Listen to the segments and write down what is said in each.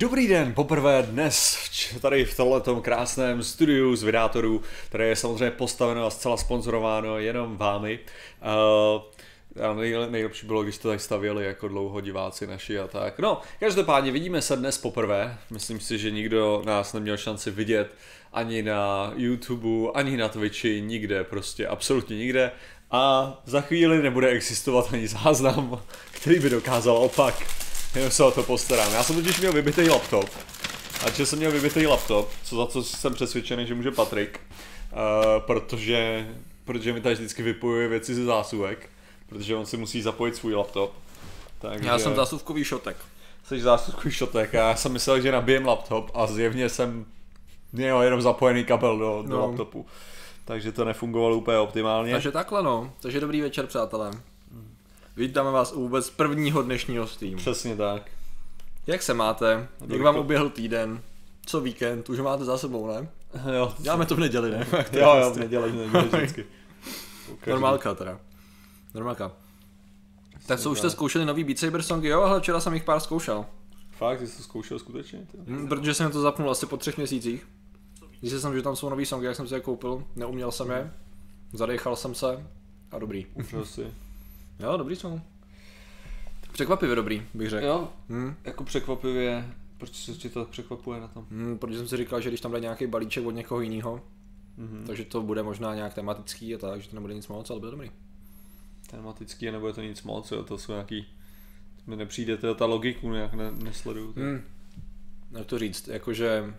Dobrý den, poprvé dnes tady v tomto krásném studiu z Vydátorů, které je samozřejmě postaveno a zcela sponzorováno jenom vámi. Uh, nejlepší bylo, když to tady stavěli jako dlouho diváci naši a tak. No, každopádně vidíme se dnes poprvé. Myslím si, že nikdo nás neměl šanci vidět ani na YouTube, ani na Twitchi, nikde, prostě absolutně nikde. A za chvíli nebude existovat ani záznam, který by dokázal opak. Jenom se o to postarám. Já jsem totiž měl vybitý laptop. A že jsem měl vybitý laptop, co za co jsem přesvědčený, že může Patrik. Uh, protože, protože mi tady vždycky vypojuje věci ze zásuvek. Protože on si musí zapojit svůj laptop. Takže... Já jsem zásuvkový šotek. Jsi zásuvkový šotek a já jsem myslel, že nabijem laptop a zjevně jsem měl jenom zapojený kabel do, do no. laptopu. Takže to nefungovalo úplně optimálně. Takže takhle no. Takže dobrý večer přátelé. Vítáme vás u vůbec prvního dnešního streamu. Přesně tak. Jak se máte? Jak vám uběhl týden? Co víkend? Už máte za sebou, ne? Jo. Děláme to v neděli, ne? jo, jo, v neděli, v neděli vždycky. Normálka teda. Normálka. Tak co, už jste zkoušeli nový Beat Saber songy? Jo, ale včera jsem jich pár zkoušel. Fakt, jsi to zkoušel skutečně? Hmm, protože jsem to zapnul asi po třech měsících. Když jsem, že tam jsou nový songy, jak jsem si je koupil, neuměl jsem je, zadechal jsem se a dobrý. Už Jo, dobrý jsou. Překvapivě dobrý, bych řekl. Jo, hmm. jako překvapivě, proč se ti to překvapuje na tom? Hmm, protože jsem si říkal, že když tam dá nějaký balíček od někoho jiného, mm-hmm. takže to bude možná nějak tematický a tak, že to nebude nic moc, ale bude dobrý. Tematický a nebude to nic moc, jo, to jsou nějaký, mi nepřijde, to ta logiku nějak ne, nesleduju. Hmm. Jak to říct, jakože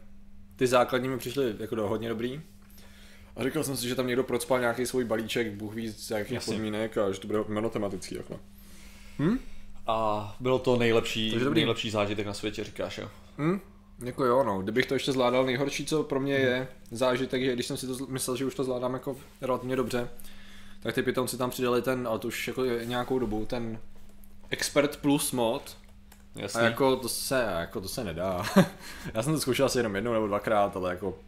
ty základní mi přišly jako do hodně dobrý, a říkal jsem si, že tam někdo procpal nějaký svůj balíček, Bůh ví z jakých Jasně. podmínek a že to bude monotematický. Jako. Hm? A bylo to nejlepší, nejlepší zážitek na světě, říkáš, jo? Hm? Jako jo, no. Kdybych to ještě zvládal, nejhorší, co pro mě je zážitek, že když jsem si to myslel, že už to zvládám jako relativně dobře, tak ty pitomci tam přidali ten, ale to už jako nějakou dobu, ten Expert Plus mod, Jasný. A jako to se, jako to se nedá. Já jsem to zkoušel asi jenom jednou nebo dvakrát, ale jako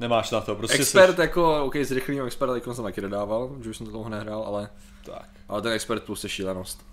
Nemáš na to, prostě Expert jsi... jako, ok, z rychlého experta jako jsem taky dodával, že už jsem to dlouho nehrál, ale, tak. ale ten expert plus je šílenost.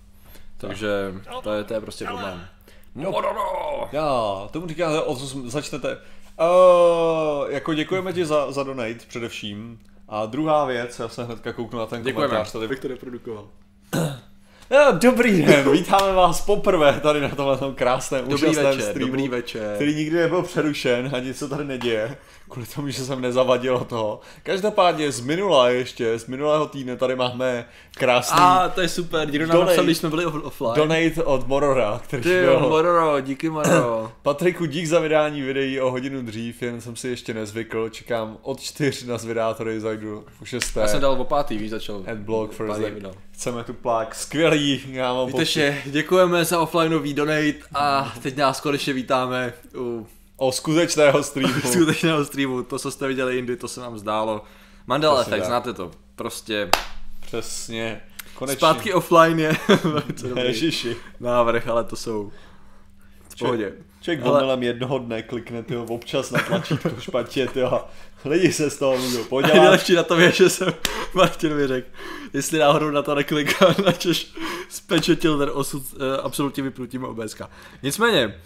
Takže to je, to je prostě problém. No, no, no. Já, tomu říkáte, o co začnete. Uh, jako děkujeme ti za, za donate především. A druhá věc, já se hnedka kouknu na ten děkujeme. komentář. Tady bych to reprodukoval. Dobrý den, vítáme vás poprvé tady na tomhle krásném, dobrý úžasném večer, streamu, dobrý večer. který nikdy nebyl přerušen a nic se tady neděje, kvůli tomu, že jsem nezavadil toho. Každopádně z minula ještě, z minulého týdne tady máme krásný... A to je super, někdo nám napsal, když jsme byli offline. Donate od Morora, který Ty byl... Mororo, díky Mororo. Patriku, dík za vydání videí o hodinu dřív, jen jsem si ještě nezvykl, čekám od čtyř na zvědátory, zajdu u šesté. Já jsem dal o pátý, víš, začal. Adblock first, chceme tu plák, skvělý, já mám Víte, že děkujeme za offlineový donate a teď nás konečně vítáme u O skutečného streamu. skutečného streamu, to, co jste viděli jindy, to se nám zdálo. Mandela Efekt, znáte to. Prostě. Přesně. Konečně. Zpátky offline je Ježiši. návrh, ale to jsou v pohodě. Člověk ale... jednoho dne klikne tyho občas na tlačítko špatně, tyho. Lidi se z toho můžou podělat. Nejlepší na tom je, že jsem Martinovi řekl, jestli náhodou na to nekliká, načež spečetil ten osud uh, absolutně vypnutím OBSK. Nicméně,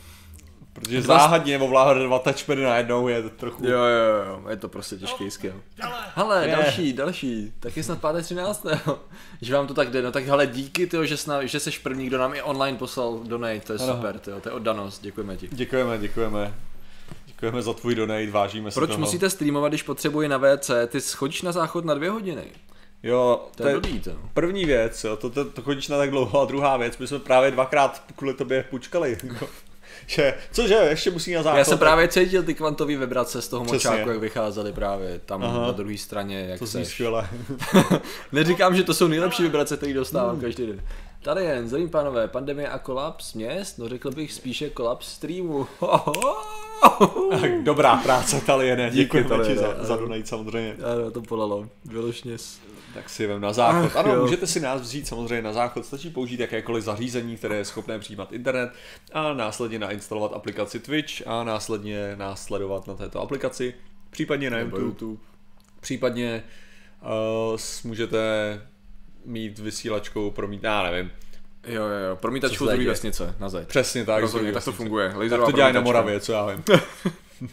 Protože záhadně ovládat dva touchpady najednou je trochu... Jo, jo, jo, je to prostě těžký skill. Hele, je. další, další, taky snad páté 13. že vám to tak jde, no tak hele, díky tyjo, že, sna, že jsi první, kdo nám i online poslal donate, to je ano. super, tyjo, to je oddanost, děkujeme ti. Děkujeme, děkujeme. Děkujeme za tvůj donate, vážíme se Proč toho. musíte streamovat, když potřebuji na WC? Ty schodíš na záchod na dvě hodiny. Jo, to, to je blbý, to. První věc, jo, to, to, to chodíš na tak dlouho a druhá věc, my jsme právě dvakrát kvůli tobě pučkali. že, cože, ještě musí na záchod. Já jsem právě cítil ty kvantové vibrace z toho Přesně. močáku, jak vycházely právě tam Aha. na druhé straně. Jak to zní skvěle. Neříkám, že to jsou nejlepší vibrace, které dostávám hmm. každý den. Tady jen, zdravím pánové, pandemie a kolaps měst, no řekl bych spíše kolaps streamu. Dobrá práce, Taliene, děkujeme ti za, za donate samozřejmě. Ano, to polalo, vyložně tak si vem na záchod. Ach, ano, jo. můžete si nás vzít samozřejmě na záchod, stačí použít jakékoliv zařízení, které je schopné přijímat internet a následně nainstalovat aplikaci Twitch a následně následovat na této aplikaci, případně na YouTube. YouTube. Případně uh, můžete mít vysílačkou, promít, já nevím, Jo, jo, jo, promítač Co se filtrový děje? vesnice na zeď. Přesně tak. Rozhodně, jsou tak to funguje. Tak Laserová to dělají na. Moravě, co já vím.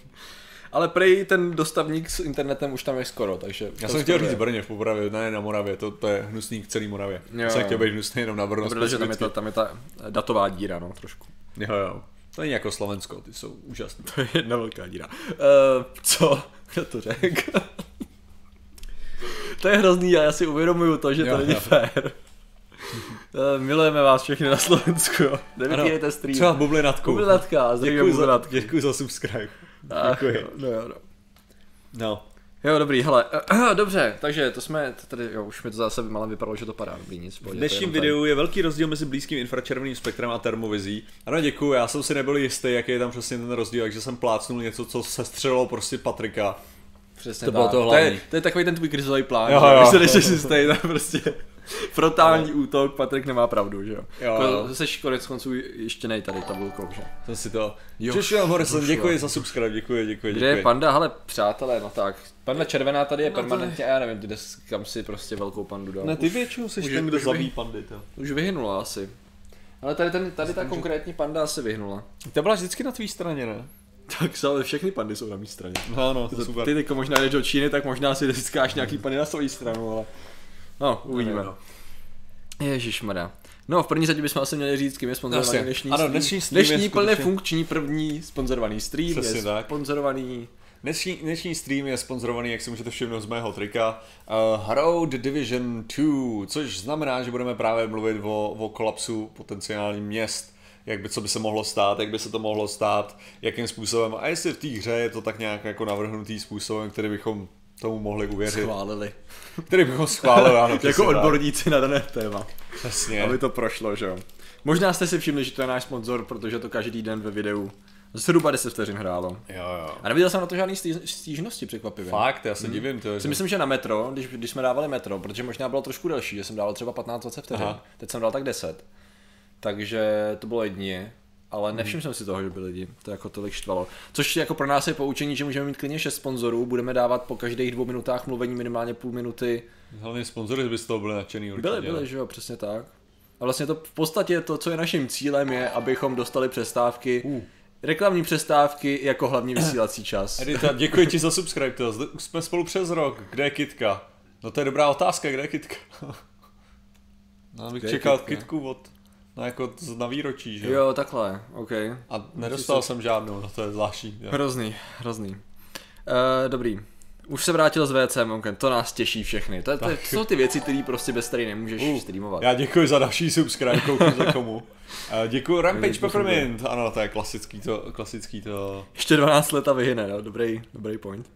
Ale prej ten dostavník s internetem už tam je skoro, takže... Já jsem chtěl říct Brně v Moravě, ne na Moravě, to, to je hnusný k celý Moravě. Jo, Já jsem chtěl být hnusný jenom na Brno. Protože tam je, ta, tam je ta datová díra, no, trošku. Jo, jo. To není jako Slovensko, ty jsou úžasné. To je jedna velká díra. Uh, co? Kdo to řekl? To je hrozný a já si uvědomuju to, že to Jo, není jo. fér. Uh, milujeme vás všechny na Slovensku, jo. Nevypínejte stream. Třeba bublinatku. Bublinatka, Děkuji za, děkuji za subscribe. Ach, Děkuji. jo, No jo, no. No. Jo, dobrý, hele, uh, dobře, takže to jsme, to tady, jo, už mi to zase malem vypadalo, že to padá, dobrý, nic. v to dnešním videu je velký rozdíl mezi blízkým infračerveným spektrem a termovizí. Ano, děkuji, já jsem si nebyl jistý, jaký je tam přesně ten rozdíl, takže jsem plácnul něco, co se střelilo prostě Patrika. Přesně To tak. bylo to To hlavní. je, to je takový ten tvůj krizový plán, Jo, jo, že jo. jo. se si stejný, prostě frontální útok, Patrik nemá pravdu, že jo. Jo, Ko-. Seš konec konců ještě nej tady tabulkou, že? Jsem si to... Jo, Joshua Morrison, Joshua. děkuji za subscribe, děkuji, děkuji, Kde je děkuji. panda? Hele, přátelé, no tak. Panda červená tady je No to permanentně, a já nevím, ty jde, kam si prostě velkou pandu dal. Ne, ty většinou jsi už- ten, kdo zabíjí vy- pandy, to. Už vyhynula asi. Ale tady, ten, tady ta konkrétní panda asi vyhnula. To byla vždycky na tvý straně, ne? Tak ale všechny pandy jsou na mé straně. No, no, to super. Ty teďko možná jdeš do Číny, tak možná si získáš nějaký pandy na svoji stranu, ale... No, uvidíme. No. Ježišmarja. No, v první řadě bychom asi měli říct, kým je sponzorovaný Jasně. dnešní Ano, stream. dnešní stream je dnešní plně skutečně- funkční první sponzorovaný stream Přesně je tak. sponzorovaný Dnešní, dnešní stream je sponzorovaný, jak si můžete všimnout z mého trika, uh, Harrow The Division 2, což znamená, že budeme právě mluvit o, o kolapsu potenciálních měst, jak by, co by se mohlo stát, jak by se to mohlo stát, jakým způsobem a jestli v té hře je to tak nějak jako navrhnutý způsobem, který bychom tomu mohli uvěřit, schválili. který bychom schválili, ano, jako odborníci na dané téma. Přesně. Aby to prošlo, že jo. Možná jste si všimli, že to je náš sponzor, protože to každý den ve videu zhruba 10 vteřin hrálo. Jo, jo. A neviděl jsem na to žádný stížnosti překvapivě. Fakt, já se divím, to je, Si myslím, že na metro, když, když jsme dávali metro, protože možná bylo trošku delší, že jsem dával třeba 15-20 vteřin, Aha. teď jsem dal tak 10. Takže to bylo jedině, ale nevšiml jsem si toho, že byli lidi, to jako tolik štvalo. Což jako pro nás je poučení, že můžeme mít klidně 6 sponzorů, budeme dávat po každých dvou minutách mluvení minimálně půl minuty. hlavně sponzory by z toho byli nadšený určitě. Byli, byli, že jo, přesně tak. A vlastně to v podstatě to, co je naším cílem, je, abychom dostali přestávky, Uh. reklamní přestávky jako hlavní vysílací čas. Edita, děkuji ti za subscribe, to. Už jsme spolu přes rok, kde je Kitka? No to je dobrá otázka, kde je Kitka? No, je čekal? Kitku od, no jako na výročí, že Jo, takhle, OK. A nedostal jsem žádnou, no to je zvláštní. Jo. Hrozný, hrozný. Uh, dobrý. Už se vrátil z WC Monken, to nás těší všechny. To, to, to jsou ty věci, které prostě bez tady nemůžeš Uh, streamovat. Já děkuji za další subscribe, koukni za komu. Uh, děkuji Rampage. Peppermint, ano, to je klasický to, klasický to. Ještě 12 let a vyhyne, no, dobrý, dobrý point.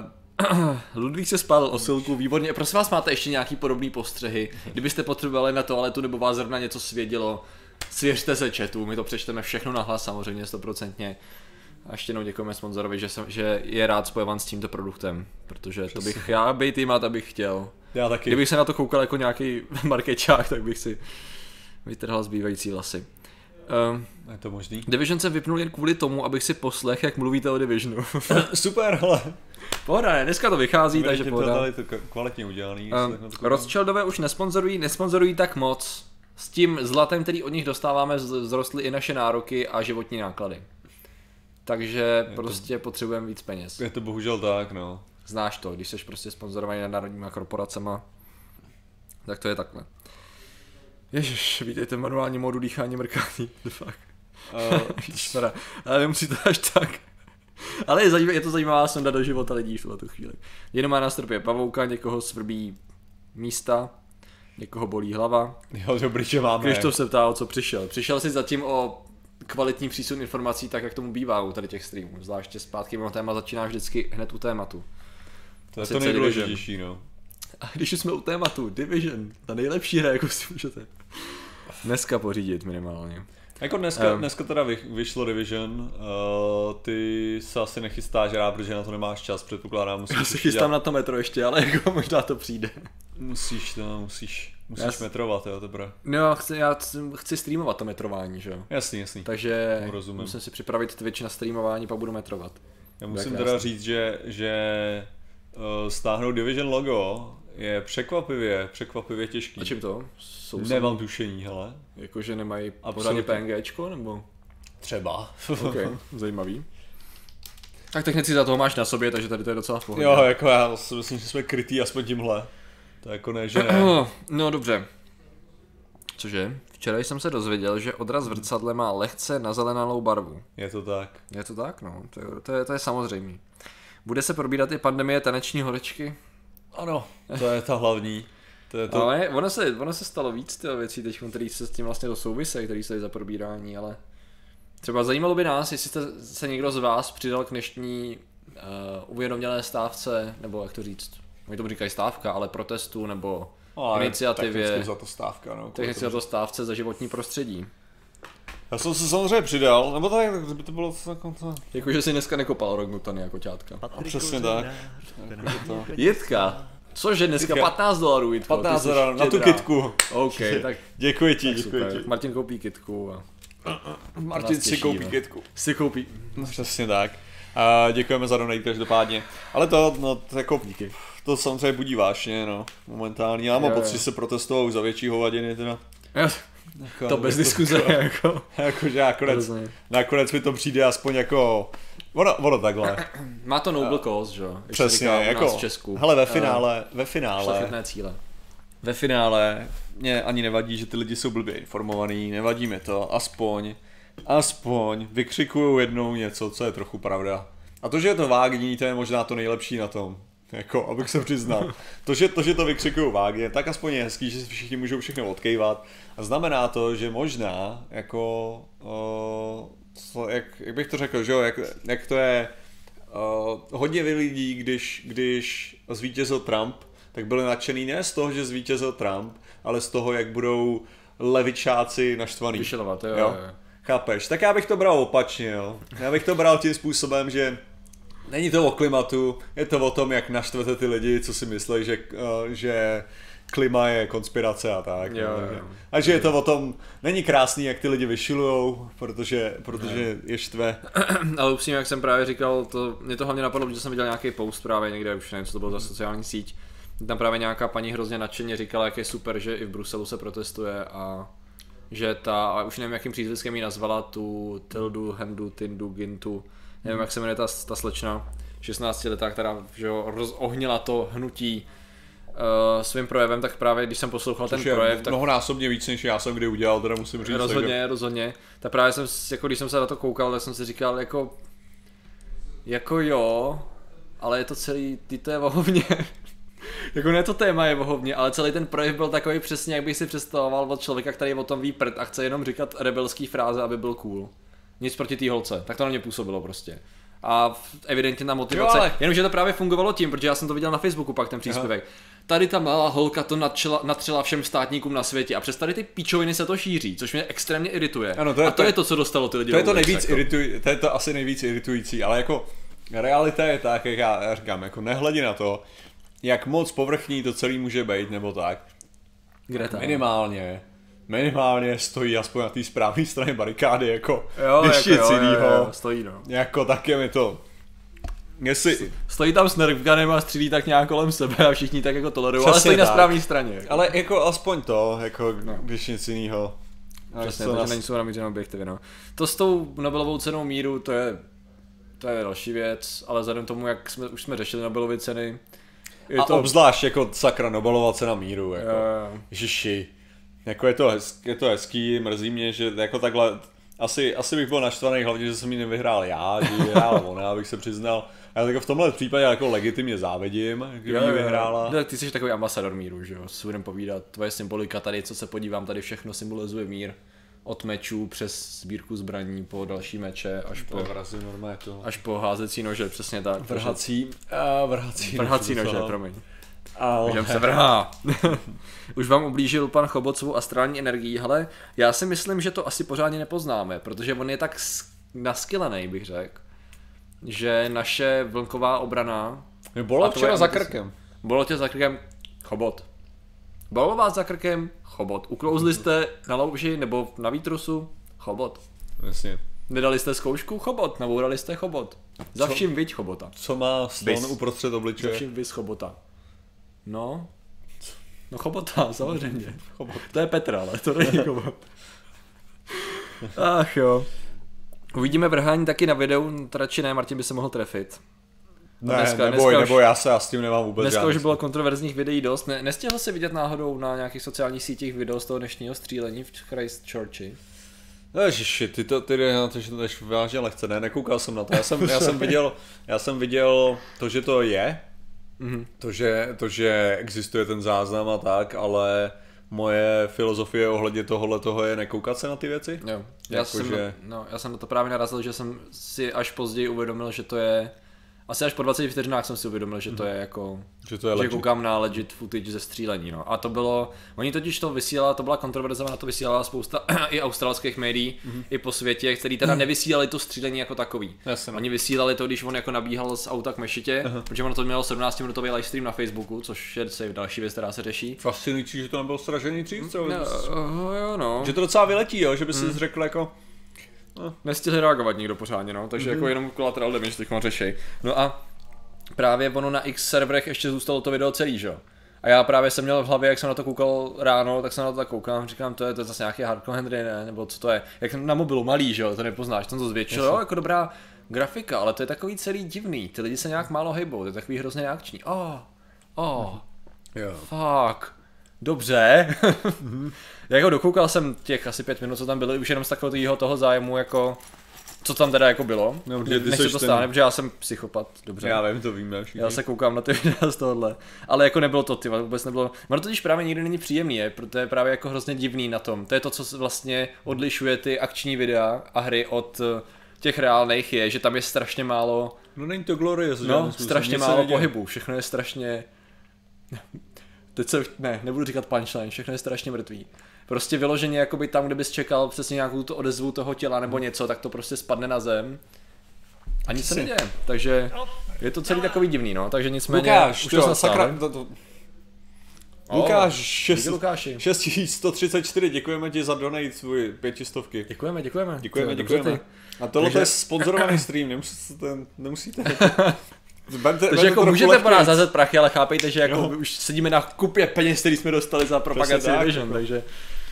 Uh, Ludvík se spálil osilku, výborně. Prosím vás, máte ještě nějaký podobný postřehy? Kdybyste potřebovali na toaletu nebo vás zrovna něco svědělo, svěřte se chatu, my to přečteme všechno nahlas samozřejmě, stoprocentně. A ještě jednou děkujeme sponzorovi, že, jsem, že je rád spojovan s tímto produktem, protože to bych, já být týmat, abych chtěl. Já taky. Kdybych se na to koukal jako nějaký markečák, tak bych si vytrhal zbývající vlasy. Um, Je to možný? Division jsem vypnul jen kvůli tomu, abych si poslech, jak mluvíte o Divisionu. Super, hele. pohoda, ne, dneska to vychází, takže Vidíte, to pohoda. to k- kvalitně udělaný. To koukám. Rothschildové už nesponzorují, nesponzorují tak moc. S tím zlatem, který od nich dostáváme, z- zrostly i naše nároky a životní náklady. Takže prostě potřebujeme víc peněz. Je to bohužel tak, no. Znáš to, když jsi prostě sponzorovaný národníma korporacema, tak to je takhle. Ježiš, vítejte v manuální modu dýchání mrkání, fuck. Uh, ale nemusí to až tak. Ale je, zajímavé, je to zajímavá sonda do života lidí v tuhle chvíli. Jenom má na stropě pavouka, někoho svrbí místa, někoho bolí hlava. jo, dobrý, že máme. Krištof se ptá, o co přišel. Přišel si zatím o kvalitní přísun informací, tak jak tomu bývá u tady těch streamů. Zvláště zpátky mimo téma začíná vždycky hned u tématu. to je sice to nejdůležitější, no. A když jsme u tématu, Division, ta nejlepší hra, jako si můžete dneska pořídit minimálně. Jako dneska, um, dneska teda vy, vyšlo Division, uh, ty se asi nechystáš rád, protože na to nemáš čas, předpokládám, musíš Já se chystám dělat- na to metro ještě, ale jako možná to přijde. Musíš, no, musíš, musíš Já s- metrovat, jo, teprve. No, chci, já chci- streamovat to metrování, že jo. Jasný, jasný. Takže rozumím. musím si připravit Twitch na streamování, pak budu metrovat. Já musím teda říct, že, že uh, stáhnout Division logo je překvapivě, překvapivě těžký. A čím to? Jsou Nemám tušení, hele. Jakože nemají pořádně PNGčko, nebo? Třeba. OK, zajímavý. Tak technici za toho máš na sobě, takže tady to je docela v pohodě. jo, jako já si myslím, že jsme krytý aspoň tímhle. To jako ne, že ne. No dobře. Cože? Včera jsem se dozvěděl, že odraz v zrcadle má lehce nazelenalou barvu. Je to tak. Je to tak? No, to je, to je, to je samozřejmé. Bude se probírat i pandemie taneční horečky? Ano, to je ta hlavní. To je to. Ale ono se, ono se stalo víc těch věcí teď, které se s tím vlastně do souvisejí, které se za probírání, ale třeba zajímalo by nás, jestli jste se někdo z vás přidal k dnešní uh, uvědomělé stávce, nebo jak to říct, oni tomu říkají stávka, ale protestu, nebo Ale iniciativě, technicky za to stávka, no. technicky za to stávce za životní prostředí. Já jsem se samozřejmě přidal, nebo tak, kdyby to bylo jako to... Jakože si dneska nekopal rogutany jako ťátka. Přesně tak. to. Jitka, cože dneska Jitka. 15 dolarů Jitko, 15 ty jsi dolarů na tu kitku. OK, tak, Děkuji ti, tak děkuji super. ti. Martin koupí kitku a Martin si těší, koupí no. kitku. si koupí. No, přesně tak. A děkujeme za donate každopádně. Ale to, no, to jako, Díky. to samozřejmě budí vášně, no, momentálně. Já mám pocit, že se protestoval už za větší hovadiny, teda. Jo, Jako, to bez diskuze, jako. Jako, že nakonec, nakonec mi to přijde aspoň jako, ono, ono takhle. Má to noble cause, že jo? Přesně, jako, v Česku. hele, ve Eh, finále, ve finále, cíle. ve finále mě ani nevadí, že ty lidi jsou blbě informovaný, nevadí mi to, aspoň, aspoň vykřikují jednou něco, co je trochu pravda. A to, že je to vágní, to je možná to nejlepší na tom. Jako, abych se přiznal. To, že to, že to vykřikují vágně, tak aspoň je hezký, že si všichni můžou všechno odkejvat. A znamená to, že možná, jako, uh, co, jak, jak, bych to řekl, že jo, jak, jak to je, uh, hodně lidí, když, když zvítězil Trump, tak byli nadšený ne z toho, že zvítězil Trump, ale z toho, jak budou levičáci naštvaný. Vyšelovat, Jo. jo. jo. Chápeš? Tak já bych to bral opačně, jo. Já bych to bral tím způsobem, že není to o klimatu, je to o tom, jak naštvete ty lidi, co si myslí, že, uh, že klima je konspirace a tak. Jo, no, jo. A že je to o tom, není krásný, jak ty lidi vyšilujou, protože, protože je štve. Ale upřímně, jak jsem právě říkal, to, mě to hlavně napadlo, že jsem viděl nějaký post právě někde, už nevím, co to bylo za sociální síť. Tam právě nějaká paní hrozně nadšeně říkala, jak je super, že i v Bruselu se protestuje a že ta, a už nevím, jakým přízviskem ji nazvala, tu Tildu, Hendu, Tindu, Gintu, nevím, jak se jmenuje ta, ta slečna, 16 letá, která že jo, rozohnila to hnutí uh, svým projevem, tak právě když jsem poslouchal ten Což je projev, tak mnohonásobně víc, než já jsem kdy udělal, teda musím říct. rozhodně, rozhodně. Tak právě jsem, jako když jsem se na to koukal, tak jsem si říkal, jako, jako jo, ale je to celý, ty to je vohovně. jako ne to téma je vohovně, ale celý ten projev byl takový přesně, jak bych si představoval od člověka, který o tom ví prd a chce jenom říkat rebelský fráze, aby byl cool. Nic proti té holce, tak to na mě působilo prostě. A evidentně ta motivace, Jo, ale- jenomže to právě fungovalo tím, protože já jsem to viděl na Facebooku pak ten příspěvek. Tady ta malá holka to natřela, natřela všem státníkům na světě a přes tady ty píčoviny se to šíří, což mě extrémně irituje. Ano, to je- a to, to je- to, co dostalo ty lidi To je to nejvíc jako. irituj, to je to asi nejvíc iritující, ale jako realita je tak, jak já, já říkám, jako nehledě na to, jak moc povrchní to celý může být, nebo tak, Greta. minimálně, minimálně stojí aspoň na té správné straně barikády, jako, Jo, když jako, jo, jo, jo, stojí no. jako tak je mi to, jestli, Stojí tam s nerfgunem a střílí tak nějak kolem sebe a všichni tak jako tolerují, ale Přesně stojí na tak. správné straně. Jako. ale jako aspoň to, jako když nic jinýho. Přesně, to takže nás- není jsou namířené objektivy, no. To s tou Nobelovou cenou míru, to je, to je další věc, ale vzhledem tomu, jak jsme, už jsme řešili Nobelovy ceny, je A to... obzvlášť jako sakra Nobelova cena míru, jako. Jo, Ježiši, jako je to, hezký, je to hezký, mrzí mě, že jako takhle, asi, asi bych byl naštvaný hlavně, že jsem ji nevyhrál já, že ji vyhrála ona, abych se přiznal. A já jako v tomhle případě jako legitimně závidím, že jo, ji jo, jo. vyhrála. No, tak ty jsi takový ambasador míru, že jo, si budem povídat, tvoje symbolika tady, co se podívám, tady všechno symbolizuje mír. Od mečů přes sbírku zbraní po další meče až po, Vrazí normálně to. až po házecí nože, přesně tak. Vrhací, a vrhací, Vrhací nože, docela. promiň. Ale, Můžem se vrhá. Už vám ublížil pan Chobot svou astrální energií, ale já si myslím, že to asi pořádně nepoznáme, protože on je tak naskylený, bych řekl, že naše vlnková obrana... mě bylo včera za krkem. Bylo tě za krkem Chobot. Bylo vás za krkem Chobot. Uklouzli jste na louži nebo na výtrusu Chobot. Jasně. Nedali jste zkoušku Chobot, nabourali jste Chobot. Za vším viď Chobota. Co má slon Bys. uprostřed Za obličeje? vším vys Chobota. No, No Chobota, samozřejmě. Chobot. To je Petr, ale to není Chobot. Ach jo. Uvidíme vrhání taky na videu, to radši ne, Martin by se mohl trefit. Ne, dneska, neboj, dneska nebo už, já se já s tím nemám vůbec Dneska už bylo kontroverzních videí dost. Ne, nestihl se vidět náhodou na nějakých sociálních sítích video z toho dnešního střílení v Christchurchi? Ježiši, ty to, ty na to, že to vážně lehce, ne, nekoukal jsem na to. Já jsem, já jsem, viděl, já jsem viděl to, že to je, mm-hmm. to, že, to, že existuje ten záznam a tak, ale moje filozofie ohledně tohohle toho je nekoukat se na ty věci. Jo. Já, jako jsem, že... no, já jsem na to právě narazil, že jsem si až později uvědomil, že to je asi až po 20 vteřinách jsem si uvědomil, že to mhm. je jako, že, to je že legit. koukám na legit footage ze střílení, no. A to bylo, oni totiž to vysílala, to byla kontroverzovaná, to vysílala spousta i australských médií, mm-hmm. i po světě, který teda nevysílali to střílení jako takový. Jasně, no. Oni vysílali to, když on jako nabíhal z auta k mešitě, uh-huh. protože ono to mělo 17 minutový livestream na Facebooku, což je další věc, která se řeší. Fascinující, že to nebylo stražený dřív, no, uh, jo, no. Že to docela vyletí, jo, že by si mm. řekl jako, No. Nestihli reagovat nikdo pořádně, no, takže mm-hmm. jako jenom collateral damage teď řešej. No a právě ono na X serverech ještě zůstalo to video celý, že jo. A já právě jsem měl v hlavě, jak jsem na to koukal ráno, tak jsem na to tak koukám, říkám, to je, to je zase nějaký hardcore Henry, ne? Nebo co to je? Jak na mobilu malý, že jo, to nepoznáš, jsem to zvětšil, jo, jako dobrá grafika, ale to je takový celý divný, ty lidi se nějak málo hejbou, to je takový hrozně akční. Oh, oh, jo. fuck, dobře. jako dokoukal jsem těch asi pět minut, co tam byly, už jenom z takového toho zájmu, jako co tam teda jako bylo. No, protože ty Než to stane, ten... protože já jsem psychopat, dobře. Já vím, to víme všichni. Já se koukám na ty videa z tohohle. Ale jako nebylo to, ty vůbec nebylo. Ono totiž právě nikdy není příjemný, je, protože je právě jako hrozně divný na tom. To je to, co vlastně odlišuje ty akční videa a hry od eh, těch reálných je, že tam je strašně málo... No není to glorious, No, strašně málo pohybu, všechno je strašně... Teď se, ne, nebudu říkat punchline, všechno je strašně mrtvý prostě vyloženě jakoby tam, kde bys čekal přesně nějakou tu odezvu toho těla nebo něco, tak to prostě spadne na zem. A nic se neděje, takže je to celý takový divný, no, takže nicméně Lukáš, už to, to sakra, to, to. Lukáš, 6, 6134, děkujeme ti za donate svůj pětistovky. Děkujeme, děkujeme. Děkujeme, děkujeme. A tohle Takže... je sponzorovaný stream, nemusíte, nemusíte Berte, Takže jako můžete po nás zazet prachy, ale chápejte, že jako už sedíme na kupě peněz, který jsme dostali za propagaci Division, jako. takže,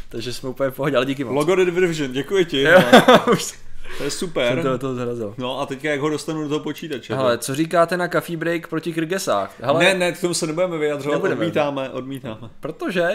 takže jsme úplně v pohodě, ale díky moc. Logo Division, děkuji ti. to je super. Jsem to, to zrazil. No a teďka jak ho dostanu do toho počítače. Ale co říkáte na coffee break proti Kyrgesách? Hele, ne, ne, k tomu se nebudeme vyjadřovat, nebudeme. odmítáme, odmítáme. Protože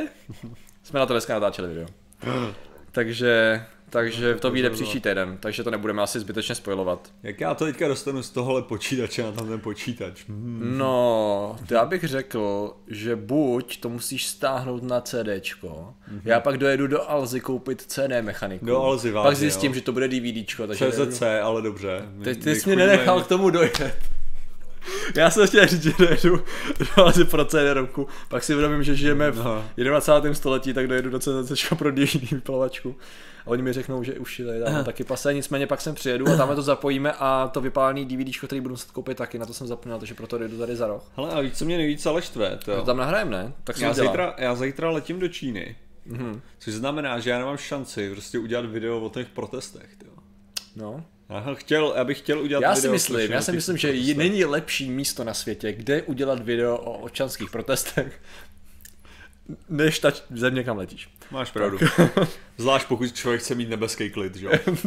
jsme na to dneska natáčeli video. takže takže to vyjde příští týden, takže to nebudeme asi zbytečně spojovat. Jak já to teďka dostanu z tohohle počítače na ten počítač? Hmm. No, já bych řekl, že buď to musíš stáhnout na CDčko, mm-hmm. já pak dojedu do Alzy koupit CD mechaniku. Do Alzy vážně, Pak zjistím, jo. že to bude DVDčko. Takže CZC, nejedu... ale dobře. Ty, ty jsi mě nenechal k tomu dojet. Já jsem chtěl říct, že dojedu do Alzy pro CD roku, pak si uvědomím, že žijeme v no. 21. století, tak dojedu do CZC pro DVD vypalovačku a oni mi řeknou, že už je tam taky pase, nicméně pak sem přijedu a tam to zapojíme a to vypálený DVD, který budu muset koupit taky, na to jsem zapomněl, takže proto jdu tady za roh. Hele, a víš, co mě nejvíc ale štve, to, tam nahrajem, ne? Tak já zítra, já zítra letím do Číny, mm-hmm. což znamená, že já nemám šanci prostě udělat video o těch protestech, jo. No. Já, chtěl, já bych chtěl udělat já video si myslím, já si myslím, že protestech. není lepší místo na světě, kde udělat video o občanských protestech, než ta země, kam letíš. Máš pravdu. Zvlášť pokud člověk chce mít nebeský klid, že jo?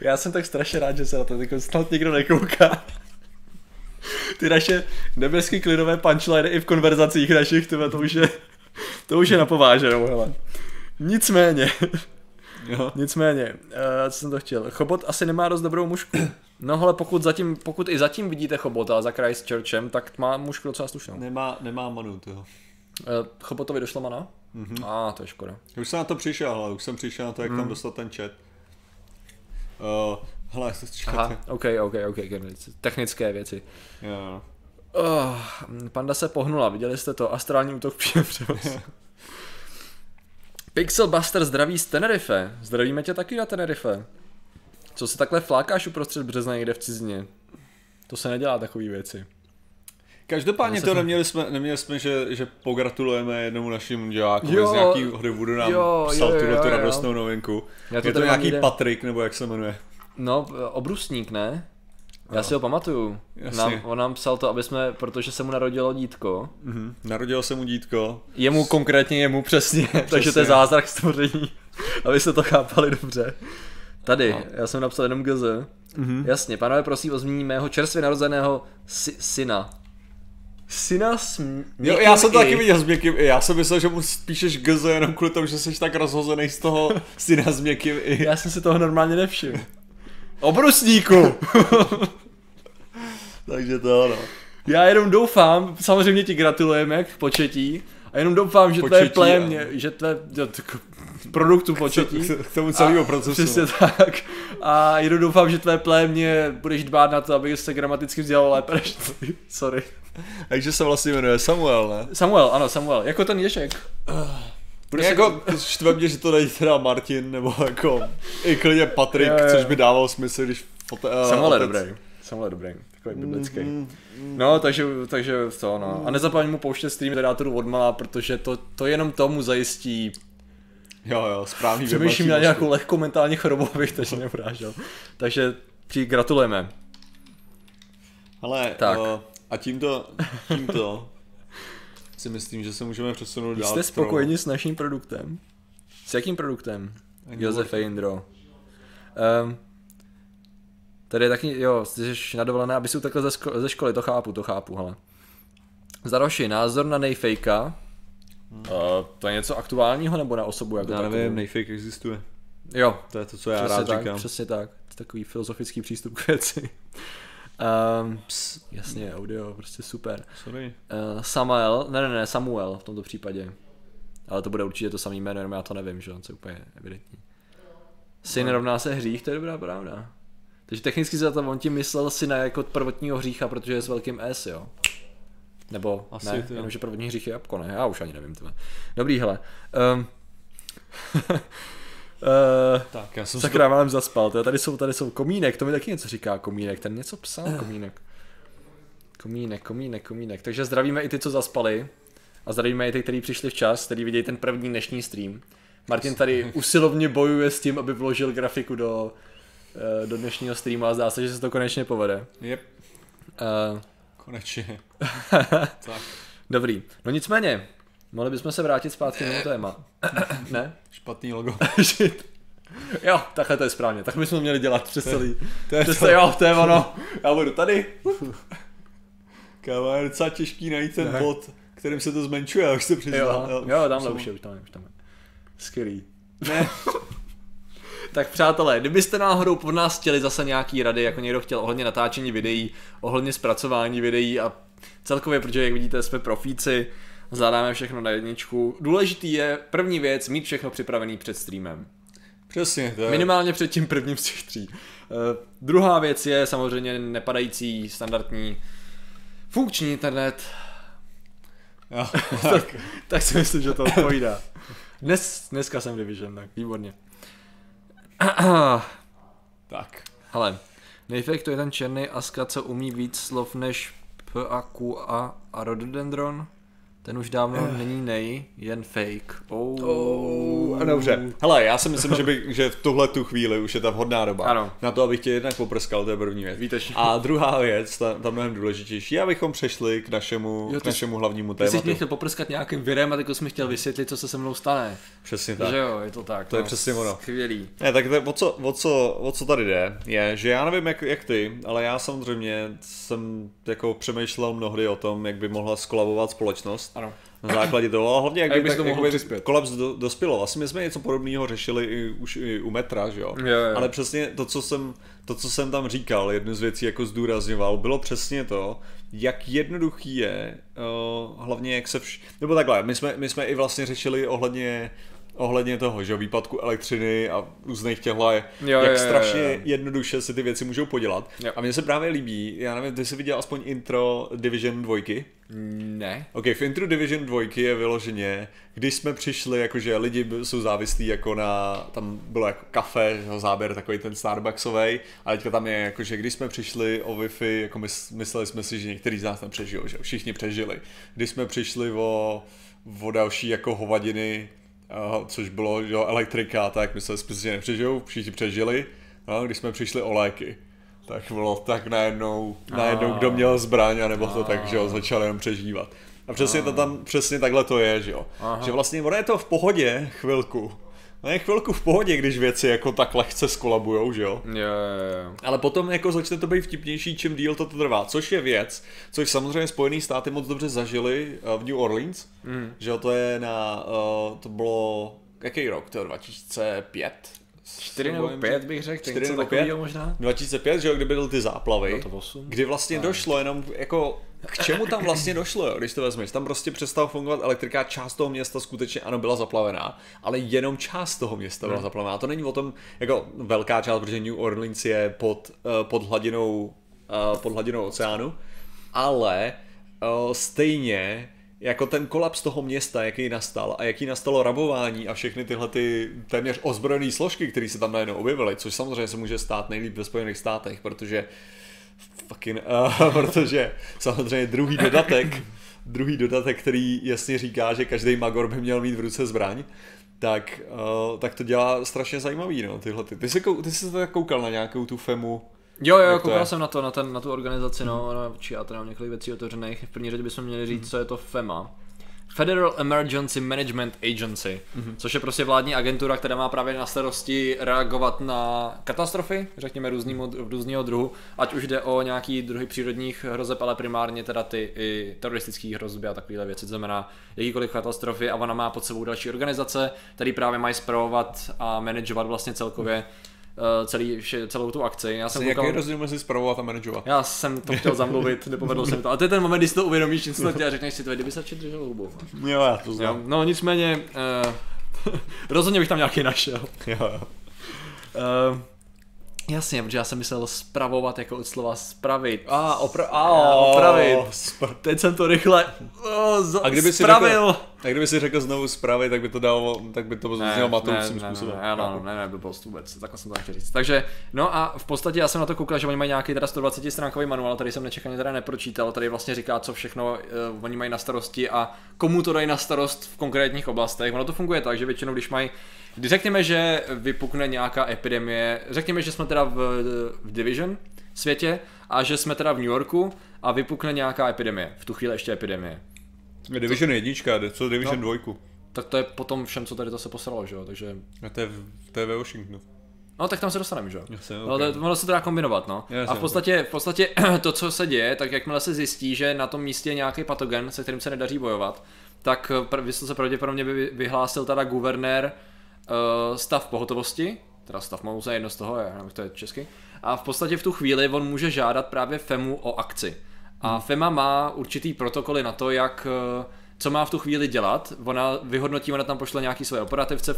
Já jsem tak strašně rád, že se na to jako snad nikdo nekouká. Ty naše nebeský klidové punchline i v konverzacích našich, tyhle, to už je, to už je napováženou, hele. Nicméně, jo. nicméně, uh, co jsem to chtěl, Chobot asi nemá dost dobrou mušku. No ale pokud, zatím, pokud i zatím vidíte Chobota za Christchurchem, tak má mušku docela slušnou. Nemá, nemá manu, to. Uh, Chobotovi došla mana? Mm-hmm. A, ah, to je škoda. Už jsem na to přišel, ale už jsem přišel na to, jak mm. tam dostat ten chat. Uh, hele, Aha, ok, ok, ok, technické věci. Jo. Oh, panda se pohnula, viděli jste to, astrální útok příjem Pixel Buster zdraví z Tenerife. Zdravíme tě taky na Tenerife. Co se takhle flákáš uprostřed března někde v cizině? To se nedělá takové věci. Každopádně to neměli jsme, neměli jsme že, že pogratulujeme jednomu našim divákovi z nějaký Hollywoodu nám jo, psal jo, tuhle tu radostnou novinku. Já to je to nějaký nejde. Patrik, nebo jak se jmenuje? No, obrusník, ne? Já si ho pamatuju. Jasně. Nám, on nám psal to, aby jsme, protože se mu narodilo dítko. Mhm. Narodilo se mu dítko. Jemu konkrétně jemu přesně, takže to je zázrak stvoření, abyste to chápali dobře. Tady, No. já jsem napsal jenom GZ. Mhm. Jasně, pánové, prosím o mého čerstvě narozeného sy- syna. Syna s Jo, já jsem to i. taky viděl s měkkým i. Já jsem myslel, že mu spíšeš GZ jenom kvůli tomu, že jsi tak rozhozený z toho syna s měkkým i. Já jsem si toho normálně nevšiml. Obrusníku! Takže to ano. Já jenom doufám, samozřejmě ti gratulujeme k početí, a jenom doufám, že tvé Početí, plémě, ano. že tvé jo, k produktu početí. K tomu celému A- procesu. Přesně tak. A jenom doufám, že tvé plémě budeš dbát na to, aby se gramaticky vzdělal lépe než ty. Sorry. Takže se vlastně jmenuje Samuel, ne? Samuel, ano, Samuel. Jako ten Ježek. Bude se... jako, štve mě, že to není teda Martin, nebo jako i klidně Patrik, Jo, jo. což by dával smysl, když fote, uh, Samuel je dobrý. Samuel je dobrý. Takový biblický. Mm, No, takže, takže to, no. A nezapomeň mu pouštět stream moderátorů odmala, protože to, to jenom tomu zajistí. Jo, jo, správný Přemýšlím na nějakou lehkou mentální chorobu, abych teď neurážel. Takže ti gratulujeme. Ale Tak. Uh, a tímto, tímto si myslím, že se můžeme přesunout dál. Jste spokojeni s naším produktem? S jakým produktem? Ani Josef. Jindro. Um, tady je taky, jo, jsi na dovolené, aby si utekl ze, sko- ze školy, to chápu, to chápu, hele. Zaroši, názor na Nejfejka. Hmm. Uh, to je něco aktuálního nebo na osobu jako Já takovou? nevím, nejfake existuje. Jo, To je to, co já přesně rád tak, říkám. přesně tak. To je takový filozofický přístup k věci. Um, ps, jasně, audio, prostě super. Sorry. Uh, Samuel, ne, ne, ne, Samuel v tomto případě. Ale to bude určitě to samý jméno, jenom já to nevím, že co je úplně evidentní. Syn rovná se hřích, to je dobrá pravda. Takže technicky za to on tím myslel syna jako prvotního hřícha, protože je s velkým S, jo. Nebo Asi ne, to jo. jenomže prvotní hřích je jabko, ne, já už ani nevím. Tebe. Dobrý, hele. Um, uh, Tak, já jsem Sakra, málem zaspal. Tady jsou, tady jsou komínek, to mi taky něco říká komínek, ten něco psal komínek. Komínek, komínek, komínek. Takže zdravíme i ty, co zaspali. A zdravíme i ty, kteří přišli včas, který vidějí ten první dnešní stream. Martin tady usilovně bojuje s tím, aby vložil grafiku do, eh, do dnešního streamu a zdá se, že se to konečně povede. Jep, Uh, konečně. tak, dobrý. No nicméně, mohli bychom se vrátit zpátky na téma. ne? špatný logo. Jo, takhle to je správně. Tak bychom měli dělat přes celý. To je Přes to. jo, to je ono. Já budu tady. Kámo, je docela těžký najít ten Ne. bod, kterým se to zmenšuje, už se Jo, přiznám. jo, tamhle už je, už tam je, už tam je. Skvělý. Ne, Tak přátelé, kdybyste náhodou po nás chtěli zase nějaký rady, jako někdo chtěl ohledně natáčení videí, ohledně zpracování videí a celkově, protože jak vidíte, jsme profíci, zvládáme všechno na jedničku. Důležitý je první věc, mít všechno připravený před streamem. přesně, je. Minimálně před tím prvním z těch tří. Uh, druhá věc je samozřejmě nepadající standardní funkční internet, Jo, tak. tak si myslím, že to odpovídá. Dnes, dneska jsem Division, tak výborně. tak. Hele, Nejfake to je ten černý aska, co umí víc slov než P a Q a, a rhododendron. Ten už dávno není nej, jen fake. Oh. Oh, dobře. Hele, já si myslím, že, by, že v tuhle tu chvíli už je ta vhodná doba. Ano. Na to, abych tě jednak poprskal, to je první věc. Výtečně. A druhá věc, ta, ta mnohem důležitější, abychom přešli k našemu, Jo, k našemu hlavnímu Ty jsi tématu. mě chtěl poprskat nějakým virem a teď jsi mi chtěl vysvětlit, co se se mnou stane. Přesně Tak. tak. Že jo, je to tak. To je no. přesně ono. Skvělý. Ne, tak to, o, co, o, co, o co tady jde, je, že já nevím jak, jak ty, ale já samozřejmě jsem jako přemýšlel mnohdy o tom, jak by mohla skolabovat společnost. Ano. Na základě toho, a hlavně jak, A jak by, to tak, mohl jak by přispět? kolaps do, dospělo. Asi my jsme něco podobného řešili i, už i u metra, že jo? Jo, jo. Ale přesně to co, jsem, to, co jsem tam říkal, jednu z věcí jako zdůrazňoval, bylo přesně to, jak jednoduchý je, uh, hlavně jak se vš... Nebo takhle, my jsme, my jsme i vlastně řešili ohledně ohledně toho, že výpadku elektřiny a různých těchto, jak Jo, jo, jo, strašně jo, jo. jednoduše se ty věci můžou podělat. Jo. A mně se právě líbí, já nevím, ty jsi viděl aspoň intro Division 2? Ne. OK, v Intro Division 2 je vyloženě, když jsme přišli, jakože lidi jsou závislí jako na, tam bylo jako kafe, záběr takový ten Starbucksový, a teďka tam je jakože, když jsme přišli o Wi-Fi, jako mys, mysleli jsme si, že některý z nás tam přežijou, že všichni přežili. Když jsme přišli o, o další jako hovadiny, uh, což bylo, jo, elektrika, tak mysleli jsme že nepřežijou, všichni přežili. No, když jsme přišli o léky, tak bylo tak najednou, najednou kdo měl zbraň, anebo to tak, že jo, začal jenom přežívat. A přesně to tam, přesně takhle to je, že jo. Aha. Že vlastně ono je to v pohodě chvilku. No je chvilku v pohodě, když věci jako tak lehce skolabujou, že jo. Jo, jo, jo. Ale potom jako začne to být vtipnější, čím díl to trvá, což je věc, což samozřejmě Spojené státy moc dobře zažili eh, v New Orleans, mm. že jo, to je na, uh, to bylo, jaký rok, to je 2005? 4 nebo 5 bych řekl, Čtyři něco nebo takového pět? možná. 2005, že jo, kdy byly ty záplavy, Bylo to osm? kdy vlastně došlo jenom jako k čemu tam vlastně došlo, jo, když to vezmeš? Tam prostě přestala fungovat elektrika, část toho města skutečně ano byla zaplavená, ale jenom část toho města byla zaplavená. To není o tom, jako velká část, protože New Orleans je pod, uh, pod, hladinou, uh, pod hladinou oceánu, ale uh, stejně jako ten kolaps toho města, jaký nastal a jaký nastalo rabování a všechny tyhle ty téměř ozbrojené složky, které se tam najednou objevily, což samozřejmě se může stát nejlíp ve Spojených státech, protože fucking, uh, protože samozřejmě druhý dodatek, druhý dodatek, který jasně říká, že každý magor by měl mít v ruce zbraň, tak, uh, tak to dělá strašně zajímavý, no, tyhle ty. Ty jsi, kou- ty jsi to tak koukal na nějakou tu FEMu, Jo, jo, koukal jsem na to, na, ten, na tu organizaci, no, no či já tady mám několik věcí otevřených. V první řadě bychom měli říct, co je to FEMA. Federal Emergency Management Agency, což je prostě vládní agentura, která má právě na starosti reagovat na katastrofy, řekněme různýho, různýho druhu, ať už jde o nějaký druhy přírodních hrozeb, ale primárně teda ty i teroristické hrozby a takovéhle věci, to znamená jakýkoliv katastrofy a ona má pod sebou další organizace, které právě mají zpravovat a manažovat vlastně celkově eh, celý, vše, celou tu akci. Já jsem jaký koukal- je rozdíl mezi spravovat a manažovat? já jsem to chtěl zamluvit, nepovedlo se mi to. A to je ten moment, kdy si to uvědomíš instantně a řekneš si to, kdyby se držel hubou. Jo, já to Jo, znám. no nicméně, uh, rozhodně bych tam nějaký našel. Jo, jo. Uh, jasně, protože já jsem myslel spravovat jako od slova spravit. A, opra- A, opravit. Spr- Teď jsem to rychle oh, z- a kdyby si spravil. řekl, a kdyby si řekl znovu zprávy, tak by to dalo, tak by to znělo matoucím způsobem. Ne, ne, ne, ne, ne, blbost vůbec, takhle jsem to nechtěl říct. Takže, no a v podstatě já jsem na to koukal, že oni mají nějaký teda 120 stránkový manuál, tady jsem nečekaně teda nepročítal, tady vlastně říká, co všechno uh, oni mají na starosti a komu to dají na starost v konkrétních oblastech. Ono to funguje tak, že většinou, když mají když řekněme, že vypukne nějaká epidemie, řekněme, že jsme teda v, v Division světě a že jsme teda v New Yorku a vypukne nějaká epidemie, v tu chvíli ještě epidemie. Division jednička, co Division No. Tak to je potom všem, co tady to se posralo, že jo, takže A to je, v- to je ve Washingtonu. No tak tam se dostaneme, že jo? No, ok. to, ono se to dá kombinovat, no. Jasně, a v podstatě, v podstatě to, co se děje, tak jakmile se zjistí, že na tom místě je nějaký patogen, se kterým se nedaří bojovat, tak pr- vysoce pravděpodobně by vyhlásil teda guvernér uh, stav pohotovosti, teda stav mouze, jedno z toho, já nevím, to je česky, a v podstatě v tu chvíli on může žádat právě FEMu o akci. A FEMA má určitý protokoly na to, jak eh, co má v tu chvíli dělat. Ona vyhodnotí, ona tam pošle nějaký své operativce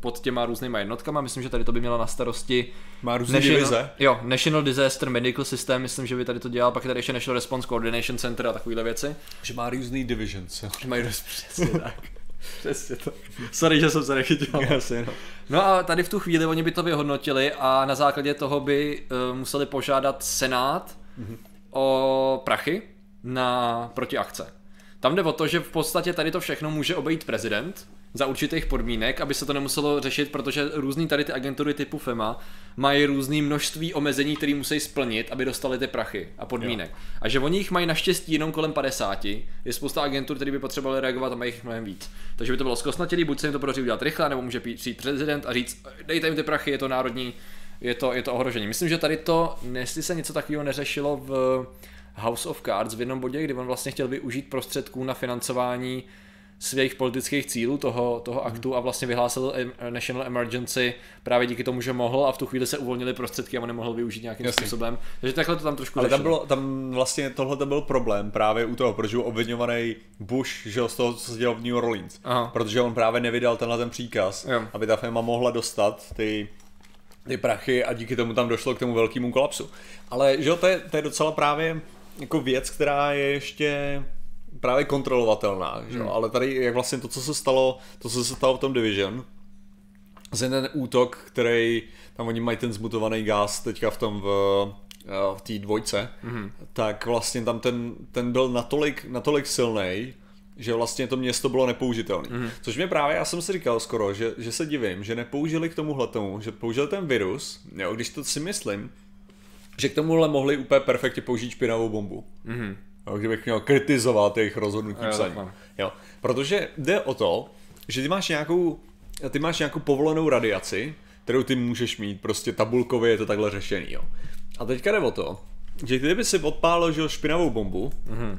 pod, těma různýma jednotkama. Myslím, že tady to by měla na starosti Má různé divize. Jo, National Disaster Medical System, myslím, že by tady to dělal, pak je tady ještě National Response Coordination Center a takovéhle věci. Že má různý divisions. jo. Že mají dost přesně tak. Přesně to. Sorry, že jsem se nechytil. Jasně, no. No a tady v tu chvíli oni by to vyhodnotili a na základě toho by uh, museli požádat Senát mm-hmm. O prachy na protiakce. Tam jde o to, že v podstatě tady to všechno může obejít prezident za určitých podmínek, aby se to nemuselo řešit, protože různý tady ty agentury typu FEMA mají různý množství omezení, které musí splnit, aby dostali ty prachy a podmínek. Jo. A že oni jich mají naštěstí jenom kolem 50, je spousta agentur, které by potřebovaly reagovat a mají jich mnohem víc. Takže by to bylo zkostnatělý, buď se jim to podaří udělat rychle, nebo může přijít přijít prezident a říct, dejte jim ty prachy, je to národní, je to, je to ohrožení. Myslím, že tady to, jestli se něco takového neřešilo v House of Cards v jednom bodě, kdy on vlastně chtěl využít prostředků na financování svých politických cílů toho, toho aktu a vlastně vyhlásil National Emergency právě díky tomu, že mohl a v tu chvíli se uvolnily prostředky a on nemohl využít nějakým Jasně. způsobem. Takže takhle to tam trošku Ale tam, bylo, tam vlastně tohle to byl problém právě u toho, protože byl obvinovaný Bush, že z toho, co se dělo v New Orleans. Aha. Protože on právě nevydal tenhle ten příkaz, Jo. aby ta firma mohla dostat ty, ty prachy a díky tomu tam došlo k tomu velkému kolapsu. Ale že jo, to je, to je docela právě jako věc, která je ještě právě kontrolovatelná, že jo? Hmm. ale tady jak vlastně to, co se stalo, to, co se stalo v tom Division, vlastně ten útok, který, tam oni mají ten zmutovaný gás teďka v tom v, eh, v té dvojce, mm-hmm. tak vlastně tam ten, ten byl natolik, natolik silný, že vlastně to město bylo nepoužitelné. Mm-hmm. Což mě právě, já jsem si říkal skoro, že, že se divím, že nepoužili k tomuhle tomu, že použili ten virus, jo, když to si myslím, že k tomuhle mohli úplně perfektně použít špinavou bombu. Mm-hmm. Jo, kdybych měl kritizovat jejich rozhodnutí Jo, psaní. Jo, protože jde o to, že ty máš nějakou, ty máš nějakou povolenou radiaci, kterou ty můžeš mít, prostě tabulkově je to takhle řešený, jo. A teďka jde o to, že kdyby si odpálil že špinavou bombu, mm-hmm.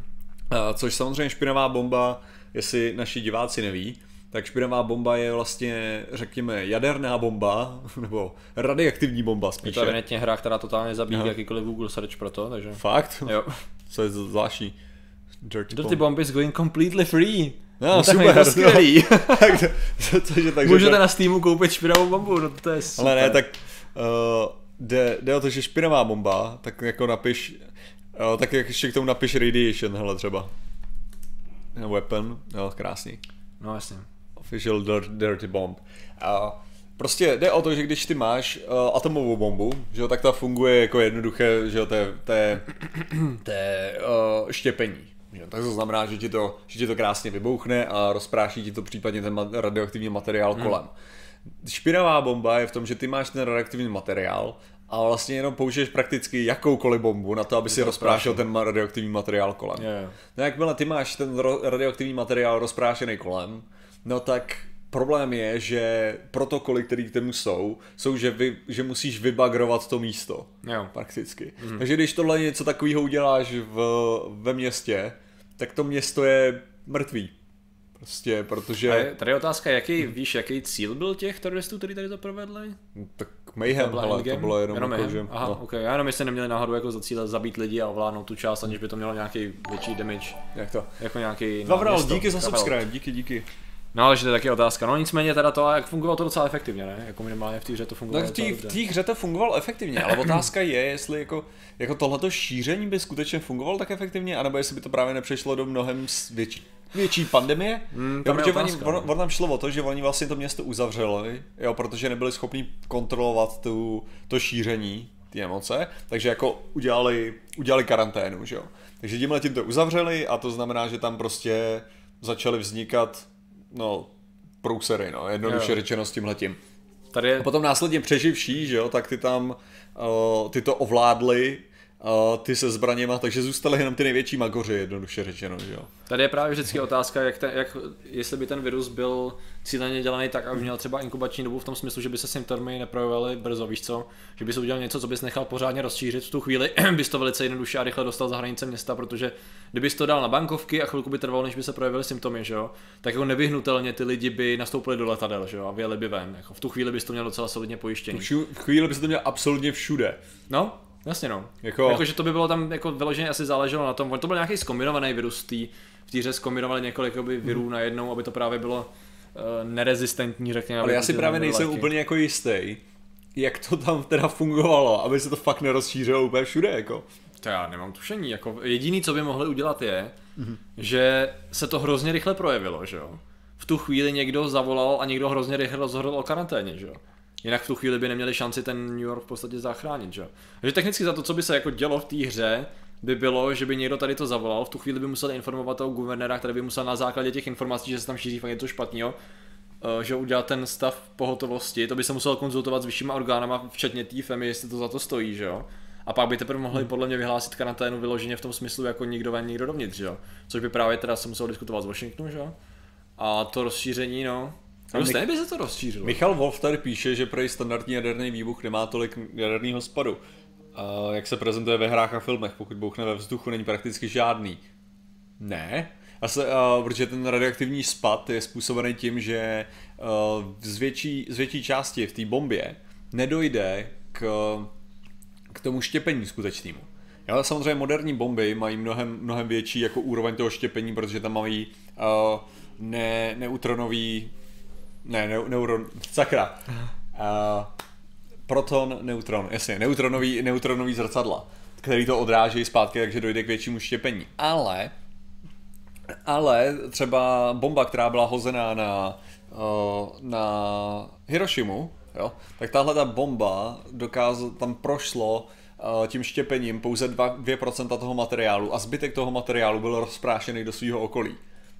Což samozřejmě špinavá bomba, jestli naši diváci neví, tak špinavá bomba je vlastně, řekněme, jaderná bomba, nebo radioaktivní bomba Je to spíše. hra, která totálně zabíjí jakýkoliv Google search pro to, takže... Fakt? Jo. Co je zvláštní? Dirty, Dirty Bomb is going completely free. No, tak super, je to skvělý. tak to, to, to, takže Můžete to, na Steamu koupit špinavou bombu, no to je super. Ale ne, tak uh, jde, jde o to, že špinavá bomba, tak jako napiš, uh, tak jak ještě k tomu napiš radiation, hele třeba. Weapon, jo, krásný. No jasně. Official dir- Dirty Bomb. Uh, prostě jde o to, že když ty máš uh, atomovou bombu, že jo, tak ta funguje jako jednoduché, že jo, to je, to je, to je uh, štěpení. Že? jo. Tak to znamená, že ti to, že ti to krásně vybouchne a rozpráší ti to případně ten ma- radioaktivní materiál hmm. kolem. Špinavá bomba je v tom, že ty máš ten radioaktivní materiál a vlastně jenom použiješ prakticky jakoukoliv bombu na to, aby si rozprášil ten radioaktivní materiál kolem. Jo. No jakmile ty máš ten radioaktivní materiál rozprášený kolem, no tak problém je, že protokoly, které k tomu jsou, jsou, že, vy, že musíš vybagrovat to místo. Jo. Prakticky. Mm. Takže když tohle něco takového uděláš v, ve městě, tak to město je mrtvý. Prostě, protože... A je, tady je otázka, jaký, víš, jaký cíl byl těch teroristů, kteří tady to provedli? Tak Mayhem, byla hele, to bylo jenom, jenom jako, že... Aha, no, okay. Já jenom jestli neměli náhodou jako za cíle zabít lidi a ovládnout tu část, aniž by to mělo nějaký větší damage, jak to? jako nějaký... no, Vavral, díky za subscribe, díky, díky. No, ale že to je taky otázka. No nicméně teda to, jak fungovalo to docela efektivně, ne? Jako minimálně v té hře to fungovalo Tak v té- docela v té hře to fungovalo efektivně, ale otázka je, jestli jako, jako tohleto šíření by skutečně fungovalo tak efektivně, anebo jestli by to právě nepřešlo do mnohem větší, větší pandemie. Hmm, jo, protože oni, otázka, on, no. on, tam šlo o to, že oni vlastně to město uzavřeli, jo, protože nebyli schopni kontrolovat tu, to šíření ty emoce, takže jako udělali, udělali karanténu, že jo. Takže tímhle tím to uzavřeli a to znamená, že tam prostě začaly vznikat, no, průsery, no, jednoduše Jo. řečeno s tímhletím. Tady je, A potom následně přeživší, že jo, tak ty tam, uh, ty to ovládli, uh, ty se zbraněma, takže zůstaly jenom ty největší magoři, jednoduše řečeno, že jo. tady je právě vždycky otázka, jak ten, jak, jestli by ten virus byl cíleně dělaný tak, aby měl třeba inkubační dobu v tom smyslu, že by se symptomy neprojevovaly brzo, víš co? Že bys udělal něco, co bys nechal pořádně rozšířit v tu chvíli, bys to velice jednoduše a rychle dostal za hranice města, protože kdybys to dal na bankovky a chvilku by trvalo, než by se projevily symptomy, že jo? Tak jako nevyhnutelně ty lidi by nastoupili do letadel, že jo? A vyjeli by ven. Jako v tu chvíli bys to měl docela solidně pojištění. V chvíli by se to měl absolutně všude. No, jasně no. Jako- Jako, že to by bylo tam jako vyloženě asi záleželo na tom, to byl nějaký zkombinovaný virus v té v té hře zkombinovali několik jakoby, virů Hmm. najednou, aby to právě bylo uh, nerezistentní, řekněme. Ale já si právě nejsem léky. úplně jako jistý, jak to tam teda fungovalo, aby se to fakt nerozšířilo úplně všude, jako. To já nemám tušení, jako jediný, co by mohli udělat je, mm-hmm. že se to hrozně rychle projevilo, že jo. V tu chvíli někdo zavolal a někdo hrozně rychle rozhodl o karanténě, že jo. Jinak v tu chvíli by neměli šanci ten New York v podstatě zachránit, že jo. Takže technicky za to, co by se jako dělo v té hře, by bylo, že by někdo tady to zavolal, v tu chvíli by musel informovat toho guvernéra, který by musel na základě těch informací, že se tam šíří fakt něco špatného, eh, že udělat ten stav pohotovosti, to by se musel konzultovat s vyššíma orgánama, včetně té FEMI, jestli to za to stojí, že jo. A pak by teprve mohli podle mě vyhlásit karanténu vyloženě v tom smyslu jako nikdo ven, nikdo dovnitř, že jo. Což by právě teda se muselo diskutovat z Washingtonu, že jo. A to rozšíření, no. No my- stejně by se to rozšířilo. Michal Wolf tady píše, že prej standardní jaderný výbuch nemá tolik jaderného spadu. A jak se prezentuje ve hrách a filmech, pokud bouchne ve vzduchu, není prakticky žádný. Ne, a se, uh, protože ten radioaktivní spad je způsobený tím, že uh, z, větší, z větší části v té bombě nedojde k, k tomu štěpení skutečnému. Jo, samozřejmě moderní bomby mají mnohem, mnohem větší jako úroveň toho štěpení, protože tam mají uh, ne, neutronový ne, ne, neuron, sakra. Uh, proton, neutron, jasně, neutronový, neutronový zrcadla, který to odráží zpátky, takže dojde k většímu štěpení. Ale, ale třeba bomba, která byla hozená na, na Hirošimu, jo, tak tahle ta bomba dokázala, tam prošlo tím štěpením pouze 2, 2% toho materiálu a zbytek toho materiálu byl rozprášený do svého okolí.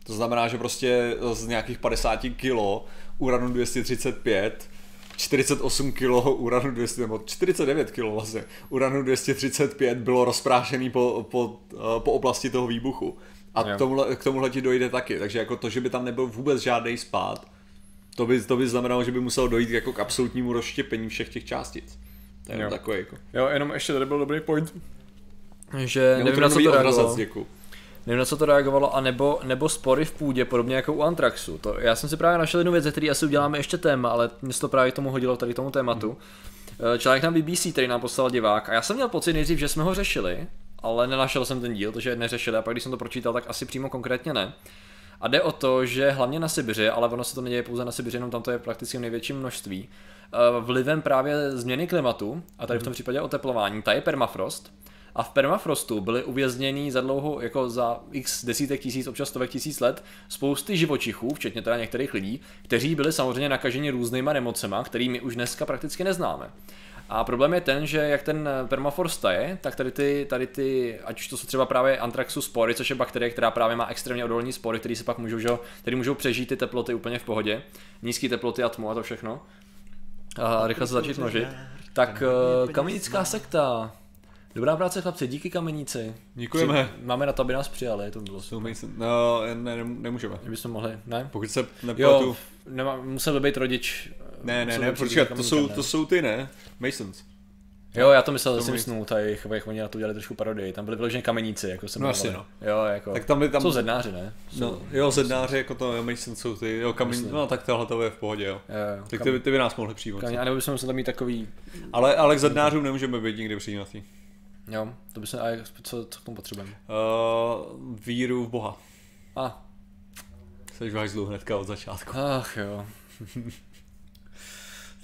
To znamená, že prostě z nějakých 50 kilo uranu 235 48 kg uranu 200, nebo 49 kg vlastně, uranu 235 bylo rozprášený po, po, eh, po oblasti toho výbuchu. A k tomuhle, k tomuhle ti dojde taky, takže jako to, že by tam nebyl vůbec žádný spád, to by, to by znamenalo, že by muselo dojít jako k absolutnímu rozštěpení všech těch částic. To je jo. takový jako. Jo, jenom ještě tady byl dobrý point, že nevím, na co to. Nevím, na co to reagovalo, a nebo, nebo spory v půdě, podobně jako u Antraxu. To, já jsem si právě našel jednu věc, ze který asi uděláme ještě téma, ale mě se to právě tomu hodilo tady tomu tématu. Hmm. Článek na BBC, který nám poslal divák, a já jsem měl pocit nejdřív, že jsme ho řešili, ale nenašel jsem ten díl, takže neřešili, a pak když jsem to pročítal, tak asi přímo konkrétně ne. A jde o to, že hlavně na Sibiři, ale ono se to neděje pouze na Sibiři, jenom tam to je prakticky v největším množství, eh, vlivem právě změny klimatu, a tady v tom případě oteplování, ta je permafrost, a v permafrostu byli uvězněni za dlouho, jako za x desítek tisíc, občas stovek tisíc let, spousty živočichů, včetně teda některých lidí, kteří byli samozřejmě nakaženi různýma nemocema, kterými už dneska prakticky neznáme. A problém je ten, že jak ten permafrost je, tak tady ty, tady ty, ať už to jsou třeba právě antraxu spory, což je bakterie, která právě má extrémně odolní spory, které se pak můžou, že, který můžou přežít ty teploty úplně v pohodě, nízké teploty a tmu a to všechno. A rychle se začít množit. Tak eh, kamenická sekta, Dobrá práce, chlapci, díky kameníci. Děkujeme. Máme na to, aby nás přijali, to bylo super. No, ne, ne, nemůžeme. My bychom mohli, ne? Pokud se nepletu. Jo, nemá, musel by být rodič. Ne, ne, ne, protože to jsou, to jsou ty, ne? Masons. Jo, já to myslel že Simpsonů, tady jak oni na to udělali trošku parodii. Tam byli vyloženě kameníci, jako jsem No asi no. Jo, jako. Tak tam by tam... Jsou zednáři, ne? Jsou, no, jo, zednáři, jako to Mason jsou ty, jo, kamen, no tak tohle to je v pohodě, jo. jo, jo tak ty, ty, by nás mohli přijmout. A nebo bychom museli mít takový... Ale, ale k zednářům nemůžeme být nikdy přijímatý. Jo, to by se, a co, co k tomu potřebujeme? Uh, víru v Boha. A. Ah. Jsi v hajzlu hnedka od začátku. Ach jo.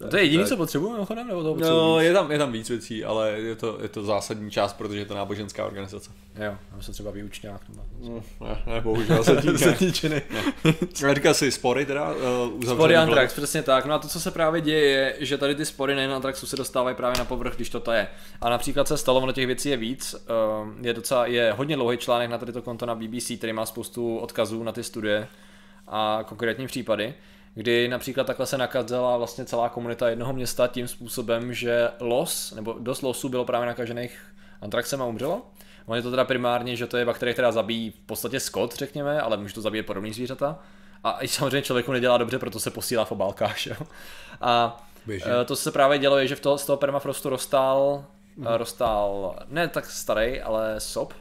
To je jediné, co potřebujeme, mimochodem, nebo to No, je tam, je tam víc věcí, ale je to, je to zásadní část, protože je to náboženská organizace. Jo, tam se třeba výučňák. No, ne, ne, bohužel setničiny. ne. Říká si spory teda uh, Spory Antrax, přesně tak. No a to, co se právě děje, je, že tady ty spory nejen Antraxu se dostávají právě na povrch, když to je. A například se stalo, ono těch věcí je víc. Uh, je docela, je hodně dlouhý článek na tady to konto na BBC, který má spoustu odkazů na ty studie a konkrétní případy kdy například takhle se nakazila vlastně celá komunita jednoho města tím způsobem, že los, nebo dost losů bylo právě nakažených antraxem a umřelo. On je to teda primárně, že to je bakterie, která zabíjí v podstatě skot, řekněme, ale může to zabíjet podobný zvířata. A i samozřejmě člověku nedělá dobře, proto se posílá v obálkách. Jo? A Běžně. Eh, to se právě dělo, je, že v toho, z toho permafrostu rostal, mm. rostal ne tak starý, ale sob.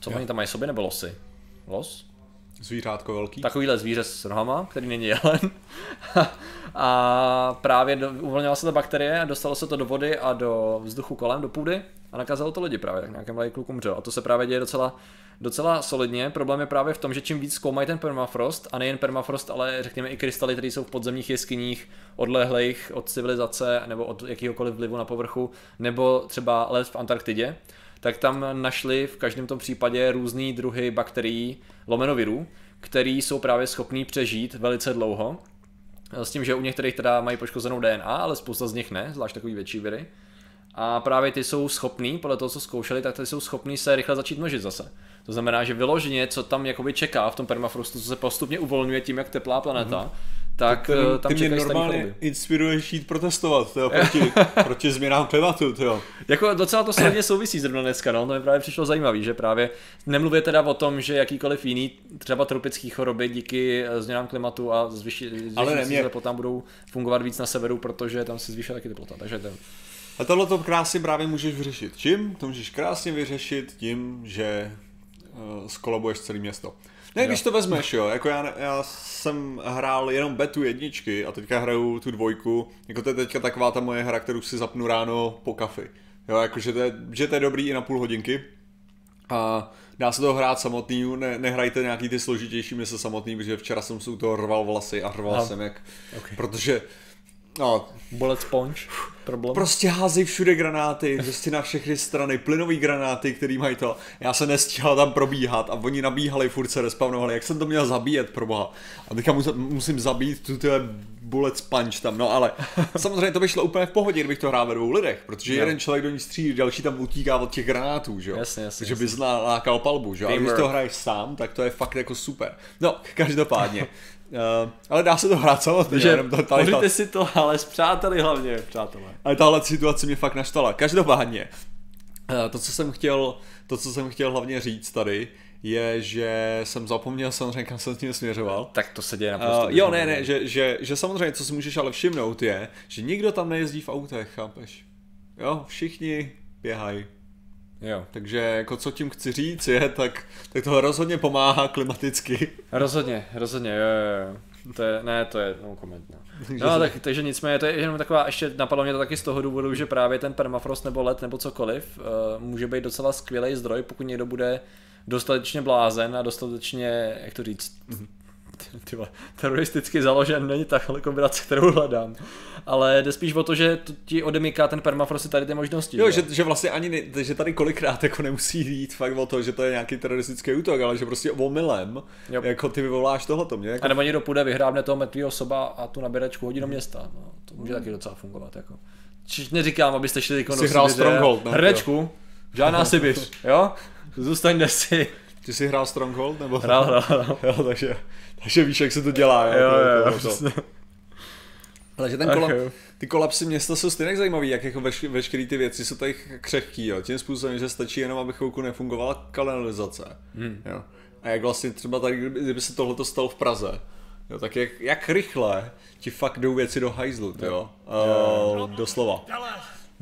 Co oni tam mají soby nebo losy? Los? Zvířátko velký. Takovýhle zvíře s rohama, který není jelen. a právě do, uvolnila se ta bakterie a dostalo se to do vody a do vzduchu kolem, do půdy a nakazalo to lidi právě, tak nějakém mladý kluk umřel. A to se právě děje docela, docela solidně. Problém je právě v tom, že čím víc zkoumají ten permafrost, a nejen permafrost, ale řekněme i krystaly, které jsou v podzemních jeskyních, odlehlých od civilizace nebo od jakýhokoliv vlivu na povrchu, nebo třeba let v Antarktidě, tak tam našli v každém tom případě různé druhy bakterií, lomenovirů, který jsou právě schopní přežít velice dlouho. S tím, že u některých teda mají poškozenou DNA, ale spousta z nich ne, zvlášť takový větší viry. A právě ty jsou schopní, podle toho, co zkoušeli, tak ty jsou schopní se rychle začít množit zase. To znamená, že vyloženě, co tam jakoby čeká v tom permafrostu, co se postupně uvolňuje tím, jak teplá planeta, mm-hmm tak ty, eh, tam ty mě normálně inspiruješ jít protestovat tyjo, proti, proti změnám klimatu. Tyjo. Jako docela to sledně souvisí zrovna dneska, no, to mi právě přišlo zajímavé, že právě nemluvě teda o tom, že jakýkoliv jiný třeba tropický choroby díky eh, změnám klimatu a ne, mě... potom budou fungovat víc na severu, protože tam se zvýšila taky teplota, takže to... A tohle to krásně právě můžeš vyřešit. Čím? To můžeš krásně vyřešit tím, že uh, skolabuješ celé město. Ne, když to vezmeš, jo, jako já, já jsem hrál jenom betu jedničky a teďka hraju tu dvojku, jako to je teďka taková ta moje hra, kterou si zapnu ráno po kafi. Jo, jakože to je, že to je dobrý i na půl hodinky. A dá se to hrát samotný, ne, nehrajte nějaký ty složitější mise samotný, protože včera jsem u toho rval vlasy a rval Aha. jsem jak, okay. protože, no. Bullet sponge. Problém. Prostě házejí všude granáty, prostě na všechny strany, plynový granáty, který mají to. Já se nestíhal tam probíhat a oni nabíhali, furt se respawnovali, jak jsem to měl zabíjet, proboha. A teďka musím, zabít tu tyhle bullet sponge tam, no ale samozřejmě to by šlo úplně v pohodě, kdybych to hrál ve dvou lidech, protože Jo. jeden člověk do ní střílí, další tam utíká od těch granátů, že jo? Jasně, jasně, Takže bys lákal palbu, že jo? A když to hraješ sám, tak to je fakt jako super. No, každopádně. Uh, ale dá se to hrát samozřejmě, Takže jenom to, tady, si to, ale s přáteli hlavně, přátelé. ale tahle situace mě fakt naštvala. Každopádně, eh, to, co jsem chtěl, to, co jsem chtěl hlavně říct tady, je, že jsem zapomněl samozřejmě, kam jsem s tím směřoval. Tak to se děje naprosto. Uh, jo, ne, ne, že, že, že samozřejmě, co si můžeš ale všimnout je, že nikdo tam nejezdí v autech, chápeš? Jo, všichni běhají. Jo. Takže jako co tím chci říct je, tak, tak to rozhodně pomáhá klimaticky. Rozhodně, rozhodně, jo, jo, jo. To je, ne, to je no comment, no. No, tak, takže nicméně, to je jenom taková, ještě napadlo mě to taky z toho důvodu, že právě ten permafrost nebo led nebo cokoliv uh, může být docela skvělý zdroj, pokud někdo bude dostatečně blázen a dostatečně, jak to říct, ty vole, teroristicky založen není takhle kombinace, kterou hledám. Ale jde spíš o to, že to ti odemyká ten permafrost tady ty možnosti. Jo, že, že vlastně ani, ne, že tady kolikrát jako nemusí jít fakt o to, že to je nějaký teroristický útok, ale že prostě omylem, Jo. jako ty vyvoláš tohoto mě. Jako A nebo někdo půjde, vyhrábne toho mrtvého osoba a tu nabíračku hodí do města. No, to může taky docela fungovat. Jako. Čiž neříkám, abyste šli jako Jsi hrál Stronghold, ne? Hrnečku, žádná Sibiř, jo? Zůstaňte si. Ty jsi hrál Stronghold? Nebo... Hrál, hrál, hrál. Jo, takže, takže víš, jak se to dělá. Jo, Jo, to, jo, to, jo, to, přesně. Ale že ten kolap, jo. ty kolapsy města jsou stejně zajímavý, jak jako veš, veškeré ty věci jsou tady křehký, jo. Tím způsobem, že stačí jenom, aby chvilku nefungovala kanalizace. Hmm. Jo. A jak vlastně třeba tady, kdyby, kdyby se tohle stalo v Praze, jo, tak jak, jak rychle ti fakt jdou věci do hajzlu, jo. Uh, doslova.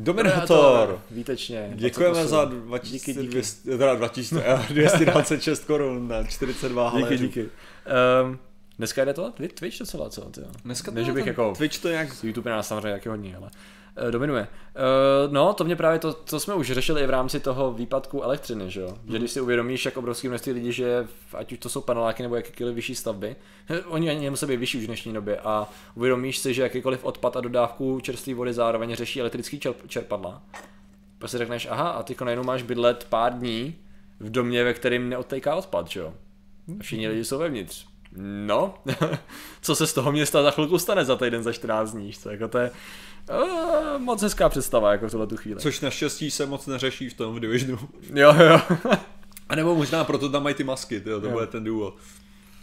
Dominator! Výtečně. Děkujeme 28. za Díky, 2200, teda 2000, eh, 226 korun na 42 Díky, haléřů. díky. Um, dneska jde to? Twi- Twitch docela, co? Tyjo. Dneska to bych ten jako... Twitch to nějak YouTube je nás samozřejmě taky hodně, ale uh, dominuje. Uh, no, to mě právě to, to jsme už řešili i v rámci toho výpadku elektřiny, že jo? Že když si uvědomíš, jak obrovský množství lidí v- ať už to jsou paneláky nebo jakékoliv vyšší stavby, oni ani nemusí být vyšší už v dnešní době a uvědomíš si, že jakýkoliv odpad a dodávku čerstvé vody zároveň řeší elektrický čerp- čerpadla. Pak si řekneš, aha, a ty najednou máš bydlet pár dní v domě, ve kterým neodtéká odpad, že jo? Všichni lidi jsou vevnitř. No, co se z toho města za chvilku stane za týden, za 14 dní, co, jako to je uh, moc hezká představa, jako v tuhle tu chvíli. Což naštěstí se moc neřeší v tom v Divisionu. Jo, jo. A nebo možná proto tam mají ty masky, tyjo, to Jo. bude ten důvod.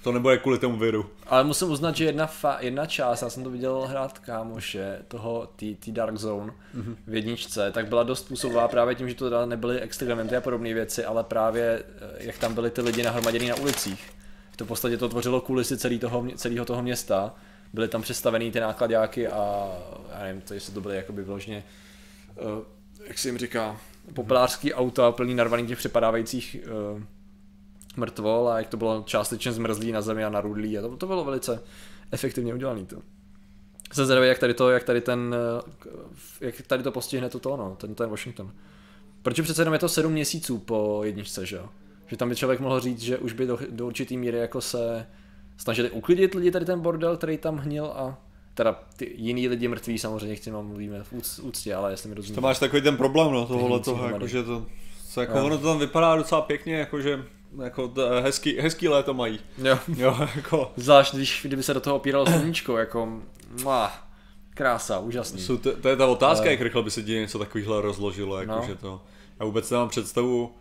To nebude kvůli tomu viru. Ale musím uznat, že jedna, fa- jedna část, já jsem to viděl hrát kámoše, toho, tý Dark Zone Mhm. v jedničce, tak byla dost působová právě tím, že to teda nebyly extramenty a podobné věci, ale právě eh, jak tam byli ty lidi nahromadění na ulicích. To v podstatě to tvořilo kulisy celý toho, celého toho města. Byly tam přestavený ty nákladňáky a já nevím, to jestli to byly jakoby vyloženě, uh, jak se jim říká, populářský auta plný narvaný těch přepadávajících uh, mrtvol a jak to bylo částečně zmrzlý na zemi a narudlý a to, to bylo velice efektivně udělané to. Jsem zvědavý, jak tady to, jak tady ten, eh, jak tady to postihne to, no, ten, ten Washington. Protože přece jenom je to sedm měsíců po jedničce, že jo? Že tam by člověk mohl říct, že už by do, do určitý míry jako se snažili uklidit lidi tady ten bordel, který tam hnil a teda ty jiný lidi mrtví samozřejmě, k těm mluvíme v úc- úctě, ale jestli mi rozumíš. To máš takový ten problém, no, hnící toho, jakože to, co, jako Jo. ono to tam vypadá docela pěkně, jakože jako to, hezký, hezký léto mají. Jo. Jo, jako, Zvlášť, když, kdyby se do toho opíralo sluníčko, jako mua, krása, úžasný. jsou to, to, je ta otázka, Ale- jak rychle by se ti něco takového rozložilo, No. jakože to, já vůbec nemám představu,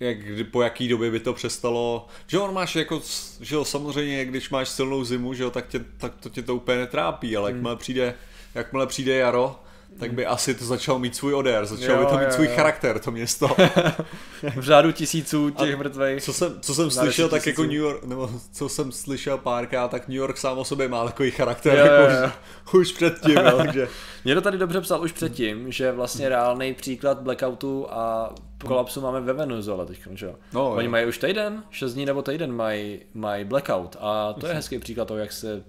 jak, kdy, po jaký době by to přestalo, že on máš jako, že jo, samozřejmě, když máš silnou zimu, že jo, tak, tě, tak to tě to úplně netrápí, ale Hmm. jakmile přijde, jakmile přijde jaro, tak by asi to začalo mít svůj odér, začalo Jo, by to mít jo, svůj jo. charakter, to město. V řádu tisíců těch mrtvých. Co jsem, co jsem slyšel, tak jako. New York, nebo co jsem slyšel párkrát, tak New York sám o sobě má takový charakter, Jo, jako jo, jo. Už, už předtím, jo, takže Někdo tady dobře psal už předtím, že vlastně reálný příklad blackoutu a kolapsu máme ve Venezuele teď, že jo? No, Oni jo. mají už týden, 6 dní nebo týden mají, mají blackout a to je hezký příklad toho, jak se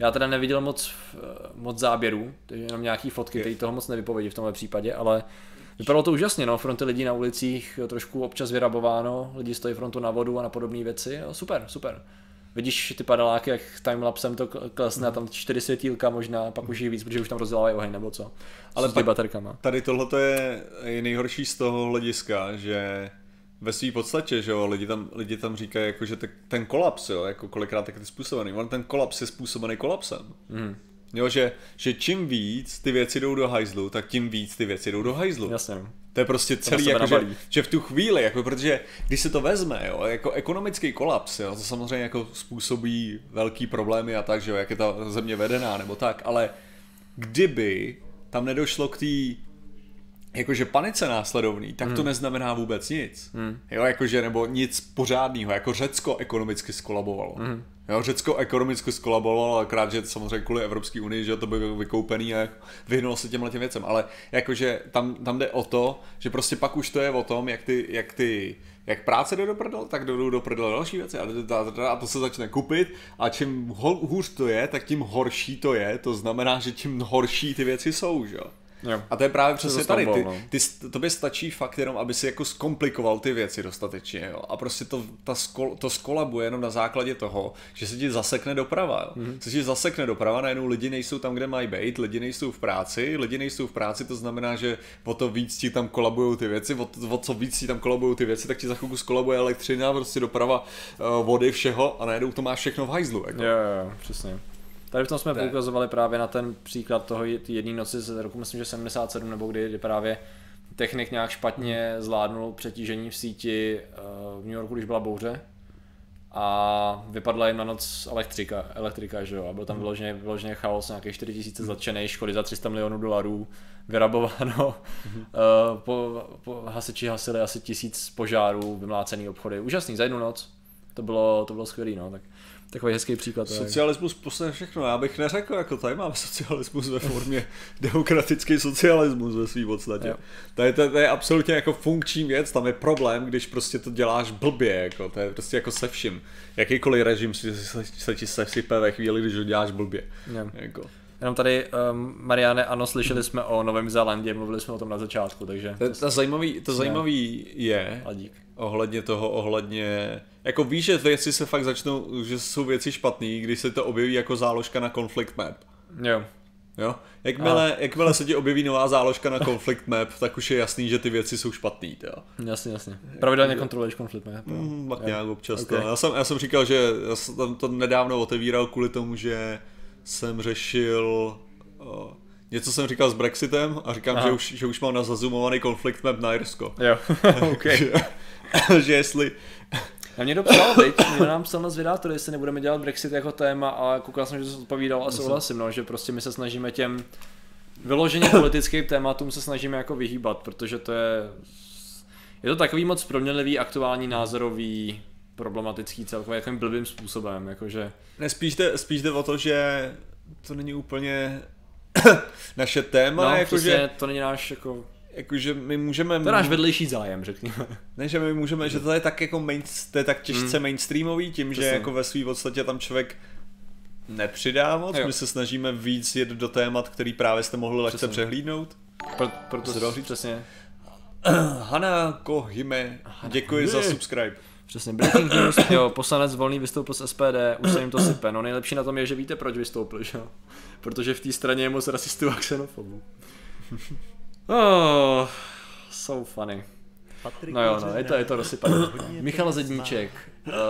já teda neviděl moc, eh, moc záběrů, takže jenom nějaký fotky, které toho moc nevypovědí v tomhle případě, ale vypadalo to úžasně, no, fronty lidí na ulicích trošku občas vyrabováno, lidi stojí frontu na vodu a na podobné věci, jo, super, super. vidíš ty padaláky, jak timelapsem to klesne a tam čtyři světílka možná, pak už jich víc, protože už tam rozdělávají oheň nebo co. Ale s baterkama. Tady tohle je nejhorší z toho hlediska, že ve své podstatě, že jo, lidi tam, lidi tam říkají, jako, že ten kolaps, jo, jako kolikrát tak je způsobený, on ten kolaps je způsobený kolapsem. Mm. Jo, že, že čím víc ty věci jdou do hajzlu, tak tím víc ty věci jdou do hajzlu. Jasně. To je prostě celý, jako, že, že, v tu chvíli, jako, protože když se to vezme, jo, jako ekonomický kolaps, jo, to samozřejmě jako způsobí velký problémy a tak, že jo, jak je ta země vedená nebo tak, ale kdyby tam nedošlo k té jakože panice následovný, tak hmm. to neznamená vůbec nic. Hmm. Jo, jakože, nebo nic pořádného, jako Řecko ekonomicky skolabovalo. Hmm. Jo, Řecko ekonomicky skolabovalo, akorát, že samozřejmě kvůli Evropské unii, že to bylo vykoupený a vyhnulo se těmhle těm věcem, ale jakože tam, tam jde o to, že prostě pak už to je o tom, jak ty, jak ty jak práce jde do prdel, tak jdou do prdel další věci a, to se začne kupit a čím hůř to je, tak tím horší to je, to znamená, že tím horší ty věci jsou, že jo. Jo. A to je právě přesně tady. Ty, no. ty, tobě stačí fakt jenom, aby si jako skomplikoval ty věci dostatečně. Jo? A prostě to, ta skol, to skolabuje jenom na základě toho, že se ti zasekne doprava. Jo? Mm-hmm. Se ti zasekne doprava, najednou lidi nejsou tam, kde mají být, lidi nejsou v práci, lidi nejsou v práci, to znamená, že o to víc ti tam kolabují ty věci, o, o co víc ti tam kolabují ty věci, tak ti za chvilku skolabuje elektřina, prostě doprava, uh, vody, všeho a najednou to máš všechno v hajzlu. Jako. Jo, jo, přesně. Tady v tom jsme ne. poukazovali právě na ten příklad toho jedné noci z roku, myslím, že 77, nebo kdy, kdy právě technik nějak špatně zvládnul přetížení v síti eh, v New Yorku, když byla bouře a vypadla jim na noc elektrika, elektrika že jo, a byl tam hmm. vyloženě, vyloženě chaos, nějakých 4000 zatčených, škody za 300 milionů dolarů, vyrabováno, mm-hmm. uh, po, po, hasiči hasili asi tisíc požárů, vymlácený obchody, úžasný, za jednu noc, to bylo, to bylo skvělý, no, tak Takový hezký příklad. Socialismus posledně všechno. Já bych neřekl, jako tady máme socialismus ve formě demokratický socialismus ve svým podstatě. To je, to, to je absolutně jako funkční věc, tam je problém, když prostě to děláš blbě, jako, to je prostě jako se vším. Jakýkoliv režim se, se, se ti sesype ve chvíli, když ho děláš blbě. Jako. Jenom tady, um, Mariane, ano, slyšeli jsme o Novém Zélandě, mluvili jsme o tom na začátku, takže... To, to, zajímavý, to zajímavý je, Adík. ohledně toho, ohledně... Jako víš, že věci se fakt začnou, že jsou věci špatné, když se to objeví jako záložka na conflict map. Jo. Jo? Jakmile, a... jakmile se ti objeví nová záložka na conflict map, tak už je jasný, že ty věci jsou špatný. Jo? Jasně, jasně. Pravidelně kontroluješ conflict map. Mm, tak nějak občas. Okay. Já, jsem, já jsem říkal, že já jsem to nedávno otevíral kvůli tomu, že jsem řešil uh, něco jsem říkal s Brexitem a říkám, že už, že už mám na zazumovaný konflikt map na Irsko. Jo, okay. že, že jestli... Já mě dopsal, viď? Mě nám psal na zvědátor, jestli nebudeme dělat Brexit jako téma a koukal jsem, že to odpovídal a souhlasím, no, že prostě my se snažíme těm vyloženě politickým tématům se snažíme jako vyhýbat, protože to je je to takový moc proměnlivý, aktuální, názorový, problematický celkově jakým blbým způsobem, jakože... Ne, spíš jde, spíš jde o to, že to není úplně naše téma, no, jakože... to není náš jako... Jakože my můžeme... To je náš vedlejší zájem, řekněme. Ne, že my můžeme, že to je tak jako main, to je tak těžce mm. mainstreamový, tím, Přesně. že jako ve svým podstatě tam člověk nepřidá moc, jo. my se snažíme víc jet do témat, který právě jste mohli lehce přehlídnout. Pro, proto? Přesně. Hana Kohime, děkuji za subscribe. Přesně, breaking news, jo, poslanec volný vystoupil z SPD, už se jim to sype. No nejlepší na tom je, že víte, proč vystoupil, že jo? Protože v té straně je moc rasistů a xenofobů. Oh, so funny. Patrik no jo, no, je to, je to rozsypané. Michal Zedníček.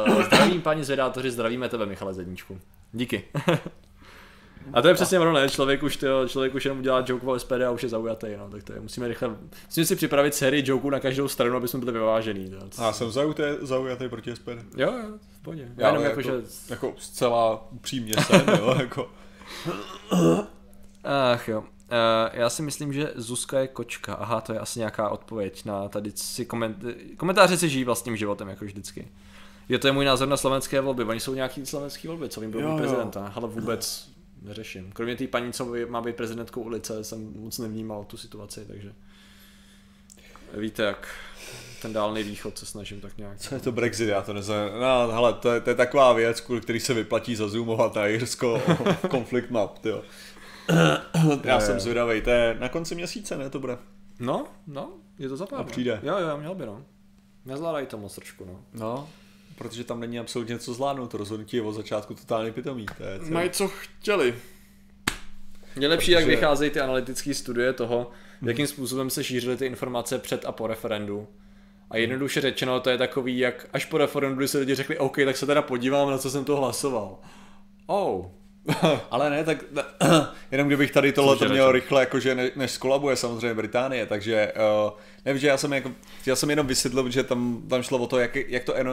Uh, zdravím paní zvědátoři, zdravíme tebe, Michale Zedníčku. Díky. A to je přesně ono, ne? Člověk už, tyjo, člověk už jenom udělá joke o SPD a už je zaujatý, no, tak to je, musíme rychle, musíme si připravit sérii jokeů na každou stranu, aby jsme byli vyvážený. A já jsem zaujatý, zaujatý proti SPD. Jo, jo, v pohodě. Já, jenom jako, jako, že... jako zcela upřímně jsem, jo, jako. Ach jo. Uh, já si myslím, že Zuzka je kočka. Aha, to je asi nějaká odpověď na tady si koment... komentáře si žijí vlastním životem, jako vždycky. Je to je můj názor na slovenské volby. Oni jsou nějaký slovenské volby, co vím, byl prezidenta, ale vůbec neřeším. Kromě té paní, co má být prezidentkou ulice, jsem moc nevnímal tu situaci, takže víte, jak ten dálný východ se snažím tak nějak. Co je to Brexit, já to neznám. No, hele, to je, to je taková věc, kvůli který se vyplatí zazumovat na Jirsko konflikt map, jo. Já je, jsem zvědavý, to je na konci měsíce, ne, to bude. No, no, je to za pár. A přijde. Jo, jo, měl by, no. Nezvládají to moc trošku, no. No, protože tam není absolutně co zvládnout. To rozhodnutí je od začátku totálně pitomý. To je celé. Mají co chtěli. Je lepší, jak Protože- vycházejí ty analytické studie toho, jakým způsobem se šířily ty informace před a po referendu. A jednoduše řečeno, to je takový, jak až po referendu, kdy se lidi řekli, OK, tak se teda podívám, na co jsem to hlasoval. Oh. Ale ne, tak jenom kdybych tady tohle to měl rychle, jakože ne, než skolabuje samozřejmě Británie, takže uh, nevím, že já jsem, jako, já jsem jenom vysvětlil, že tam, tam šlo o to, jak, jak to eno,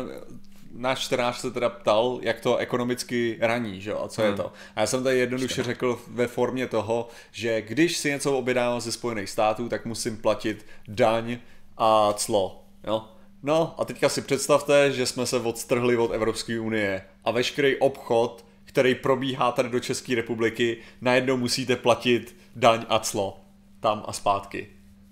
náš čtenář se teda ptal, jak to ekonomicky raní, že jo, a co je Hmm. to. A já jsem tady jednoduše řekl ve formě toho, že když si něco objednávám ze Spojených států, tak musím platit daň a clo, jo. No a teďka si představte, že jsme se odstrhli od Evropské unie a veškerý obchod, který probíhá tady do České republiky, najednou musíte platit daň a clo tam a zpátky.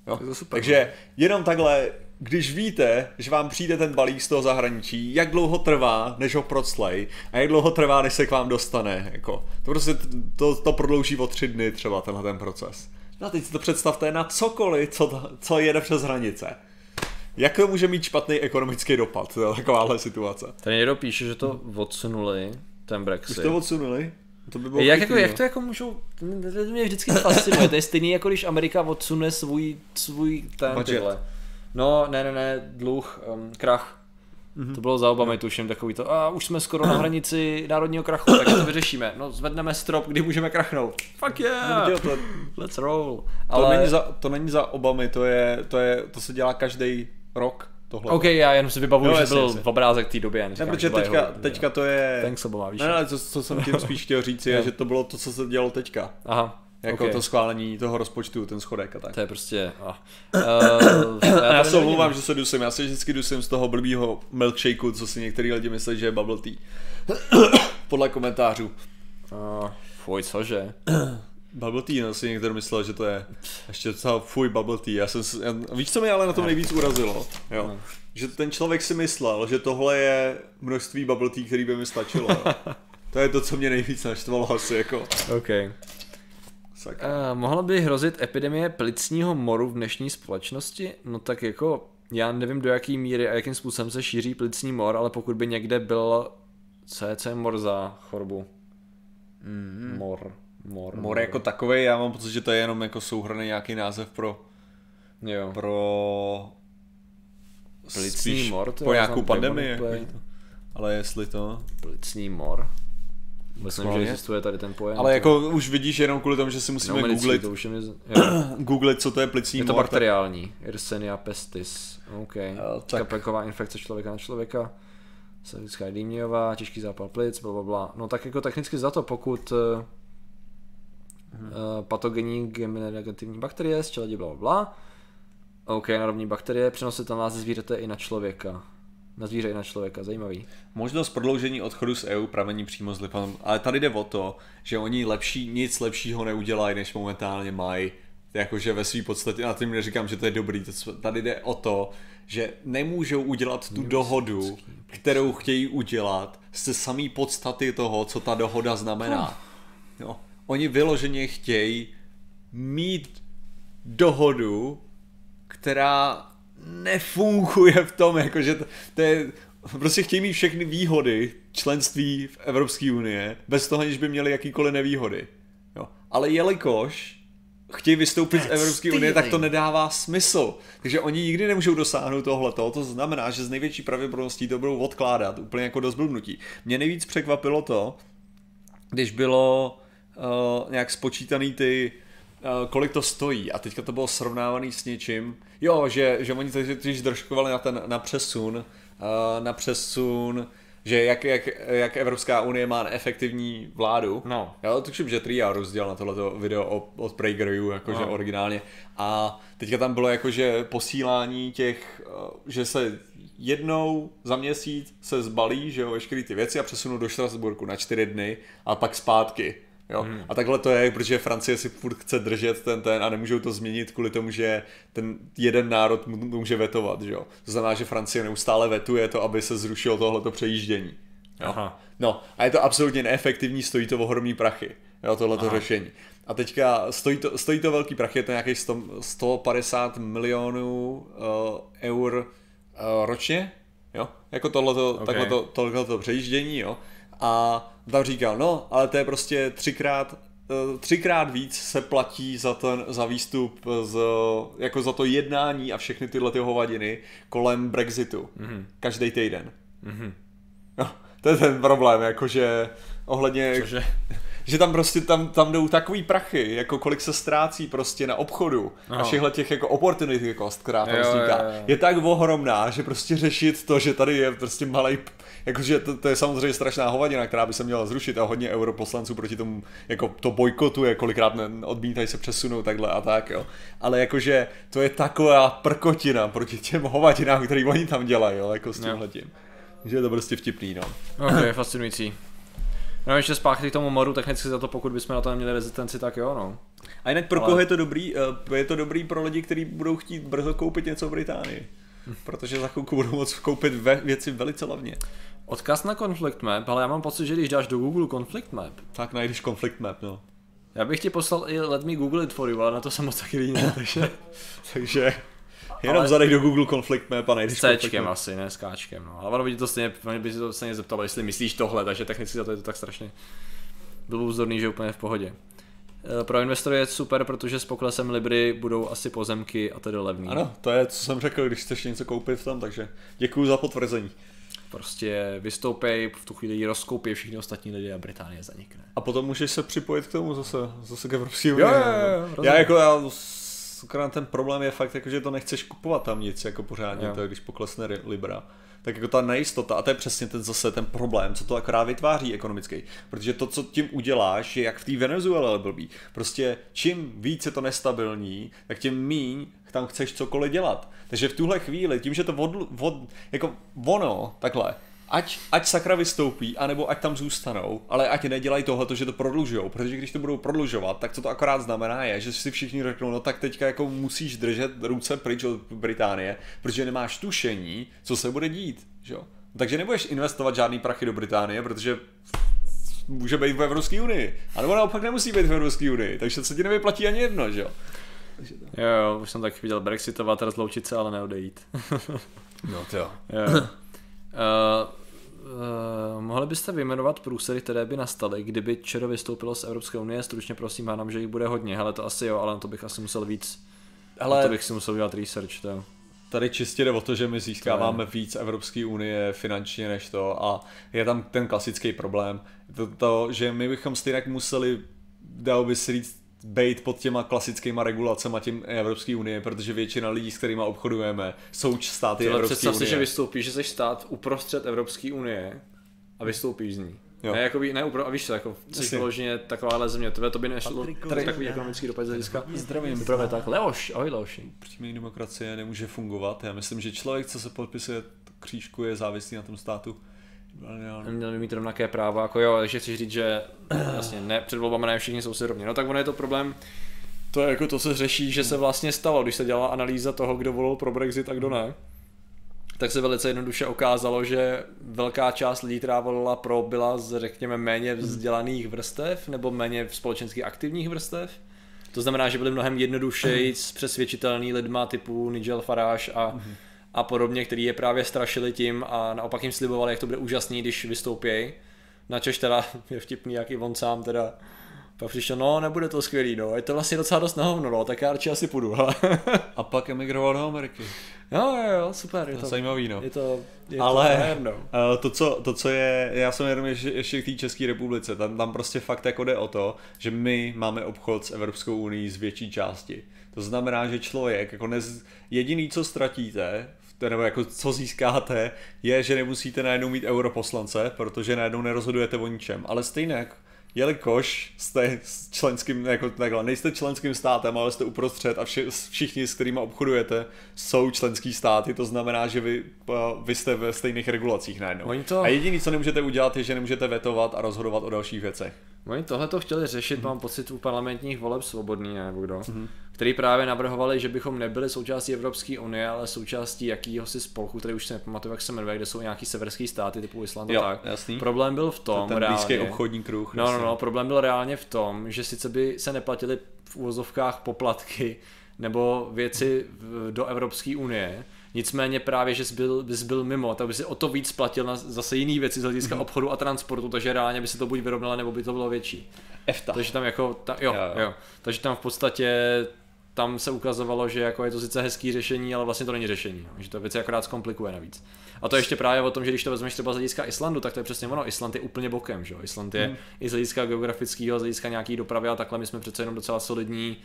Jo? Je to super, no. Takže jenom takhle, když víte, že vám přijde ten balík z toho zahraničí, jak dlouho trvá, než ho proclej a jak dlouho trvá, než se k vám dostane. Jako, to prostě to, to prodlouží o tři dny třeba tenhle ten proces. No a teď si to představte na cokoliv, co, co jede přes hranice. Jak to může mít špatný ekonomický dopad, to je takováhle situace. Tady někdo píše, že to odsunuli, ten Už Brexit. to odsunuli? To by bylo Jak, jako, jak no. to jako můžou, to mě vždycky fascinuje, to je stejný jako když Amerika odsune svůj, svůj ten Budget. tyhle. No, ne, ne, ne, dluh, um, krach. Mhm. To bylo za Obamy, tuším, takový to, a už jsme skoro na hranici národního krachu, tak to vyřešíme. No, zvedneme strop, kdy můžeme krachnout. Fuck yeah! No, to, Let's roll. to, Ale, není za, to není za Obamy, to, je, to, je, to se dělá každý rok. Tohle. OK, já jenom si vybavuju, Jo, že byl jasně. v obrázek té doby. Já Ne, neříkám, protože teďka, jeho- teďka to je... Thanks Obama, víš. Ne, ne, co, co jsem tím spíš chtěl říct, je, že to bylo to, co se dělo teďka. Aha, Jako OK. to schválení toho rozpočtu, ten schodek a tak. To je prostě... Ah. Uh, A já se omlouvám, že se dusím, já se vždycky dusím z toho blbýho milkshakeu, co si některý lidi myslí, že je bubble tea. Podle komentářů. Uh, fuj, cože? Bubble tea, no si někdo myslel, že to je ještě docela fuj bubble tea. Já jsem, já, víš, co mě ale na tom nejvíc urazilo? Jo. No. Že ten člověk si myslel, že tohle je množství bubble tea, který by mi stačilo. To je to, co mě nejvíc naštvalo asi, jako. OK. Sakra. Uh, mohla by hrozit epidemie plicního moru v dnešní společnosti? No tak jako, já nevím do jaký míry a jakým způsobem se šíří plicní mor, ale pokud by někde byl, je mor za chorobu? Mm. Mor. Mor. More jako takový, já mám pocit, že to je jenom jako souhrný nějaký název pro, Jo. pro Plicní mor, to po nějakou pandemii. Jako, ale jestli to... Plicní mor. Myslím, že existuje tady ten pojem. Ale jako už vidíš jenom kvůli tomu, že si musíme no, googlit, to už je, mi... z- googlit, co to je plicní je to mor, bakteriální. Yersenia pestis. OK. tak- Kapelková infekce člověka na člověka. Savická dýmňová, těžký zápal plic, bla, bla, bla. No tak jako technicky za to, pokud Mhm. uh, patogenní negativní bakterie z čeledi, bla, bla, bla. OK, narovní bakterie, přenositelná ze zvířete i na člověka. Na zvíře i na člověka, zajímavý. Možnost prodloužení odchodu z EU pramení přímo z Lipan. Ale tady jde o to, že oni lepší, nic lepšího neudělají, než momentálně mají. Jakože ve své podstatě, a tím neříkám, že to je dobrý, to, tady jde o to, že nemůžou udělat tu dohodu, kterou chtějí udělat, ze samé podstaty toho, co ta dohoda znamená. Jo. Oni vyloženě chtějí mít dohodu, která nefunguje v tom, jakože to, to je, prostě chtějí mít všechny výhody členství v Evropské unie, bez toho, aniž by měli jakýkoliv nevýhody. Jo. Ale jelikož chtějí vystoupit z Evropské unie, tak to nedává smysl. Takže oni nikdy nemůžou dosáhnout tohleto. To znamená, že z největší pravděpodobností to budou odkládat, úplně jako do zblbnutí. Mě nejvíc překvapilo to, když bylo uh, nějak spočítaný ty, uh, kolik to stojí a teďka to bylo srovnávaný s něčím, jo, že, že oni teď když držkovali na ten na přesun, uh, na přesun, že jak, jak, jak Evropská unie má neefektivní vládu. No. Jo, tuším, že Tria rozdělal na tohleto video od, od PragerU, jakože No. originálně. A teďka tam bylo jakože posílání těch, uh, že se jednou za měsíc se zbalí, že jo, veškeré ty věci a přesunou do Štrasburku na čtyři dny a pak zpátky. Jo? Hmm. A takhle to je, protože Francie si furt chce držet ten ten a nemůžou to změnit kvůli tomu, že ten jeden národ může vetovat, že jo. To znamená, že Francie neustále vetuje to, aby se zrušilo tohleto přejíždění. Jo? Aha. No a je to absolutně neefektivní, stojí to ohromný prachy, jo, tohleto řešení. A teďka stojí to, stojí to velký prachy, je to nějakých 100, 150 milionů uh, eur uh, ročně, jo, jako tohleto, Okay. okay. takhle tohleto přejíždění, jo, a tam říkal, no, ale to je prostě třikrát, eh, třikrát víc se platí za ten, za výstup z, jako za to jednání a všechny tyhle ty hovadiny kolem Brexitu. Mm-hmm. Každý týden. Mhm. No, to je ten problém, jakože ohledně, Cože? Že tam prostě tam, tam jdou takový prachy, jako kolik se ztrácí prostě na obchodu a Aha. všechhle těch jako opportunity cost, která tam Jo, vzniká, jo, jo. je tak ohromná, že prostě řešit to, že tady je prostě malý, jakože to, to, je samozřejmě strašná hovadina, která by se měla zrušit a hodně europoslanců proti tomu jako to bojkotuje, kolikrát ne, odmítají se přesunout takhle a tak, jo. Ale jakože to je taková prkotina proti těm hovadinám, který oni tam dělají, jo, jako s Jo. tímhletím. Že je to prostě vtipný, no. Ok, fascinující. No ještě zpátky k tomu moru, technicky za to, pokud bychom na to neměli rezistenci, tak jo, no. A jinak pro Ale- koho je to dobrý? Eh, Je to dobrý pro lidi, kteří budou chtít brzo koupit něco v Británii. Protože za chvilku budou moct koupit ve, věci velice levně. Odkaz na Conflict Map, ale já mám pocit, že když dáš do Google Conflict Map, Tak najdeš Conflict Map, no. já bych ti poslal i Let me Google it for you, ale na to jsem moc taky líný, takže Takže jenom Ale- zadej do Google Conflict Map a najdeš s Cčkem asi, ne s Kčkem, no. Ale ono by ti to stejně, ono by si to stejně zeptalo, jestli myslíš tohle, takže technicky za to je to tak strašně blůzdorný, že úplně v pohodě. Eh, Pro investory je super, protože s poklesem Libry budou asi pozemky a tedy levný. Ano, to je, co jsem řekl, když chceš něco koupit tam, takže děkuji za potvrzení. Prostě vystoupej, v tu chvíli rozkoupí všichni ostatní lidi a Británie zanikne. A potom můžeš se připojit k tomu zase, zase k Evropské unii. jo, jo, rozumím. já jako, já, akorát ten problém je fakt, jako, že to nechceš kupovat tam nic, jako pořádně, to, když poklesne Libra. Tak jako ta nejistota, a to je přesně ten zase ten problém, co to akorát vytváří ekonomický. Protože to, co tím uděláš, je jak v té Venezuele blbý. Prostě čím víc je to nestabilní, tak tím míň tam chceš cokoliv dělat. Takže v tuhle chvíli, tím, že to od, od, jako ono, takhle, ať, ať sakra vystoupí, anebo ať tam zůstanou, ale ať nedělají tohle, že to prodlužujou, protože když to budou prodlužovat, tak co to akorát znamená je, že si všichni řeknou, no tak teďka jako musíš držet ruce pryč od Británie, protože nemáš tušení, co se bude dít, že jo? Takže nebudeš investovat žádný prachy do Británie, protože může být v Evropské unii. A nebo naopak nemusí být v Evropské unii, takže se ti nevyplatí ani jedno, že jo? Jo, jo, už jsem tak viděl Brexitovat, rozloučit se, ale neodejít. No to jo. Jo. Uh, mohli byste vyjmenovat průsery, které by nastaly, kdyby Čero vystoupilo z Evropské unie? Stručně prosím, hádám, že jich bude hodně. Hele, to asi jo, ale na to bych asi musel víc. Ale... To bych si musel udělat research, to tady čistě jde o to, že my získáváme víc Evropské unie finančně než to a je tam ten klasický problém. To, to že my bychom stejně museli, dalo by se říct, být pod těma klasickýma regulacemi tím Evropské unie, protože většina lidí, s kterými obchodujeme, jsou státy Ale Evropské představ si, unie. že vystoupíš, že jsi stát uprostřed Evropské unie a vystoupíš z ní. Jo. Ne, jako by, ne, upro, a víš co, jako jsi vyloženě takováhle země, tebe to by nešlo, takový ekonomický dopad z hlediska. Zdravím. Právě tak, Leoš, ahoj Leoši. Přímý demokracie nemůže fungovat. Já myslím, že člověk, co se podpisuje křížku, je závislý na tom státu. Měl by mít rovnaké práva, jako jo, takže chci říct, že vlastně ne, před volbami ne všichni jsou si rovni. No tak ono je to problém, to je jako to, co se řeší, že se vlastně stalo, když se dělala analýza toho, kdo volil pro Brexit a kdo ne. Tak se velice jednoduše ukázalo, že velká část lidí, která volila pro, byla z, řekněme, méně vzdělaných vrstev nebo méně společensky aktivních vrstev. To znamená, že byli mnohem jednodušeji přesvědčitelný lidma typu Nigel Farage a, a podobně, který je právě strašili tím a naopak jim slibovali, jak to bude úžasný, když vystoupějí. Načež teda je vtipný, jak i on sám teda pak přišel, no nebude to skvělý, no, je to vlastně docela dost na hovno, no, tak já radši asi půjdu, hele. A pak emigroval do Ameriky. jo, jo, jo, super, je To to, zajímavý, no. je to, je Ale to no. eh, to, co, to, co je, já jsem jenom ještě, ještě k té České republice, tam, tam prostě fakt jako jde o to, že my máme obchod s Evropskou unii z větší části. To znamená, že člověk, jako nez, jediný, co ztratíte, nebo jako co získáte, je, že nemusíte najednou mít europoslance, protože najednou nerozhodujete o ničem. Ale stejně, jelikož jste členským, jako takhle, nejste členským státem, ale jste uprostřed a vši, všichni, s kterými obchodujete, jsou členský státy, to znamená, že vy, eh, vy jste ve stejných regulacích najednou. Oni to- A jediný, co nemůžete udělat, je, že nemůžete vetovat a rozhodovat o dalších věcech. Oni tohle to chtěli řešit, mám pocit, u parlamentních voleb svobodný, nebo kdo, který právě navrhovali, že bychom nebyli součástí Evropské unie, ale součástí jakýhosi spolku, který už si nepamatuju, jak se jmenuje, kde jsou nějaký severský státy typu Island a tak. jasný. Problém byl v tom, Ten blízký obchodní kruh. No, no, no, problém byl reálně v tom, že sice by se neplatily v úvozovkách poplatky nebo věci do Evropské unie, Nicméně právě, že jsi byl, bys byl mimo, tak by si o to víc platil na zase jiný věci z hlediska mm-hmm. obchodu a transportu, takže reálně by se to buď vyrovnalo, nebo by to bylo větší. EFTA. Takže tam jako, ta, jo, jo, jo. jo, takže tam v podstatě tam se ukazovalo, že jako je to sice hezký řešení, ale vlastně to není řešení, že to věci akorát zkomplikuje navíc. A to ještě právě o tom, že když to vezmeš třeba z hlediska Islandu, tak to je přesně ono. Island je úplně bokem, že jo. Island je mm. i z hlediska geografického, z hlediska nějaký dopravy a takhle my jsme přece jenom docela solidní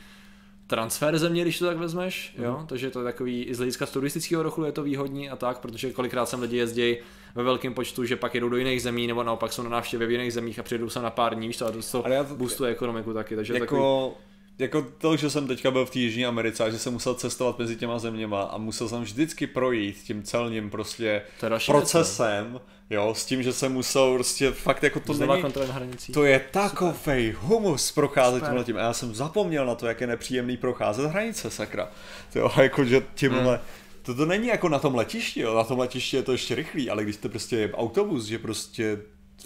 transfer země, když to tak vezmeš, mm. jo, takže to je takový, i z hlediska turistického rochu je to výhodní a tak, protože kolikrát sem lidi jezdí ve velkém počtu, že pak jedou do jiných zemí, nebo naopak jsou na návštěvě v jiných zemích a přijedou se na pár dní, víš to, a to, to boostuje ekonomiku taky, takže jako... takový jako to, že jsem teďka byl v té Jižní Americe a že jsem musel cestovat mezi těma zeměma a musel jsem vždycky projít tím celním prostě procesem, věc, jo, s tím, že jsem musel prostě fakt jako to Znova není, na hranicích. to je takovej humus procházet tímhle tím a já jsem zapomněl na to, jak je nepříjemný procházet hranice, sakra, jo, jako že tímhle, hmm. to, to není jako na tom letišti, jo, na tom letišti je to ještě rychlý, ale když to prostě je autobus, že prostě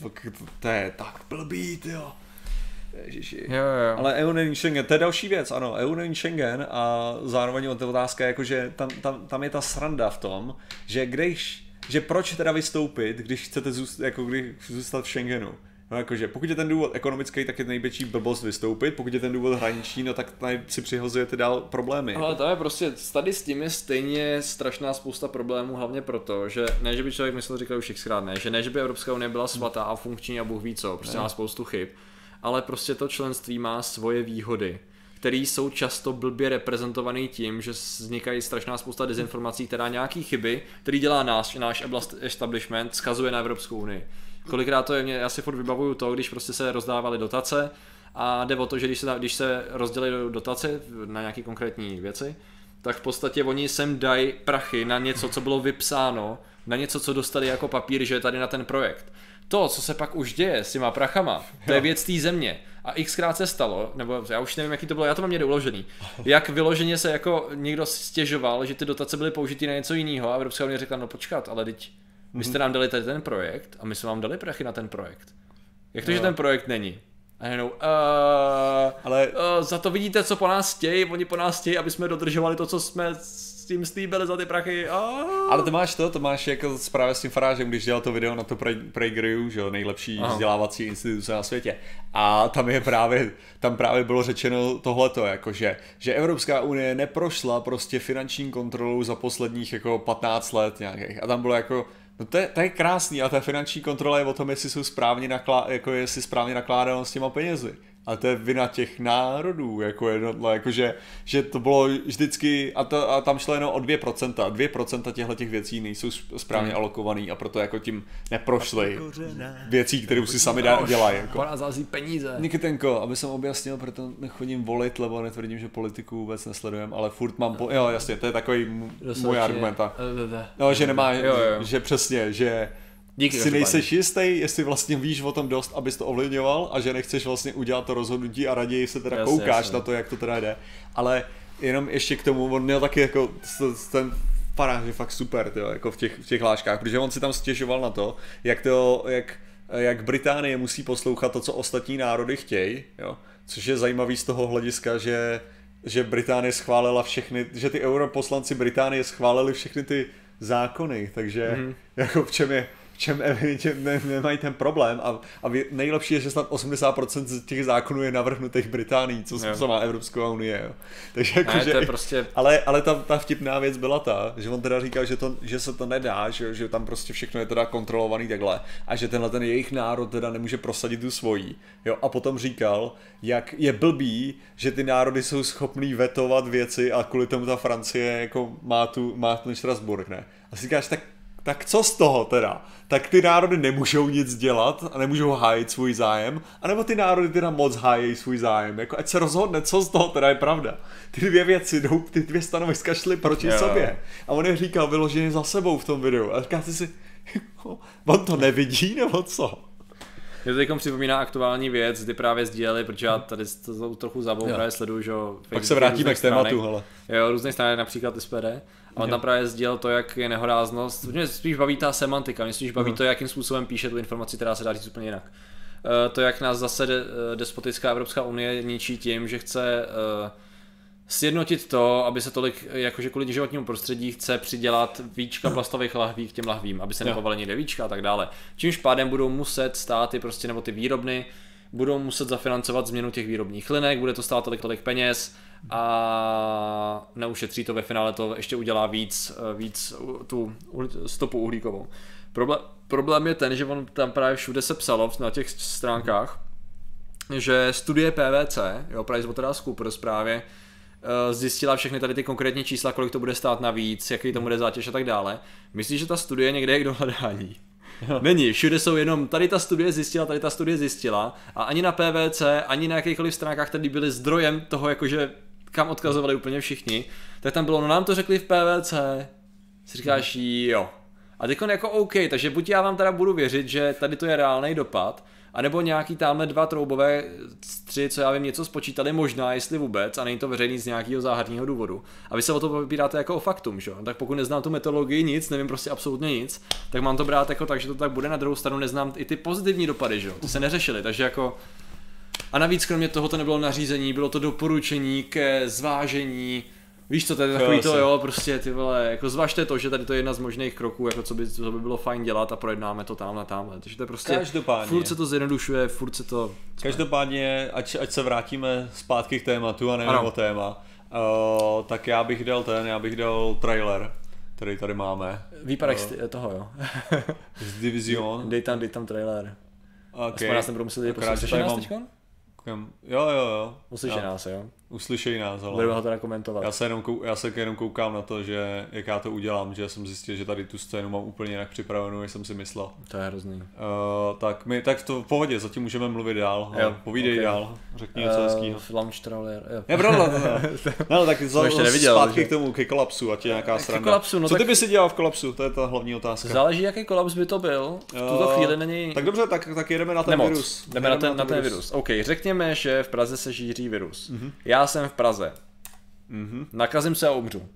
to, to je tak blbý, jo. Ježiši. Jo, jo. Ale EU není Schengen, to je další věc, ano, EU není Schengen a zároveň ta otázka je jako, že tam, tam, tam je ta sranda v tom, že když, že proč teda vystoupit, když chcete zůstat, jako když zůstat v Schengenu. No jakože, pokud je ten důvod ekonomický, tak je největší blbost vystoupit, pokud je ten důvod hraniční, no tak tady si přihozujete dál problémy. Ale to je prostě, tady s tím je stejně strašná spousta problémů, hlavně proto, že ne, že by člověk myslel, říkal už xkrát, ne, že ne, že by Evropská unie byla svatá a funkční a Bůh ví co, prostě ne. má spoustu chyb, ale prostě to členství má svoje výhody které jsou často blbě reprezentované tím, že vznikají strašná spousta dezinformací, která nějaký chyby, který dělá náš, náš establishment, skazuje na Evropskou unii. Kolikrát to je, já si furt vybavuju to, když prostě se rozdávaly dotace a jde o to, že když se, když se rozdělí dotace na nějaké konkrétní věci, tak v podstatě oni sem dají prachy na něco, co bylo vypsáno, na něco, co dostali jako papír, že je tady na ten projekt to, co se pak už děje s těma prachama, to je věc té země. A xkrát se stalo, nebo já už nevím, jaký to bylo, já to mám někde uložený, jak vyloženě se jako někdo stěžoval, že ty dotace byly použity na něco jiného a Evropská unie řekla, no počkat, ale teď vy jste nám dali tady ten projekt a my jsme vám dali prachy na ten projekt. Jak to, no. že ten projekt není? A jenom, uh, ale... Uh, za to vidíte, co po nás chtějí, oni po nás chtějí, aby jsme dodržovali to, co jsme s tím slíbili za ty prachy. Oh. Ale to máš to, to máš jako právě s tím farážem, když dělal to video na to PlayGrew, že jo, nejlepší Aha. vzdělávací instituce na světě. A tam je právě, tam právě bylo řečeno tohleto, jako že, že Evropská unie neprošla prostě finanční kontrolou za posledních jako 15 let nějakých. A tam bylo jako, No to je, to je krásný a ta finanční kontrola je o tom, jestli jsou správně naklá, jako jestli správně nakládáno s těma penězi a to je vina těch národů, jako jednotla, jako že, že to bylo vždycky, a, to, a tam šlo jenom o 2%, 2% těchto těch věcí nejsou správně hmm. alokovaný a proto jako tím neprošly věcí, které si sami dělají. Jako. A zází peníze. Nikitenko, aby jsem objasnil, proto nechodím volit, lebo netvrdím, že politiku vůbec nesledujem, ale furt mám, po... jo jasně, to je takový můj argument. No, že nemá, jo, jo. že přesně, že Díky, si nejseš jistý, jestli vlastně víš o tom dost, abys to ovlivňoval a že nechceš vlastně udělat to rozhodnutí a raději se teda jasně, koukáš jasně. na to, jak to teda jde. Ale jenom ještě k tomu, on měl taky jako ten faráž je fakt super, tyjo, jako v těch, v těch láškách, protože on si tam stěžoval na to, jak to, jak, jak Británie musí poslouchat to, co ostatní národy chtějí, jo, což je zajímavý z toho hlediska, že že Británie schválila všechny, že ty europoslanci Británie schválili všechny ty zákony, takže mm. jako v čem je, v čem evidentně ne, nemají ten problém a, a nejlepší je, že snad 80% z těch zákonů je navrhnutých Británií, co, co má Evropská unie. Jo. Takže jako, ne, že, to je prostě... Ale, ale ta, ta vtipná věc byla ta, že on teda říkal, že, to, že se to nedá, že, že tam prostě všechno je teda kontrolovaný takhle a že tenhle ten jejich národ teda nemůže prosadit tu svojí. Jo, a potom říkal, jak je blbý, že ty národy jsou schopný vetovat věci a kvůli tomu ta Francie jako má tu, má ten Strasburg, ne? A si říkáš, tak tak co z toho teda? Tak ty národy nemůžou nic dělat a nemůžou hájit svůj zájem, anebo ty národy teda moc hájí svůj zájem. Jako ať se rozhodne, co z toho teda je pravda. Ty dvě věci jdou, ty dvě stanoviska šly proti yeah. sobě. A on je říkal vyloženě za sebou v tom videu. A říkáte si, on to nevidí nebo co? Mě to teď připomíná aktuální věc, kdy právě sdíleli, protože já tady to trochu zabou, právě sleduju, že Pak se vrátíme k tématu, hele. Jo, různé strany, například SPD. A on tam právě sdělil to, jak je nehoráznost. Mě spíš baví ta semantika, mě spíš baví uh-huh. to, jakým způsobem píše tu informaci, která se dá říct úplně jinak. Uh, to, jak nás zase de, eh, despotická Evropská unie ničí tím, že chce uh, sjednotit to, aby se tolik, jakože kvůli životnímu prostředí chce přidělat víčka plastových lahví k těm lahvím, aby se nechovaly někde víčka a tak dále. Čímž pádem budou muset státy prostě nebo ty výrobny budou muset zafinancovat změnu těch výrobních linek, bude to stát tolik tolik peněz a neušetří to ve finále, to ještě udělá víc, víc tu stopu uhlíkovou. Problém, problém je ten, že on tam právě všude se psalo na těch stránkách, že studie PVC, jo, PricewaterhouseCoopers právě, zjistila všechny tady ty konkrétní čísla, kolik to bude stát navíc, jaký to bude zátěž a tak dále. Myslíš, že ta studie někde je k dohledání? Není, všude jsou jenom, tady ta studie zjistila, tady ta studie zjistila a ani na PVC, ani na jakýchkoliv stránkách, které byly zdrojem toho, jakože kam odkazovali úplně všichni, tak tam bylo, no nám to řekli v PVC. Si říkáš, jo. A teď jako OK, takže buď já vám teda budu věřit, že tady to je reálný dopad, anebo nějaký tamhle dva troubové tři, co já vím, něco spočítali možná, jestli vůbec, a není to veřejný z nějakého záhadního důvodu. A vy se o to vybíráte jako o faktum, že? Tak pokud neznám tu metodologii nic, nevím prostě absolutně nic, tak mám to brát jako tak, že to tak bude. Na druhou stranu neznám i ty pozitivní dopady, že? Ty se neřešily, takže jako a navíc kromě toho to nebylo nařízení, bylo to doporučení ke zvážení, Víš co, to je takový to, jo, prostě ty vole, jako zvažte to, že tady to je jedna z možných kroků, jako co by, co by bylo fajn dělat a projednáme to tamhle, tamhle. Takže to je prostě, Každopádně. furt se to zjednodušuje, furt se to... Každopádně, ať, ať se vrátíme zpátky k tématu a nevím o téma, uh, tak já bych dal ten, já bych dal trailer, který tady máme. Výpadek uh, toho, jo. z Division. Dej tam, dej tam trailer. Okay. Aspoň nás nebudou muset poslouchat. Slyšíš nás teďkon? Jo, jo, jo. Uslyší nás, jo. Uslyšejí nás, ale... Budeme ho teda komentovat. Já se, jenom kou, já se jenom koukám na to, že jak já to udělám, že jsem zjistil, že tady tu scénu mám úplně jinak připravenou, než jsem si myslel. To je hrozný. Uh, tak my, tak to v pohodě, zatím můžeme mluvit dál. Jo, povídej okay. dál, řekni něco uh, hezkýho. Launch trailer, jo. Je pravda, no, no, tak za, ještě neviděl, zpátky že? k tomu, ke kolapsu, ať je nějaká strana. Kolapsu, no Co tak... ty by si dělal v kolapsu, to je ta hlavní otázka. Záleží, jaký kolaps by to byl. V tuto chvíli není... Tak dobře, tak, tak jedeme na ten Nemoc. virus. Jdeme na ten, na ten virus. OK, řekněme, že v Praze se šíří virus. Mm-hmm. Já jsem v Praze. Mm-hmm. Nakazím se a umřu.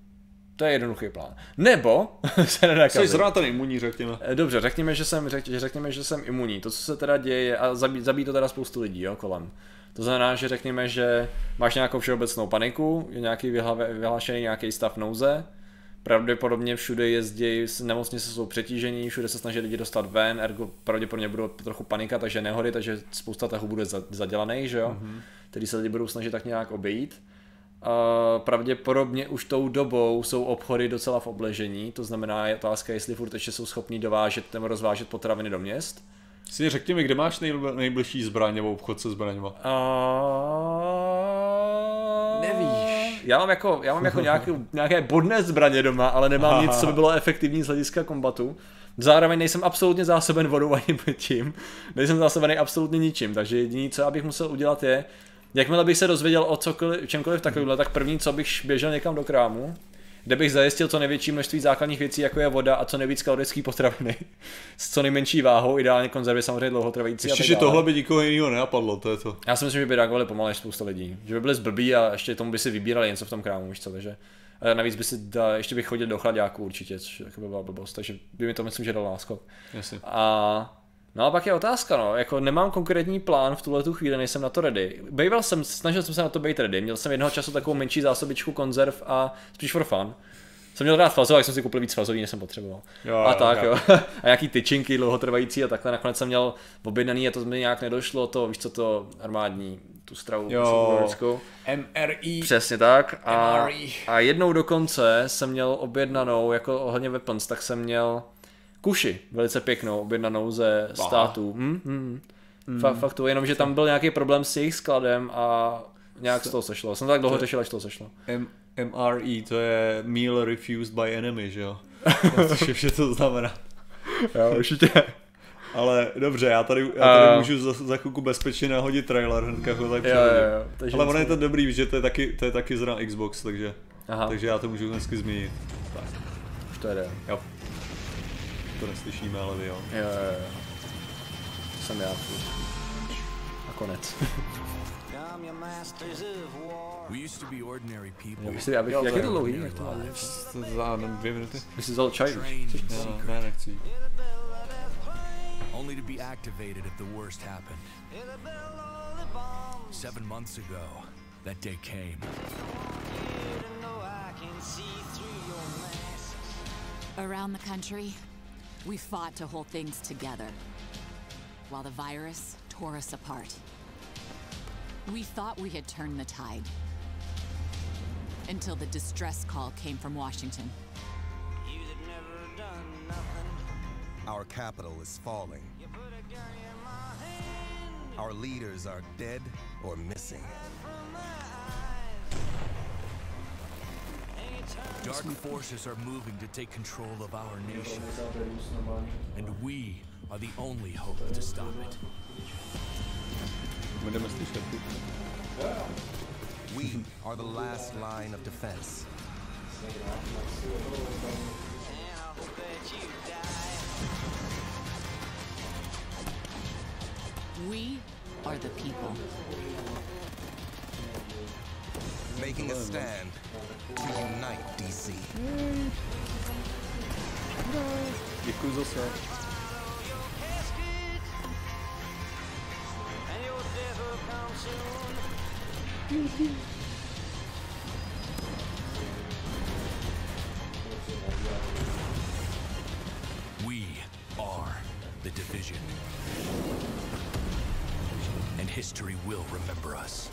To je jednoduchý plán. Nebo se nenakazím. Jsi zrovna ten imunní, řekněme. Eh, dobře, řekněme, že jsem, řek, řekněme, že jsem imunní. To, co se teda děje, a zabí, zabí to teda spoustu lidí jo, kolem. To znamená, že řekněme, že máš nějakou všeobecnou paniku, je nějaký vyhlášený nějaký stav nouze, pravděpodobně všude jezdí, nemocnice jsou přetížení, všude se snaží lidi dostat ven, ergo pravděpodobně budou trochu panika, takže nehody, takže spousta tahu bude zadělaný, že jo, mm-hmm. Který se lidi budou snažit tak nějak obejít. Uh, pravděpodobně už tou dobou jsou obchody docela v obležení, to znamená je otázka, jestli furt ještě jsou schopní dovážet nebo rozvážet potraviny do měst. Si řekni mi, kde máš nejbl- nejbližší zbraň nebo obchod se zbraněma? Uh, nevíš. Já mám jako, já mám jako nějaké, nějaké bodné zbraně doma, ale nemám Aha. nic, co by bylo efektivní z hlediska kombatu. Zároveň nejsem absolutně zásoben vodou ani tím, nejsem zásobený absolutně ničím, takže jediné, co abych musel udělat je, Jakmile bych se dozvěděl o cokoliv, čemkoliv takovýmhle, tak první, co bych běžel někam do krámu, kde bych zajistil co největší množství základních věcí, jako je voda a co nejvíc kalorických potraviny. S co nejmenší váhou, ideálně konzervy samozřejmě dlouhotrvající. Ještě, že tohle by nikoho jiného nenapadlo, to je to. Já si myslím, že by reagovali pomalej spousta lidí. Že by byli zblbí a ještě tomu by si vybírali něco v tom krámu, víš co, takže. A navíc by si da, ještě bych chodil do chladáku určitě, což by byla blbost, takže by mi to myslím, že dal náskok. Jasně. A No a pak je otázka, no, jako nemám konkrétní plán v tuhle tu chvíli, nejsem na to ready. Bejval jsem, snažil jsem se na to být ready, měl jsem jednoho času takovou menší zásobičku konzerv a spíš for fun. Jsem měl rád fazovák, jsem si koupil víc fazový, než jsem potřeboval. Jo, a tak, jo. jo. a nějaký tyčinky dlouhotrvající a takhle. Nakonec jsem měl objednaný a to mi nějak nedošlo, to víš co to armádní, tu stravu jo. MRI. Přesně tak. A, MRI. a jednou dokonce jsem měl objednanou, jako ohledně weapons, tak jsem měl kuši, velice pěknou, objednanou ze států. Hm, hm. Mm. Fakt, fakt to, jenom že tam byl nějaký problém s jejich skladem a nějak z toho sešlo. Jsem tak dlouho to řešil, až to sešlo. M- MRE, to je Meal Refused by Enemy, že jo? Což je to znamená. jo, určitě. Ale dobře, já tady, já tady uh, můžu za, za chvilku bezpečně nahodit trailer hnedka ho tady jo, jo, jo, Ale ono je to dobrý, že to je taky, to je taky zrovna Xbox, takže, Aha. takže já to můžu dnesky zmínit. Tak. Už to jde. Jo to neslyšíme, ale vy jo. Jo, jo, jo. Jsem já. A konec. We used to be ordinary people. Já abych, jak je to dlouhý? Jak to má Za dvě minuty. Jsi vzal čaj Ne, nechci. Only to be activated if the worst happened. Seven months ago, that day came. Around the country, we fought to hold things together, while the virus tore us apart. We thought we had turned the tide. Until the distress call came from Washington. You'd never done nothing. Our capital is falling. You put a gun in my hand Our leaders are dead or missing. Dark forces are moving to take control of our nation, and we are the only hope to stop it. We are the last line of defense. and I hope that you die. We are the people. Making a stand to unite DC. Děkuji zase. Your casket and your death will come soon. We are the division. And history will remember us.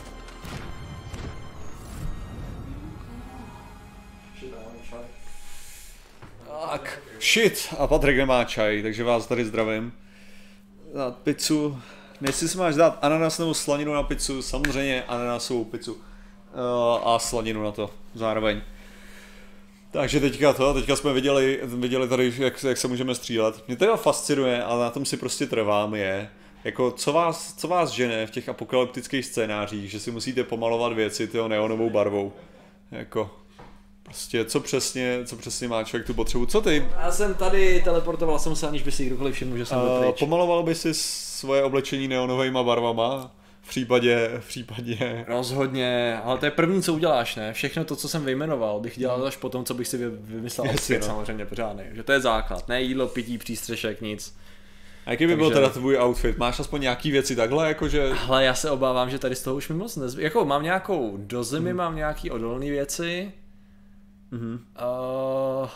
Tak, shit, a Patrik nemá čaj, takže vás tady zdravím. Na pizzu, jestli si máš dát ananas nebo slaninu na pizzu, samozřejmě ananasovou pizzu. Uh, a slaninu na to zároveň. Takže teďka to, teďka jsme viděli, viděli tady, jak, jak se můžeme střílet. Mě teda fascinuje, ale na tom si prostě trvám, je, jako co vás, co vás žene v těch apokalyptických scénářích, že si musíte pomalovat věci tyho neonovou barvou. Jako, prostě co přesně, co přesně má člověk tu potřebu. Co ty? Já jsem tady, teleportoval jsem se, aniž by si kdokoliv všiml, že jsem byl Uh, pryč. pomaloval by si svoje oblečení neonovými barvama? V případě, v případě... Rozhodně, ale to je první, co uděláš, ne? Všechno to, co jsem vyjmenoval, bych dělal až potom, co bych si vy- vymyslel Jasně, outfit, no. samozřejmě pořádný. Že to je základ, ne jídlo, pití, přístřešek, nic. A jaký by byl Takže- teda tvůj outfit? Máš aspoň nějaký věci takhle, jakože... Ale já se obávám, že tady z toho už mi moc nezbyl. Jako mám nějakou do zimy, Hmm. mám nějaký odolné věci. Mhm. Uh,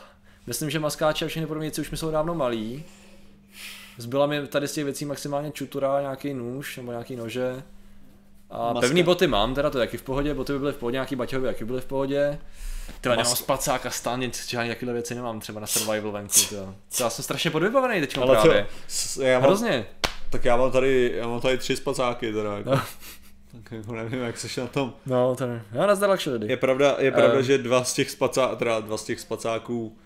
myslím, že maskáče a všechny podobné věci už mi jsou dávno malý. Zbyla mi tady z těch věcí maximálně čutura, nějaký nůž nebo nějaký nože. A Maska- pevný boty mám, teda to je taky v pohodě, boty by byly v pohodě, nějaký baťohy by taky byly v pohodě. Tyhle, nemám Mas- spacák a stan, nic, žádný takovéhle věci nemám, třeba na survival venku, tyjo. To já jsem strašně podvybavený teď to, právě. s- já mám, Hrozně. tak já mám tady, já mám tady tři spacáky teda. Jako. Tak jako nevím, jak seš na tom. No, to ne. Já nazdar lakše Je pravda, je pravda Eh. že dva z těch spacá, teda dva z těch spacáků,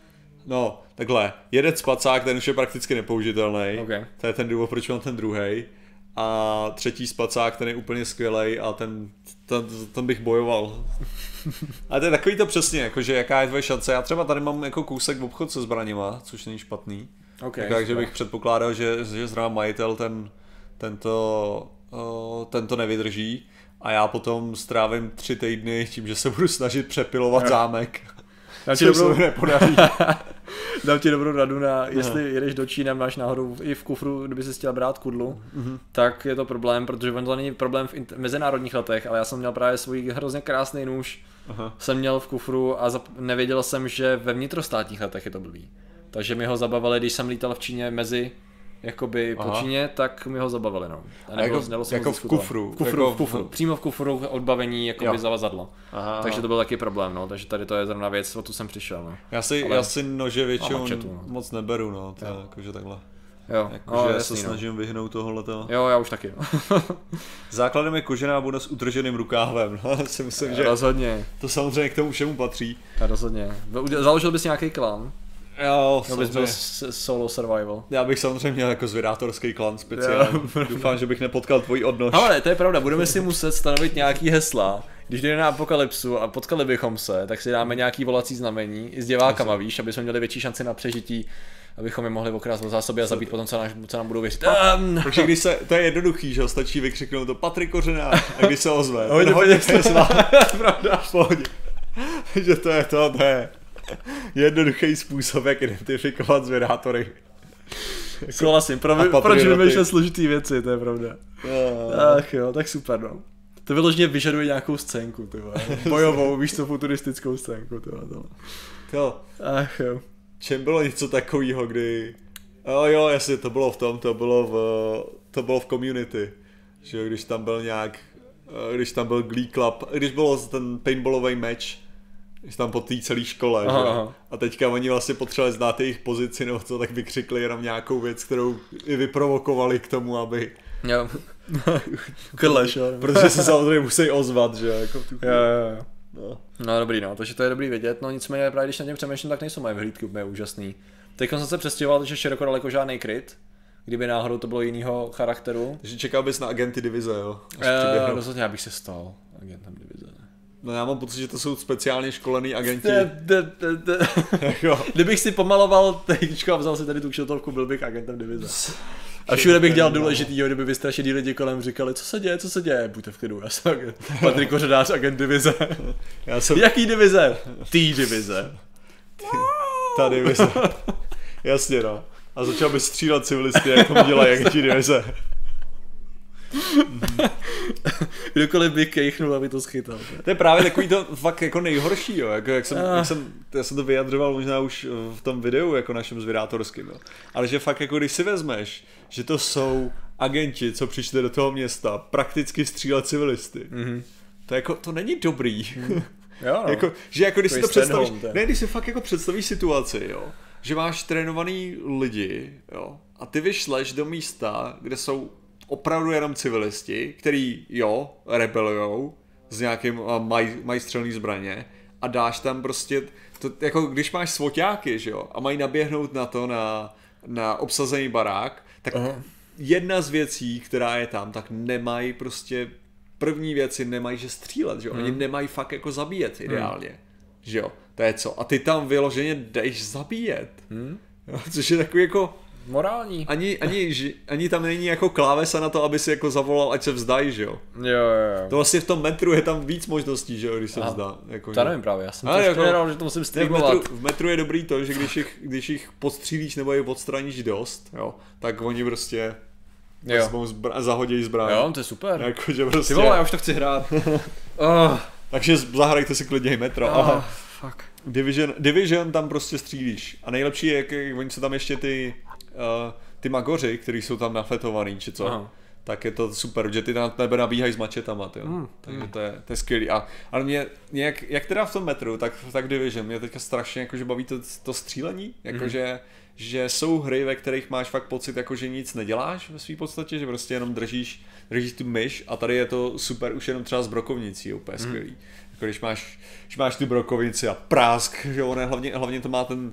no, takhle, jeden spacák, ten už je prakticky nepoužitelný, Ok. to je ten důvod, proč mám ten druhý. A třetí spacák, ten je úplně skvělý a ten, ten, ten bych bojoval. A to je takový to přesně, jakože jaká je tvoje šance. Já třeba tady mám jako kousek v obchod se zbraněma, což není špatný. Okay, Takže bych předpokládal, že, že zrovna majitel ten, tento, uh, tento nevydrží a já potom strávím tři týdny tím, že se budu snažit přepilovat zámek. Dám ti, dobrou, nepodaří. dám ti dobrou radu na, jestli jedeš do Číny a máš náhodou i v kufru, kdyby si chtěl brát kudlu, Mhm. tak je to problém, protože on to není problém v int- mezinárodních letech, ale já jsem měl právě svůj hrozně krásný nůž, Aha. jsem měl v kufru a zap- nevěděl jsem, že ve vnitrostátních letech je to blbý. Takže mi ho zabavili, když jsem lítal v Číně mezi jakoby po Aha. Číně, tak mi ho zabavili, no. A jako- nebylo se jako moc v kufru, V kufru, jako v kufru. Přímo v kufru odbavení jakoby Jo. zavazadlo. Aha, Takže to byl taky problém, no. Takže tady to je zrovna věc, o tu jsem přišel, no. Já si, Ale- já si nože většinou mačetu, no. moc neberu, no, to je jakože takhle. Jo, Jakože no, já jasný, se no. snažím vyhnout tohohletoho. Jo, já už taky. No. Základem je kožená bunda s utrženým rukávem. No, si myslím, že rozhodně, to samozřejmě k tomu všemu patří. rozhodně. Uděl- Založil bys nějaký klan? Jo, Nebo bys byl s- solo survival? Já bych samozřejmě měl jako zvědátorský klan speciálně. Doufám, že bych nepotkal tvoji odnož. Ale to je pravda, budeme si muset stanovit nějaký hesla. Když jde na apokalypsu a potkali bychom se, tak si dáme nějaký volací znamení i s divákama, víš, aby jsme měli větší šanci na přežití, abychom je mohli okrást o zásoby a zabít potom, co, náš, co nám budou věřit. Um, Takže když se, to je jednoduchý, že stačí vykřiknout to Patrik Kořená a když se ozve. Hodně ten hodně se zvá. Pravda, v pohodě. že to je to, to je jednoduchý způsob, jak identifikovat zvědátory. souhlasím, pro, proč vymýšlet složitý věci, to je pravda. Ach jo, tak super no. To vyloženě vyžaduje nějakou scénku, ty. Bojovou, víš co, futuristickou scénku, ty. To, Ach jo. čem bylo něco takového, kdy... Jo, jo, jasně, to bylo v tom, to bylo v, to bylo v community. Že když tam byl nějak, eh, když tam byl Glee Club, když bylo ten paintballový meč, když tam po té celé škole, Aha, že? jo. aha. A teďka oni vlastně potřebovali znát jejich pozici, nebo co, tak vykřikli jenom nějakou věc, kterou i vyprovokovali k tomu, aby... Jo. Krleš, jo. Protože se samozřejmě musí ozvat, že jako tu... Jo, jo, jo. No. No dobrý, no, takže to je dobrý vědět, no nicméně právě když na něm přemýšlím, tak nejsou moje vyhlídky úplně úžasný. Teď jsem se přestěhoval, že široko daleko žádný kryt, kdyby náhodou to bylo jinýho charakteru. Takže čekal bys na agenty divize, jo? Až E, přiběhnou. rozhodně já bych se stal agentem divize. No já mám pocit, že to jsou speciálně školený agenti. De, de, de, de. Kdybych si pomaloval tejíčko a vzal si tady tu kšiltovku, byl bych agentem divize. A všude bych dělal důležitýho, kdyby vystrašení lidi kolem říkali, co se děje, co se děje, buďte v klidu, já jsem agent. Patrik Kořenář, agent divize. Já jsem Jaký divize? Tý divize. ta divize. Jasně no. A začal by střílet civilisty, jak to dělají agenti divize. Kdokoliv by kejchnul, aby to schytal. To je právě takový to fakt jako nejhorší, jo. Jako, jak, jsem, Ah. jak jsem, já jsem to vyjadřoval možná už v tom videu, jako našem zvědátorském, jo. Ale že fakt jako když si vezmeš, že to jsou agenti, co přišli do toho města, prakticky střílet civilisty. Mm-hmm. To, jako, to není dobrý. Jo, no. Jako, že jako když si to představíš, to je. ne, když si fakt jako představíš situaci, jo, že máš trénovaný lidi, jo, a ty vyšleš do místa, kde jsou opravdu jenom civilisti, který, jo, rebelujou s nějakým, a mají, mají střelný zbraně a dáš tam prostě, to, jako když máš svoťáky, že jo, a mají naběhnout na to, na, na obsazený barák, tak Aha. jedna z věcí, která je tam, tak nemají prostě první věci nemají, že střílet, že jo? Oni nemají fakt jako zabíjet ideálně, že jo? To je co? A ty tam vyloženě jdeš zabíjet. Jo? Což je takový jako, Morální. ani, ani, ani tam není jako klávesa na to, aby si jako zavolal, ať se vzdají, že jo? Jo, jo, jo. To vlastně v tom metru je tam víc možností, že jo, když se Aha. vzdá. Jako, To že- nevím právě, já jsem Ale to jako- nedal, že to musím Ne, v, streamovat. metru, v metru je dobrý to, že když jich, když jich podstřílíš nebo je odstraníš dost, jo, tak oni prostě Jo. vezmou zbra- zahodějí zbraň. Jo, to je super. Jakože prostě... Ty vole, já už to chci hrát. oh, Takže zahrajte si klidně i metro. oh, Aha. fuck. Division, Division tam prostě střílíš. A nejlepší je, jak, jak oni jsou tam ještě ty, ty magoři, kteří jsou tam nafetovaný, či co. Aha. Tak je to super, že ty na tebe nabíhají s mačetama, tyjo. Hmm, Takže to je, to je skvělý. A, ale mě, mě jak, jak, teda v tom metru, tak, tak Division, mě teďka strašně jakože baví to, to střílení, jakože že jsou hry, ve kterých máš fakt pocit, jako že nic neděláš ve své podstatě, že prostě jenom držíš, držíš tu myš a tady je to super už jenom třeba s brokovnicí, úplně skvělý. Jako když máš, když máš tu brokovnici a prásk, že ono hlavně, hlavně to má ten,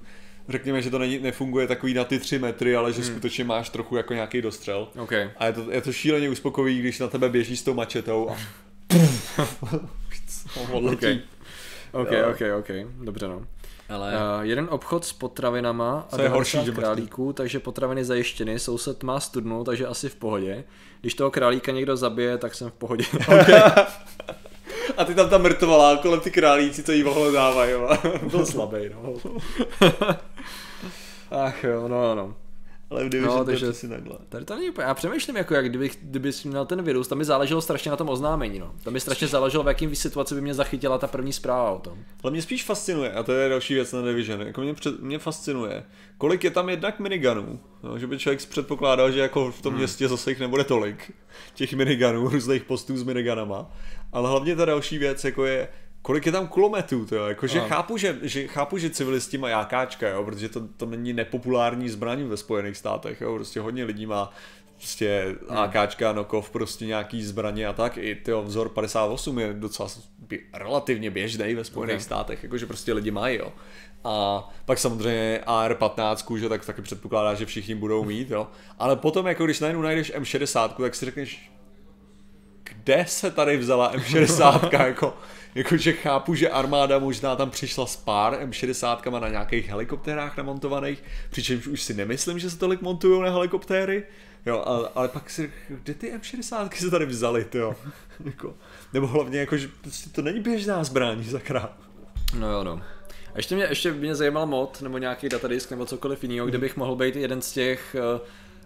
řekněme, že to není, nefunguje takový na ty tři metry, ale že skutečně máš trochu jako nějaký dostřel. OK. A je to, je to šíleně uspokojivý, když na tebe běží s tou mačetou a odletí. OK. OK, OK, dobře no. Ale Uh, jeden obchod s potravinama a Co je horší, 90 že máš králíků, takže potraviny zajištěny, soused má studnu, takže asi v pohodě. Když toho králíka někdo zabije, tak jsem v pohodě. a ty tam ta mrtvolá kolem ty králíci, co jí ohledávají. jo. Byl slabý, no. Ach jo, no, no. Ale v Division No, takže- takže... si takhle. Tady to není úplně, já přemýšlím, jako jak kdybych, kdybys měl ten virus, tam mi záleželo strašně na tom oznámení, no. Tam mi strašně záleželo, v jakým situaci by mě zachytila ta první zpráva o tom. Ale mě spíš fascinuje, a to je další věc na Division, jako mě, před, mě fascinuje, kolik je tam jednak minigunů, no, že by člověk předpokládal, že jako v tom městě zase jich nebude tolik, těch minigunů, různých postů s minigunama, ale hlavně ta další věc, jako je, kolik je tam kulometů, to jo, jakože Ano. chápu, že, že, chápu, že civilisti mají jákáčka, jo, protože to, to není nepopulární zbraň ve Spojených státech, jo, prostě hodně lidí má prostě AKčka, Nokov, prostě nějaký zbraně a tak. I tyjo, vzor 58 je docela bě- relativně běžný ve Spojených Ok. státech, jakože prostě lidi mají, jo. A pak samozřejmě AR-15, že tak taky předpokládá, že všichni budou mít, jo. Ale potom, jako když najednou najdeš M60, tak si řekneš, kde se tady vzala M60, jako, jakože chápu, že armáda možná tam přišla s pár M60 na nějakých helikoptérách namontovaných, přičemž už si nemyslím, že se tolik montují na helikoptéry, jo, ale, ale pak si kde ty M60 se tady vzaly, jo, jako, nebo hlavně jako, že prostě to není běžná zbraň, sakra. No jo, no. A ještě mě, ještě mě zajímal mod, nebo nějaký datadisk, nebo cokoliv jiného, kde bych mohl být jeden z těch uh,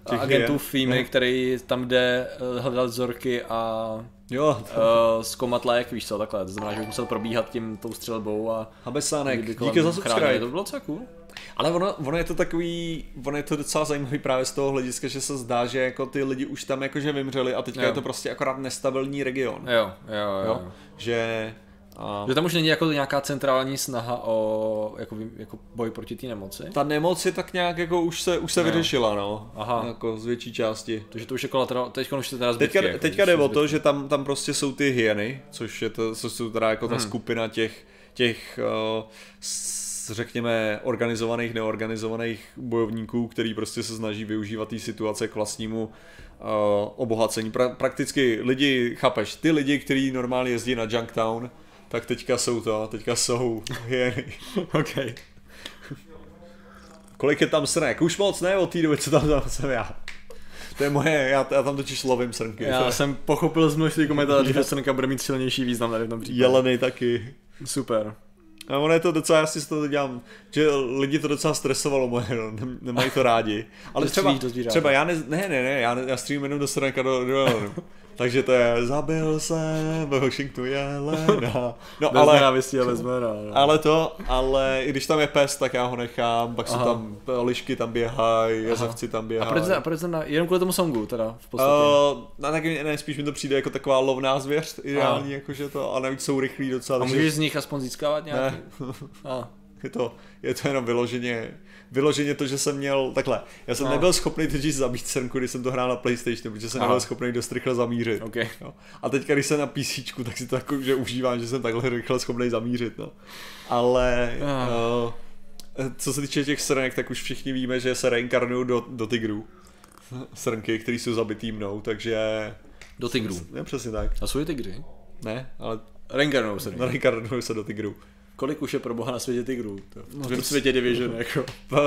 Těch agentů je. FEMA, který tam jde eh, hledat vzorky a Jo, uh, zkoumat lék, víš co, takhle. To znamená, že musel probíhat tím tou střelbou a Habesánek, díky za subscribe. To bylo docela cool. Ale ono, ono je to takový, ono je to docela zajímavý právě z toho hlediska, že se zdá, že jako ty lidi už tam jakože vymřeli a teďka Jo. je to prostě akorát nestabilní region. Jo, jo, jo. Jo? jo. Že a Že tam už není jako nějaká centrální snaha o jako, jako boj proti té nemoci. ta nemoc je tak nějak jako už se, už se Jo. vyřešila, no. Aha. Jako z větší části. Takže to už je kolateral, teď už je teda zbytky. Teďka, jako, teďka jde o to, že tam, tam prostě jsou ty hyeny, což, je to, což jsou teda jako ta Hmm. skupina těch, těch uh, s, řekněme, organizovaných, neorganizovaných bojovníků, který prostě se snaží využívat té situace k vlastnímu uh, obohacení. Pra, prakticky lidi, chápeš, ty lidi, kteří normálně jezdí na Junktown, tak teďka jsou to, teďka jsou hyeny. okay. Kolik je tam srnek? Už moc ne od té doby, co tam, tam jsem já. To je moje, já, já tam totiž lovím srnky. Já jsem pochopil z množství komentářů, že Srnka bude mít silnější význam tady v tom případě. Jeleny taky. Super. A ono je to docela, já si toho dělám, že lidi to docela stresovalo moje, no, nem- nemají to rádi. Ale třeba, do třeba já ne, ne, ne, ne, já, já střílím jenom do srnka do, do jelenu. Takže to je, zabil jsem ve Washingtonu jelena. No Bez ale, nenávistí a bez jména. no. ale to, ale i když tam je pes, tak já ho nechám, pak jsou Aha. tam lišky tam běhají, jezevci tam A běhají. proč, a proč na, jenom kvůli tomu songu teda v podstatě? Uh, no, taky ne, spíš mi to přijde jako taková lovná zvěř, ideální, jakože to, a navíc jsou rychlí docela. a takže- můžeš z nich aspoň získávat nějaký? Ne, A, je to, je to jenom vyloženě, vyloženě to, že jsem měl, takhle, já jsem No. nebyl schopný totiž zabít srnku, když jsem to hrál na Playstationu, protože jsem Aha. nebyl schopný dost rychle zamířit. OK. Jo. A teďka, když jsem na PC, tak si to jako, že užívám, že jsem takhle rychle schopný zamířit, no. Ale, Ah. uh, co se týče těch srnek, tak už všichni víme, že se reinkarnují do, do tigrů. Srnky, které jsou zabitý mnou, takže... Do tigrů. Ne, přesně tak. A jsou i tygři? Ne, ale Rengarnou se reinkarnují se do tigrů. Kolik už je pro boha na světě tigrů? To, v tom světě Division, jako.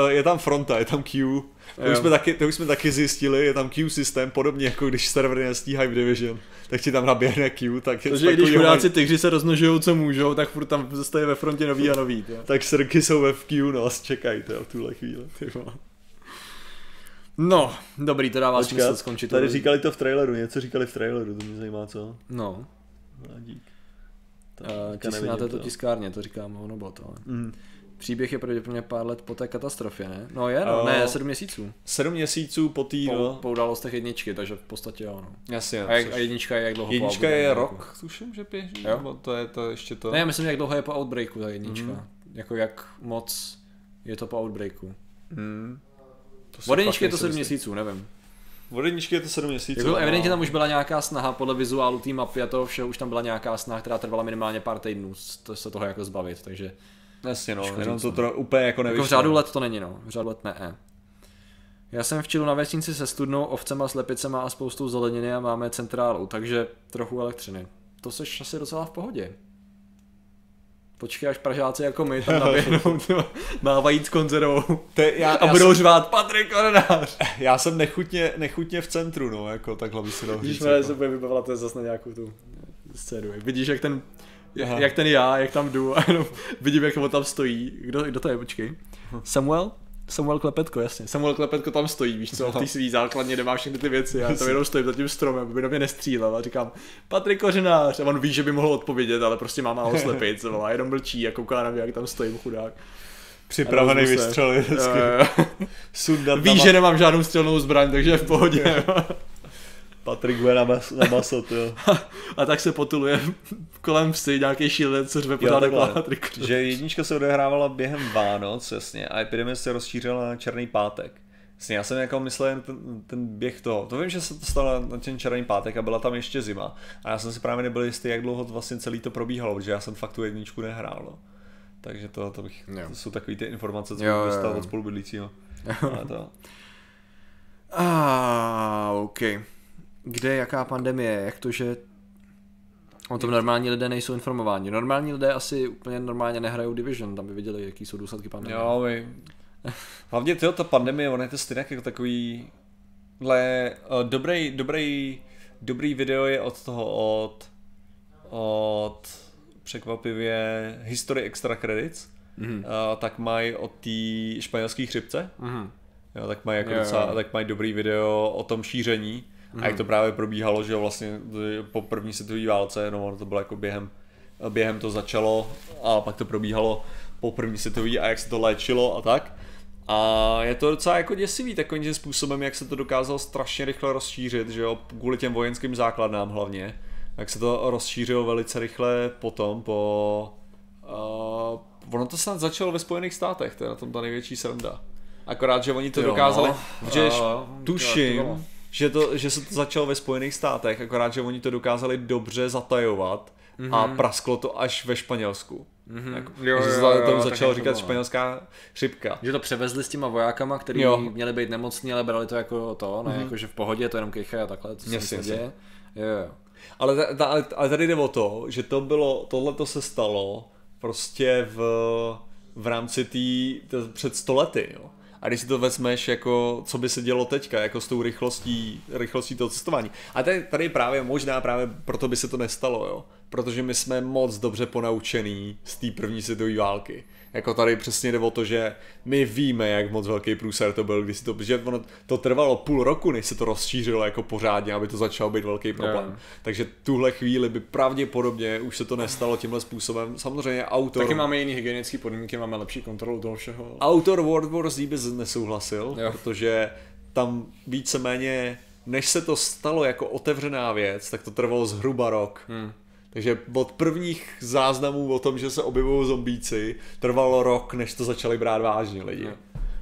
Eh, Je tam fronta, je tam Q, to Jo. už, jsme taky, to už jsme taky zjistili, je tam Q systém, podobně jako když servery nestíhají v Division, tak ti tam naběhne Q, tak je Takže když chudáci tygři se rozmnožují, co můžou, tak furt tam zůstaje ve frontě nový a nový. To. tak srky jsou ve Q, no a čekají to v tuhle chvíli. Ty vole. No, dobrý, to dává smysl skončit. tady to- říkali to v traileru, něco říkali v traileru, to mě zajímá, co? No, A dík. Uh, této to. tiskárně, to říká Monobot, ale. Mm. Příběh je pravděpodobně pár let po té katastrofě, ne? No je, no, Eh, ne, sedm měsíců. Sedm měsíců po tý, Po, no. po událostech jedničky, takže v podstatě jo, no. Jasně. A, jak, což- a jednička je jak dlouho jednička po je rok, tuším, že běží, Jo. nebo to je to ještě to. Ne, já myslím, jak dlouho je po Outbreaku ta jednička. Mhm. Jako jak moc je to po Outbreaku. Hmm. To Od jedničky je to sedm měsíců, nevím. Od jedničky je to sedm měsíců. Jako no. evidentně tam už byla nějaká snaha podle vizuálu té mapy a toho všeho, už tam byla nějaká snaha, která trvala minimálně pár týdnů to se toho jako zbavit, takže Jasně no, Těžko jenom říct, to no. tro, úplně jako jako nevyšlo. v řádu let to není no, v řádu let ne. eh. Já jsem v Čilu na vesnici se studnou, ovcema, slepicema a spoustou zeleniny a máme centrálu, takže trochu elektřiny. To seš asi docela v pohodě. Počkej, až Pražáci jako my tam naběhnou, mávají s konzervou To je, já, a já, budou jsem, řvát Patrik Ornář. já jsem nechutně, nechutně v centru, no, jako takhle by si dal Když se Jako. bude vybavila to zase na nějakou tu scénu. Jak vidíš, jak ten, Aha. jak ten já, jak tam jdu a jenom vidím, jak on tam stojí. Kdo, kdo to je, počkej. Samuel? Samuel Klepetko, jasně. Samuel Klepetko tam stojí, víš co, v té svý základně, kde má všechny ty věci. Já tam jenom stojím za tím stromem, aby na mě nestřílel a říkám, Patrik Kořenář. A on ví, že by mohl odpovědět, ale prostě má málo slepic, a jenom mlčí a kouká na mě, jak tam stojím, chudák. Připravený vystřelit hezky. Jo, jo. Sundat Ví, že nemám žádnou střelnou zbraň, takže je v pohodě. Patrik bude na, mas, na maso, jo. a tak se potuluje kolem psy, nějaký šílenec, co řve Jo, pořád jako Patrik. Že jednička se odehrávala během Vánoc, jasně, a epidemie se rozšířila na Černý pátek. Jasně, já jsem jako myslel jen ten, ten běh toho. To vím, že se to stalo na ten Černý pátek a byla tam ještě zima. A já jsem si právě nebyl jistý, jak dlouho to vlastně celý to probíhalo, protože já jsem fakt tu jedničku nehrál. No. Takže to, to, bych, Jo. to jsou takové ty informace, co Jo, bych jo, dostal jo. od spolubydlícího. Ale to, Ah, OK. Kde, jaká pandemie, jak to, že o tom normální lidé nejsou informováni. Normální lidé asi úplně normálně nehrajou Division, tam by viděli, jaký jsou důsledky pandemie. Jo, my... Hlavně tyjo, ta pandemie, ona je to stejně jako takový... Hle, uh, dobrý, dobrý, dobrý video je od toho, od, od překvapivě History Extra Credits, Mhm. uh, tak mají od té španělské chřipce, Mhm. Jo, tak mají jako Jo, jo. docela, tak mají dobrý video o tom šíření a jak to právě probíhalo, že vlastně po první světové válce, no ono to bylo jako během, během to začalo a pak to probíhalo po první světové a jak se to léčilo a tak. A je to docela jako děsivý takovým tím způsobem, jak se to dokázalo strašně rychle rozšířit, že jo, kvůli těm vojenským základnám hlavně. Jak se to rozšířilo velice rychle potom po... Uh, ono to snad začalo ve Spojených státech, to je na tom ta největší sranda. Akorát, že oni to Jo, dokázali, no. že to tuším. Že, to, že se to začalo ve Spojených státech, akorát, že oni to dokázali dobře zatajovat mm-hmm. a prasklo to až ve Španělsku. Mm-hmm. Jako, Mhm. Jo, že se jo, jo, tomu začalo to říkat bylo, no. španělská chřipka. Že to převezli s těma vojákama, kteří měli být nemocní, ale brali to jako to, ne, Mhm. jako že v pohodě, to jenom kejche a takhle, co se neděje. Jo, jo. Ale, ale- ale tady jde o to, že to bylo, tohle to se stalo prostě v, v rámci to před stolety, jo. A když si to vezmeš, jako, co by se dělo teďka, jako s tou rychlostí, rychlostí toho cestování. A tady, tady právě možná právě proto by se to nestalo, jo. Protože my jsme moc dobře ponaučený z té první světové války. Jako tady přesně jde o to, že my víme, jak moc velký průser to byl, když si to, že ono, to trvalo půl roku, než se to rozšířilo jako pořádně, aby to začalo být velký problém. Jo. Takže tuhle chvíli by pravděpodobně už se to nestalo tímhle způsobem. Samozřejmě autor... Taky máme jiný hygienické podmínky, máme lepší kontrolu toho všeho. Autor World War Z by nesouhlasil, Jo. protože tam víceméně, než se to stalo jako otevřená věc, tak to trvalo zhruba rok. Hmm. Takže od prvních záznamů o tom, že se objevují zombíci, trvalo rok, než to začali brát vážně lidi.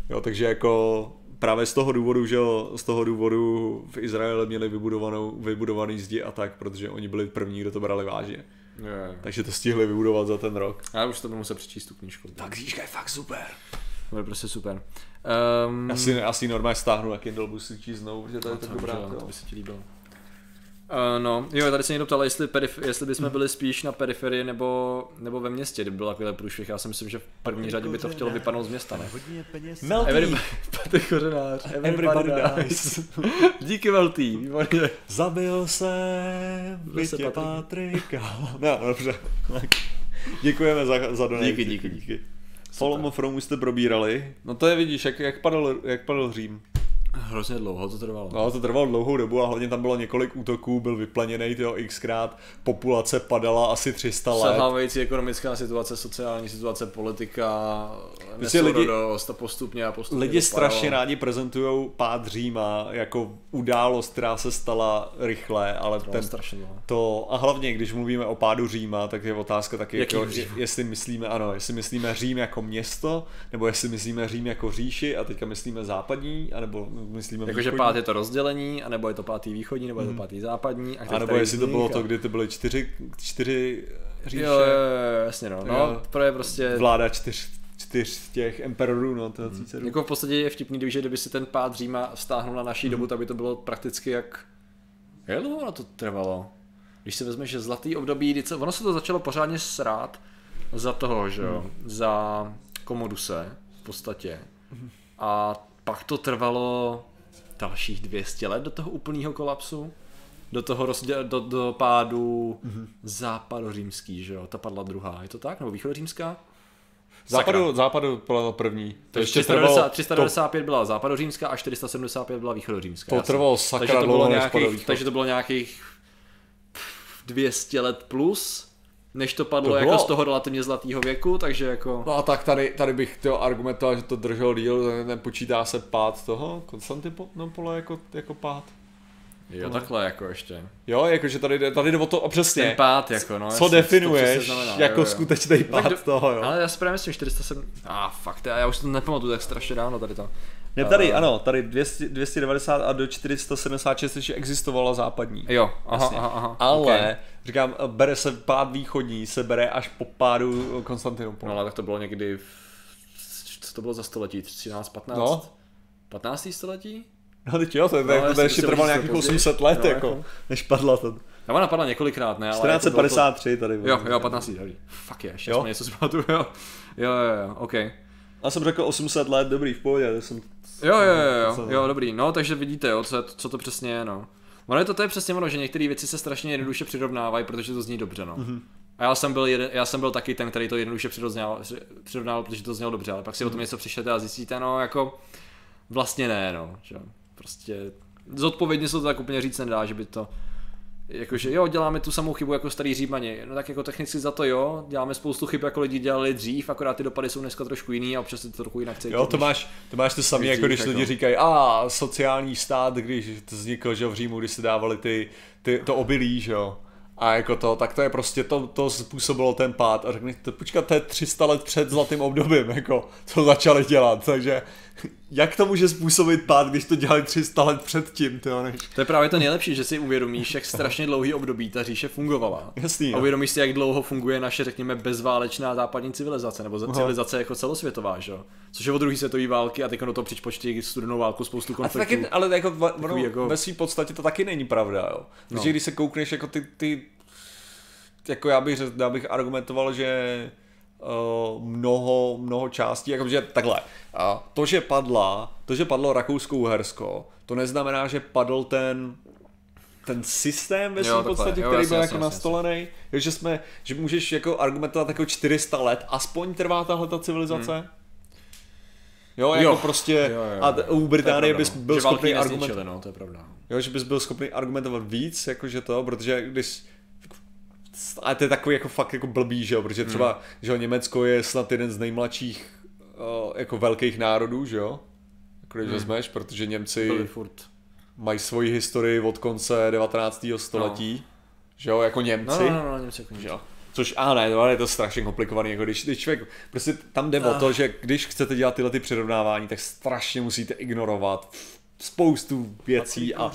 Jo. Takže jako právě z toho důvodu, že jo, z toho důvodu v Izraeli měli vybudovanou, vybudovaný zdi a tak, protože oni byli první, kdo to brali vážně. Jo. Takže to stihli vybudovat za ten rok. Já už to budu muset přečíst tu knížku. Ta knížka je fakt super. To je prostě super. Um, Asi, asi normálně stáhnu na Kindle, budu si číst znovu, že to je tak dobrá. to by se ti líbilo. Uh, no, jo, tady se někdo ptal, jestli, perif- jestli bychom byli spíš na periferii nebo, nebo ve městě, kdyby byl takovýhle průšvih. Já si myslím, že v první řadě by to chtělo vypadnout z města, ne? Hodně peněz. Melty, Everybody, Patrik Kořenář, everybody dies. Díky Veltý, výborně. Zabil se Zase bytě Patrik. Patrika. No, dobře. Tak. Děkujeme za, za donate. Díky, díky, díky. Fallen of Rome už jste probírali. No to je vidíš, jak, jak, padl, jak padl Řím. Hrozně dlouho to trvalo. No, to trvalo dlouhou dobu a hlavně tam bylo několik útoků, byl vyplněný tyjo xkrát, populace padala asi 300 let. Selhávající ekonomická situace, sociální situace, politika, Prostě lidi- postupně a postupně Lidi to strašně rádi prezentují pád Říma jako událost, která se stala rychle, ale ten, strašně dlouho. to, a hlavně, když mluvíme o pádu Říma, tak je otázka taky, Jaký jako, Řím? jestli myslíme, ano, jestli myslíme Řím jako město, nebo jestli myslíme Řím jako říši a teďka myslíme západní, anebo myslíme Jakože pát je to rozdělení, anebo je to pátý východní, nebo je to pátý západní. a nebo který jestli to bylo a- to, kdy to byly čtyři, čtyři říše, Jo, jo, jo, jasně no. No, to je prostě... vláda čtyř, čtyř těch emperorů, no, to je Cícerů. Jako v podstatě je vtipný, když kdyby si ten pád Říma vztáhnul na naší dobu, tak by to bylo prakticky jak... Jak dlouho ono to trvalo? Když si vezmeš, že zlatý období, kdy ono se to začalo pořádně srát za toho, že jo, za Komoduse v podstatě. A pak to trvalo dalších 200 let do toho úplného kolapsu. Do toho rozděl, do, do pádu západořímský, že jo, ta padla druhá, je to tak? Nebo východořímská? Západu, západu byla první. To To ještě 390, trvalo, 395 byla západořímská a 475 byla východořímská. To trvalo sakra takže to dlouho, bylo padl nějakých. Takže to bylo nějakých 200 let plus, než to padlo To jako bylo- z toho relativně zlatého věku, takže jako... No a tak tady, tady bych chtěl argumentoval, že to drželo díl, nepočítá se pád toho Konstantinopola jako, jako pád. Jo, takhle jako ještě. Jo, jakože tady, jde- tady jde o to, a přesně, Ten pád jako, no. co to definuješ přesně znamená, jako jo, jo. skutečný No tak pád do- toho, jo. Ale já si právě myslím 407... A ah, fakt, já už to nepamatuju tak strašně dávno tady to. Ne, tady, ano, tady 200, 290 a do 476 ještě existovala západní. Jo, aha, Jasně. aha, aha. Ale, okay. Říkám, bere se pád východní, se bere až po pádu Konstantinopolu. No ale tak to bylo někdy... V... Co to bylo za století? 13, 15? No. 15. století? No teď jo, to, No, no, to, to ještě to trvalo nějakých později. 800 let, No, jako, jako. než padla to. Já ona padla několikrát, ne? Ale jako bylo 1453 tady. To... Jo, jo, 15. dobrý. Fuck je, ještě něco si pamatuju, jo. Jo, jo, jo, ok. Já jsem řekl 800 let, dobrý, v pohodě, to jsem... Jo, jo, jo, jo, jo, dobrý. No, takže vidíte, jo, co, co to přesně je, no. Ono je to, to je přesně ono, že některé věci se strašně jednoduše přirovnávají, protože to zní dobře, no. Mm-hmm. A já jsem, byl jeden, já jsem byl taky ten, který to jednoduše přirovnával, protože to znělo dobře, ale pak si o tom něco přišlete a zjistíte, no, jako Vlastně ne, no. Že? Prostě zodpovědně se to tak úplně říct nedá, že by to Jakože jo, děláme tu samou chybu jako starý římani. No tak jako technicky za to jo, děláme spoustu chyb jako lidi dělali dřív, akorát ty dopady jsou dneska trošku jiný a občas je to trochu jinak cítit. Jo, to máš, to máš to samé, jako když lidi říkají, a sociální stát, když to vznikl, že v Římu, když se dávali ty, ty, to obilí, že jo. A jako to, tak to je prostě, to, to způsobilo ten pád. A řekni, to počkat, to je 300 let před zlatým obdobím, jako, to začali dělat, takže jak to může způsobit pád, když to dělali 300 let předtím, ty než... To je právě to nejlepší, že si uvědomíš, jak strašně dlouhý období ta říše fungovala. Jasný, A jo. uvědomíš si, jak dlouho funguje naše, řekněme, bezválečná západní civilizace, nebo za- civilizace jako celosvětová, že jo? Což je od druhé světové války a teď do toho přičpočti studenou válku spoustu A to konfliktů. taky, ale jako, ono, jako- ve své podstatě to taky není pravda, jo. Protože No. když se koukneš jako ty, ty jako já bych, řekl- já bych argumentoval, že uh, mnoho, mnoho částí, jakože takhle, a to, že padla, to, že padlo Rakousko-Uhersko, to neznamená, že padl ten ten systém ve svém podstatě, Jo, který jasně, byl jasně, jako nastolený, jo, že jsme, že můžeš jako argumentovat jako 400 let, aspoň trvá tahle ta civilizace. Jo, jako Jo. prostě, Jo, jo, a jo. t- u Británie bys no. byl schopný argumentovat, no, to je pravda. Jo, že bys byl schopný argumentovat víc, jakože to, protože když a to je takový jako fakt jako blbý, že jo, protože třeba, Hmm. že jo, Německo je snad jeden z nejmladších jako velkých národů, že jo, jako když vezmeš, protože Němci Hmm. Byli furt. mají svoji historii od konce 19. století, že jo, jako No, Němci, no, no, no, Němci jako že jo. Což, a ne, no, ale je to strašně komplikovaný, jako když, když člověk, prostě tam jde o Ah. to, že když chcete dělat tyhle ty přirovnávání, tak strašně musíte ignorovat spoustu věcí a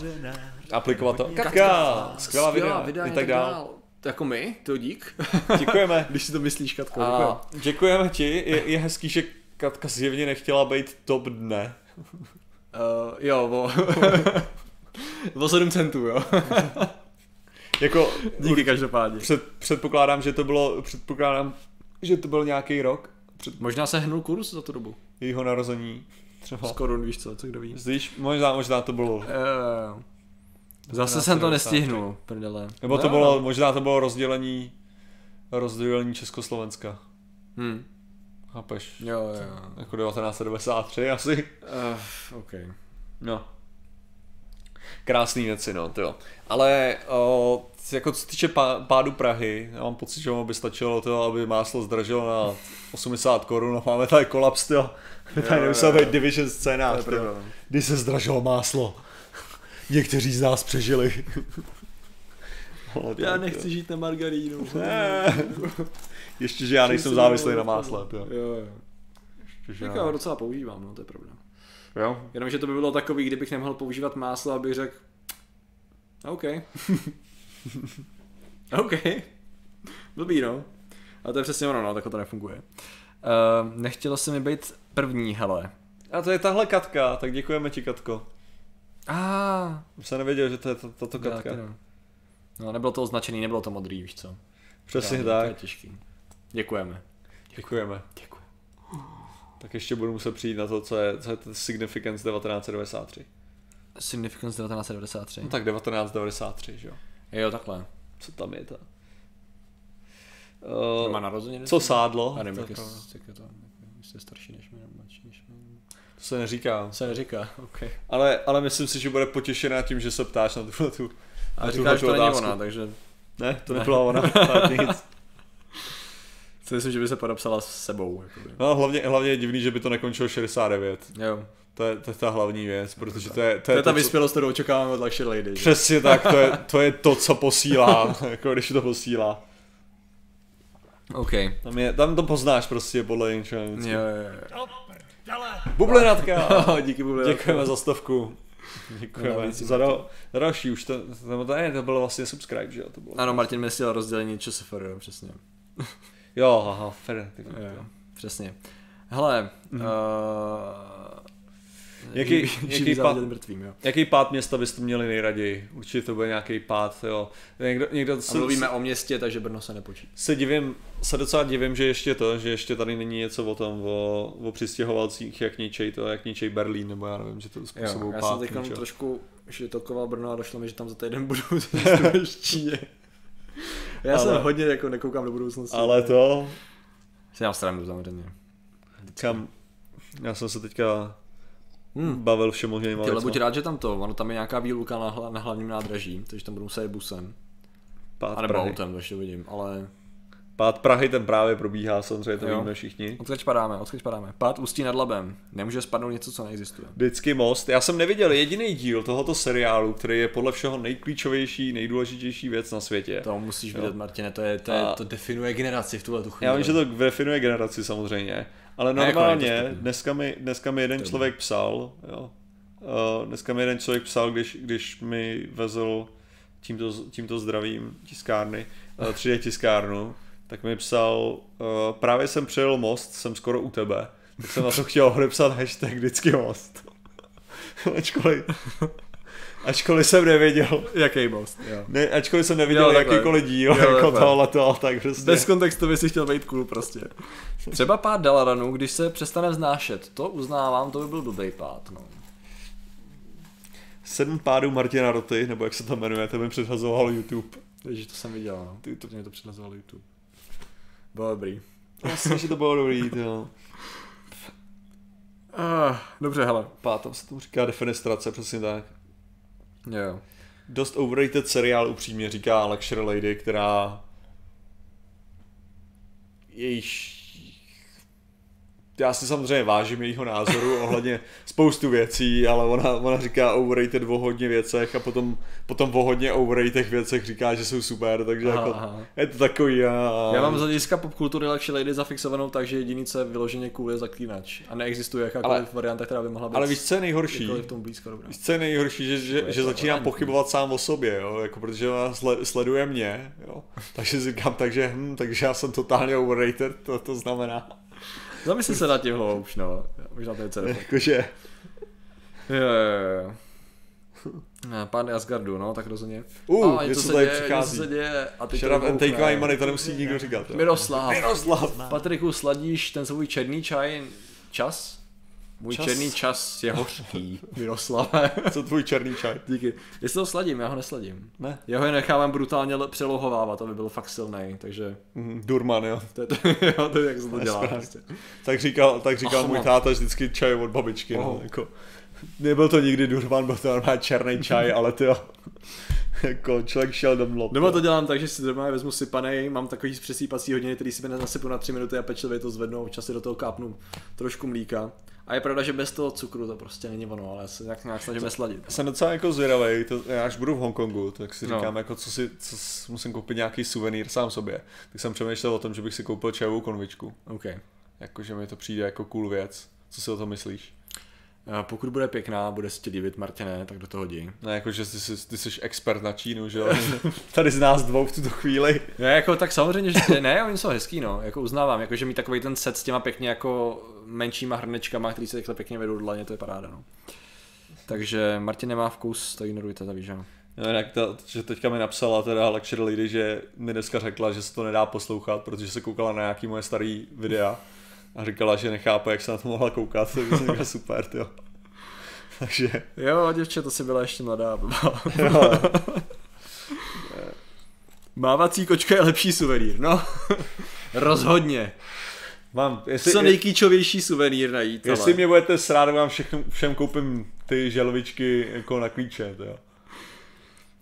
aplikovat to. Katka, skvělá videa, i tak dál. Jako my, to dík. Děkujeme. Když si to myslíš, Katko, A děkujeme ti, je, je hezký, že Katka zjevně nechtěla být top dne. Uh, jo, o... o 7 centů, jo. Jako, Díky každopádně. před, předpokládám, že to bylo, předpokládám, že to byl nějaký rok před Možná se hnul kurz za tu dobu. jejího narození. Třeba. Z korun, víš co, co kdo ví. Víš, možná, možná to bylo Uh, zase jsem to nestihnul, prdele. Nebo to No, bylo, no. možná to bylo rozdělení, rozdělení Československa. Hm. Chápeš? Jo, jo. Jako 1993 asi. Uh, OK. No. Krásný věci, no, to jo. Ale o, jako co se týče pá, pádu Prahy, já mám pocit, že ono by stačilo to, aby máslo zdražilo na 80 korun a máme tady kolaps, to. Tady nemusel být Division scénář, no. Kdy se zdražilo máslo. Někteří z nás přežili. Já nechci žít na margarínu. Ne. Ještě, že já nejsem závislý na másle. Jo. Jo. Ještě, že Tak já ho docela používám, no, to je pravda. jo. Jenomže to by bylo takový, kdybych nemohl používat máslo, abych řekl OK. OK. Blbý, no. A to je přesně ono, no, takhle to nefunguje. Uh, nechtělo se mi být první, hele. A to je tahle Katka, tak děkujeme ti Katko. A Už jsem nevěděl, že to je to- tato Katka. No, nebylo to označený, nebylo to modrý, víš co. Přesně To je tak. těžký. Děkujeme. Děkujeme. Děkuji. Tak ještě budu muset přijít na to, co je, co je Significance 1993. Significance 1993. No tak 1993, že jo. Jo, takhle. Co tam je to? Uh, má narozeniny? co sádlo? Já nevím, To, jak je, to, jak je to, jestli je starší než my, nebo mladší než my. to se neříká. Se neříká, ok. Ale, ale myslím si, že bude potěšená tím, že se ptáš na tuhle tu, A na říkáš, že to není ona, takže Ne, to nebyla ona. nic. Si myslím, že by se podepsala s sebou. Jakoby. No hlavně, hlavně je divný, že by to nekončilo 69. Jo. To je, to je ta hlavní věc, protože to je, to To je, je ta to, co- vyspělost, kterou očekáváme od Luxury Lady. že? Přesně tak, to je, to je to, co posílá, jako když to posílá. OK. Tam, je, tam to poznáš prostě podle něčeho. Jo, jo, jo. Bublinatka! Díky Bubli. Děkujeme za stovku. Děkujeme. No, za, do, za další už to, to, to, ne, to bylo vlastně subscribe, že jo? To bylo. Ano, Martin myslel rozdělení ČSFR, přesně. Jo, aha, ty- Jo, přesně. Hele, Mhm. uh, Jaký- jaký pát- mrtvým, jo. Jaký pád města byste měli nejraději? Určitě to bude nějaký pád, jo. Někdo, někdo A se, mluvíme o městě, takže Brno se nepočítá. se divím, se docela divím, že ještě to, že ještě tady není něco o tom, o, o přistěhovalcích, jak ničej to, jak ničej Berlín, nebo já nevím, že to způsobují Jo, já pád. jsem teď trošku šitokoval Brno a došlo mi, že tam za týden budu v Číně. Já Ale- jsem hodně jako nekoukám do budoucnosti. Ale to, Si nám srandu samozřejmě. kam, já jsem se teďka bavil všemožnýma Tyhle, buď rád, že tam to, ono tam je nějaká výluka na, hla, na hlavním nádraží, takže tam budou muset busem. Pád A nebo Prahy. autem, to ještě vidím, ale... Pád Prahy ten právě probíhá, samozřejmě to Jo. víme všichni. Odkud padáme, odkud padáme. Pád ústí nad labem. Nemůže spadnout něco, co neexistuje. Vždycky most. Já jsem neviděl jediný díl tohoto seriálu, který je podle všeho nejklíčovější, nejdůležitější věc na světě. To musíš vidět, Martine, to, je, to, je, to definuje generaci v tuhle tu chvíli. Já vím, že to definuje generaci samozřejmě, ale jako normálně dneska mi, dneska mi jeden člověk psal, jo, uh, dneska mi jeden člověk psal, když, když mi vezl tímto, tímto zdravím tiskárny, uh, 3D tiskárnu, tak mi psal, uh, právě jsem přejel most, jsem skoro u tebe, tak jsem na to chtěl odepsat hashtag vždycky most. ačkoliv, ačkoliv jsem nevěděl, Jaký most, jo. ne, ačkoliv jsem neviděl Jo, jakýkoliv díl Jo, jako takhle. tohleto, tak prostě. Bez kontextu by si chtěl být cool prostě. Třeba pád Dalaranu, když se přestane vznášet, to uznávám, to by byl blbý pád, no. Sedm pádů Martina Roty, nebo jak se to jmenuje, to mi předhazoval YouTube. Takže to jsem viděl, no. Ty to- Mě to předhazoval YouTube. Bylo dobrý. Myslím, že to bylo dobrý, jo. Uh, dobře, hele. Pád, tam se tomu říká defenestrace, přesně tak. Jo. Dost overrated seriál, upřímně říká Lecture Lady, která jejíž já si samozřejmě vážím jejího názoru ohledně spoustu věcí, ale ona, ona říká overrated o hodně věcech a potom, potom o hodně overrated věcech říká, že jsou super, takže Aha, jako, aha. je to takový a... Já mám z hlediska popkultury Luxury Lady zafixovanou tak, že jediný, co je vyloženě cool, je zaklínač. A neexistuje jakákoliv Ale- varianta, která by mohla být Ale víš, co je nejhorší? tomu blízko dobrá. Víš, co je nejhorší, že, že, že to začínám relevantní. pochybovat sám o sobě, jo? Jako, protože ona sle, sleduje mě, jo? takže si říkám, takže, hm, takže já jsem totálně overrated, to, to znamená, Zamysli se nad tím hloubš, no. Možná to je celé. jakože, Jo, jo, jo. Pán Asgardu, no, tak rozhodně. Uh, a něco se tady děje, přichází. něco se děje. A ty shut up and take my money, to nemusí nikdo říkat. Jo? Miroslav. Miroslav. Patriku, sladíš ten svůj černý čaj čas? Můj Čas. černý čas je hořký, Miroslave. Co tvůj černý čaj? Díky. Jestli to sladím, já ho nesladím. Ne. Já ho je nechávám brutálně přelohovávat, aby byl fakt silný, takže Mm, Durman, jo. to je, to, jo, to je jak se to dělá. Prostě. Tak říkal, tak říkal Ach, můj no. táta vždycky čaj od babičky, no, Oh. jako. Nebyl to nikdy Durman, byl to normálně černý čaj, ale ty jo. jako člověk šel do mlop. Nebo to dělám tak, že si doma vezmu sypanej, mám takový přesýpací hodiny, který si nasypu na 3 minuty a pečlivě to občas si do toho kápnu trošku mlíka. A je pravda, že bez toho cukru to prostě není ono, ale se nějak, nějak snažíme sladit. Jsem docela jako zvědavý, to, já až budu v Hongkongu, tak si No. říkám, jako co si, co, si- musím koupit nějaký suvenýr sám sobě. Tak jsem přemýšlel o tom, že bych si koupil čajovou konvičku. OK. Jakože mi to přijde jako cool věc. Co si o tom myslíš? A pokud bude pěkná, bude se ti líbit, Martine, tak do toho jdi. Ne, jakože ty jsi, ty jsi expert na Čínu, že jo? Tady z nás dvou v tuto chvíli. Ne, jako tak samozřejmě, že ne, oni jsou hezký, no, jako uznávám, jako že mít takový ten set s těma pěkně jako menšíma hrnečkama, který se takhle pěkně vedou do dlaně, to je paráda, no. Takže Martin nemá vkus, to ignorujte, to víš, že? jo. No, jinak ta, že teďka mi napsala teda Lecture Lady, že mi dneska řekla, že se to nedá poslouchat, protože se koukala na nějaký moje starý videa a říkala, že nechápe, jak se na to mohla koukat, to že super, jo. Takže, Jo, děvče, to si byla ještě mladá. jo, Mávací kočka je lepší suvenýr, no. Rozhodně. mám, jestli, Co nejkýčovější suvenýr najít, jestli ale. mě budete srát, vám všechno, všem koupím ty želvičky jako na klíče, to jo.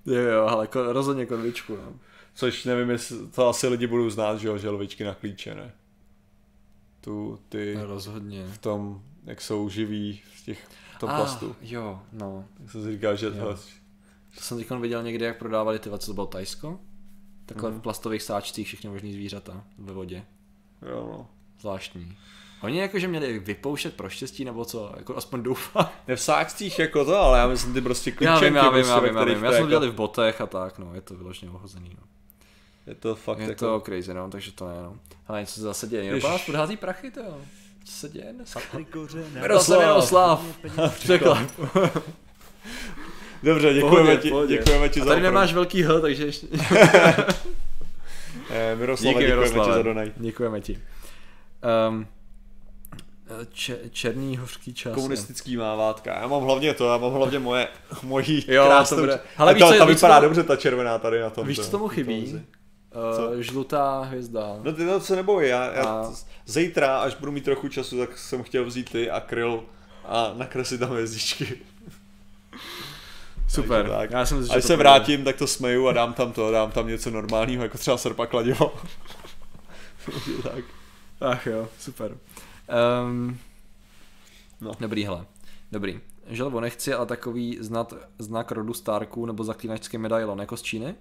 Jo, jo, ale ko, rozhodně konvičku, no. Což nevím, jestli to asi lidi budou znát, že jo, želvičky na klíče, ne? Tu, ty, no rozhodně. v tom, jak jsou živí v těch, v tom plastu. jo, no. Tak jsem si říkal, že to, To jsem teď viděl někde, jak prodávali ty, co to bylo Tajsko? Takhle v plastových sáčcích všechny možný zvířata ve vodě. jo, no. Zvláštní. Oni jakože měli vypouštět pro štěstí, nebo co, jako aspoň doufám. Ne v sáčcích jako to, ale já myslím ty prostě klíčenky. Já vím, já vím, prostě, já ve vím, já vím. to Já jsem jako- to dělal v botech a tak, no, je to vyloženě ohozený, no. Je to fakt Je jako... to crazy, no, takže to ne, no. Ale něco se zase děje, někdo nás Ježiš. podhází prachy, to jo. Co se děje dneska? Miroslav. Miroslav, Miroslav, překlep. Dobře, děkujeme Pohodě, ti, pohodě. děkujeme ti A za tady nemáš velký H, takže ještě... Eh, Miroslave, Díky, děkujeme Miroslave. ti za donate. Děkujeme ti. Um, če, černý hořký čas. Komunistický mávátka. Já mám hlavně to, já mám hlavně moje, mojí Jo, krásnou... dobré. Ale Ale víš, ta, co je- ta vypadá co- dobře, ta červená tady na tom. Víš, co tomu chybí? Uh, žlutá hvězda. No ty to se neboj, já, já A- zítra, až budu mít trochu času, tak jsem chtěl vzít ty akryl, a nakreslit tam hvězdičky. Super. Takže tak. Já jsem si, Až se vrátím, tak to smeju a dám tam to, dám tam něco normálního, jako třeba srpa kladivo. Tak. Ach jo, super. Um, No. Dobrý, hele. Dobrý. Želvo nechci, ale takový znat, znak rodu Starků nebo zaklínačský medailon jako z Číny.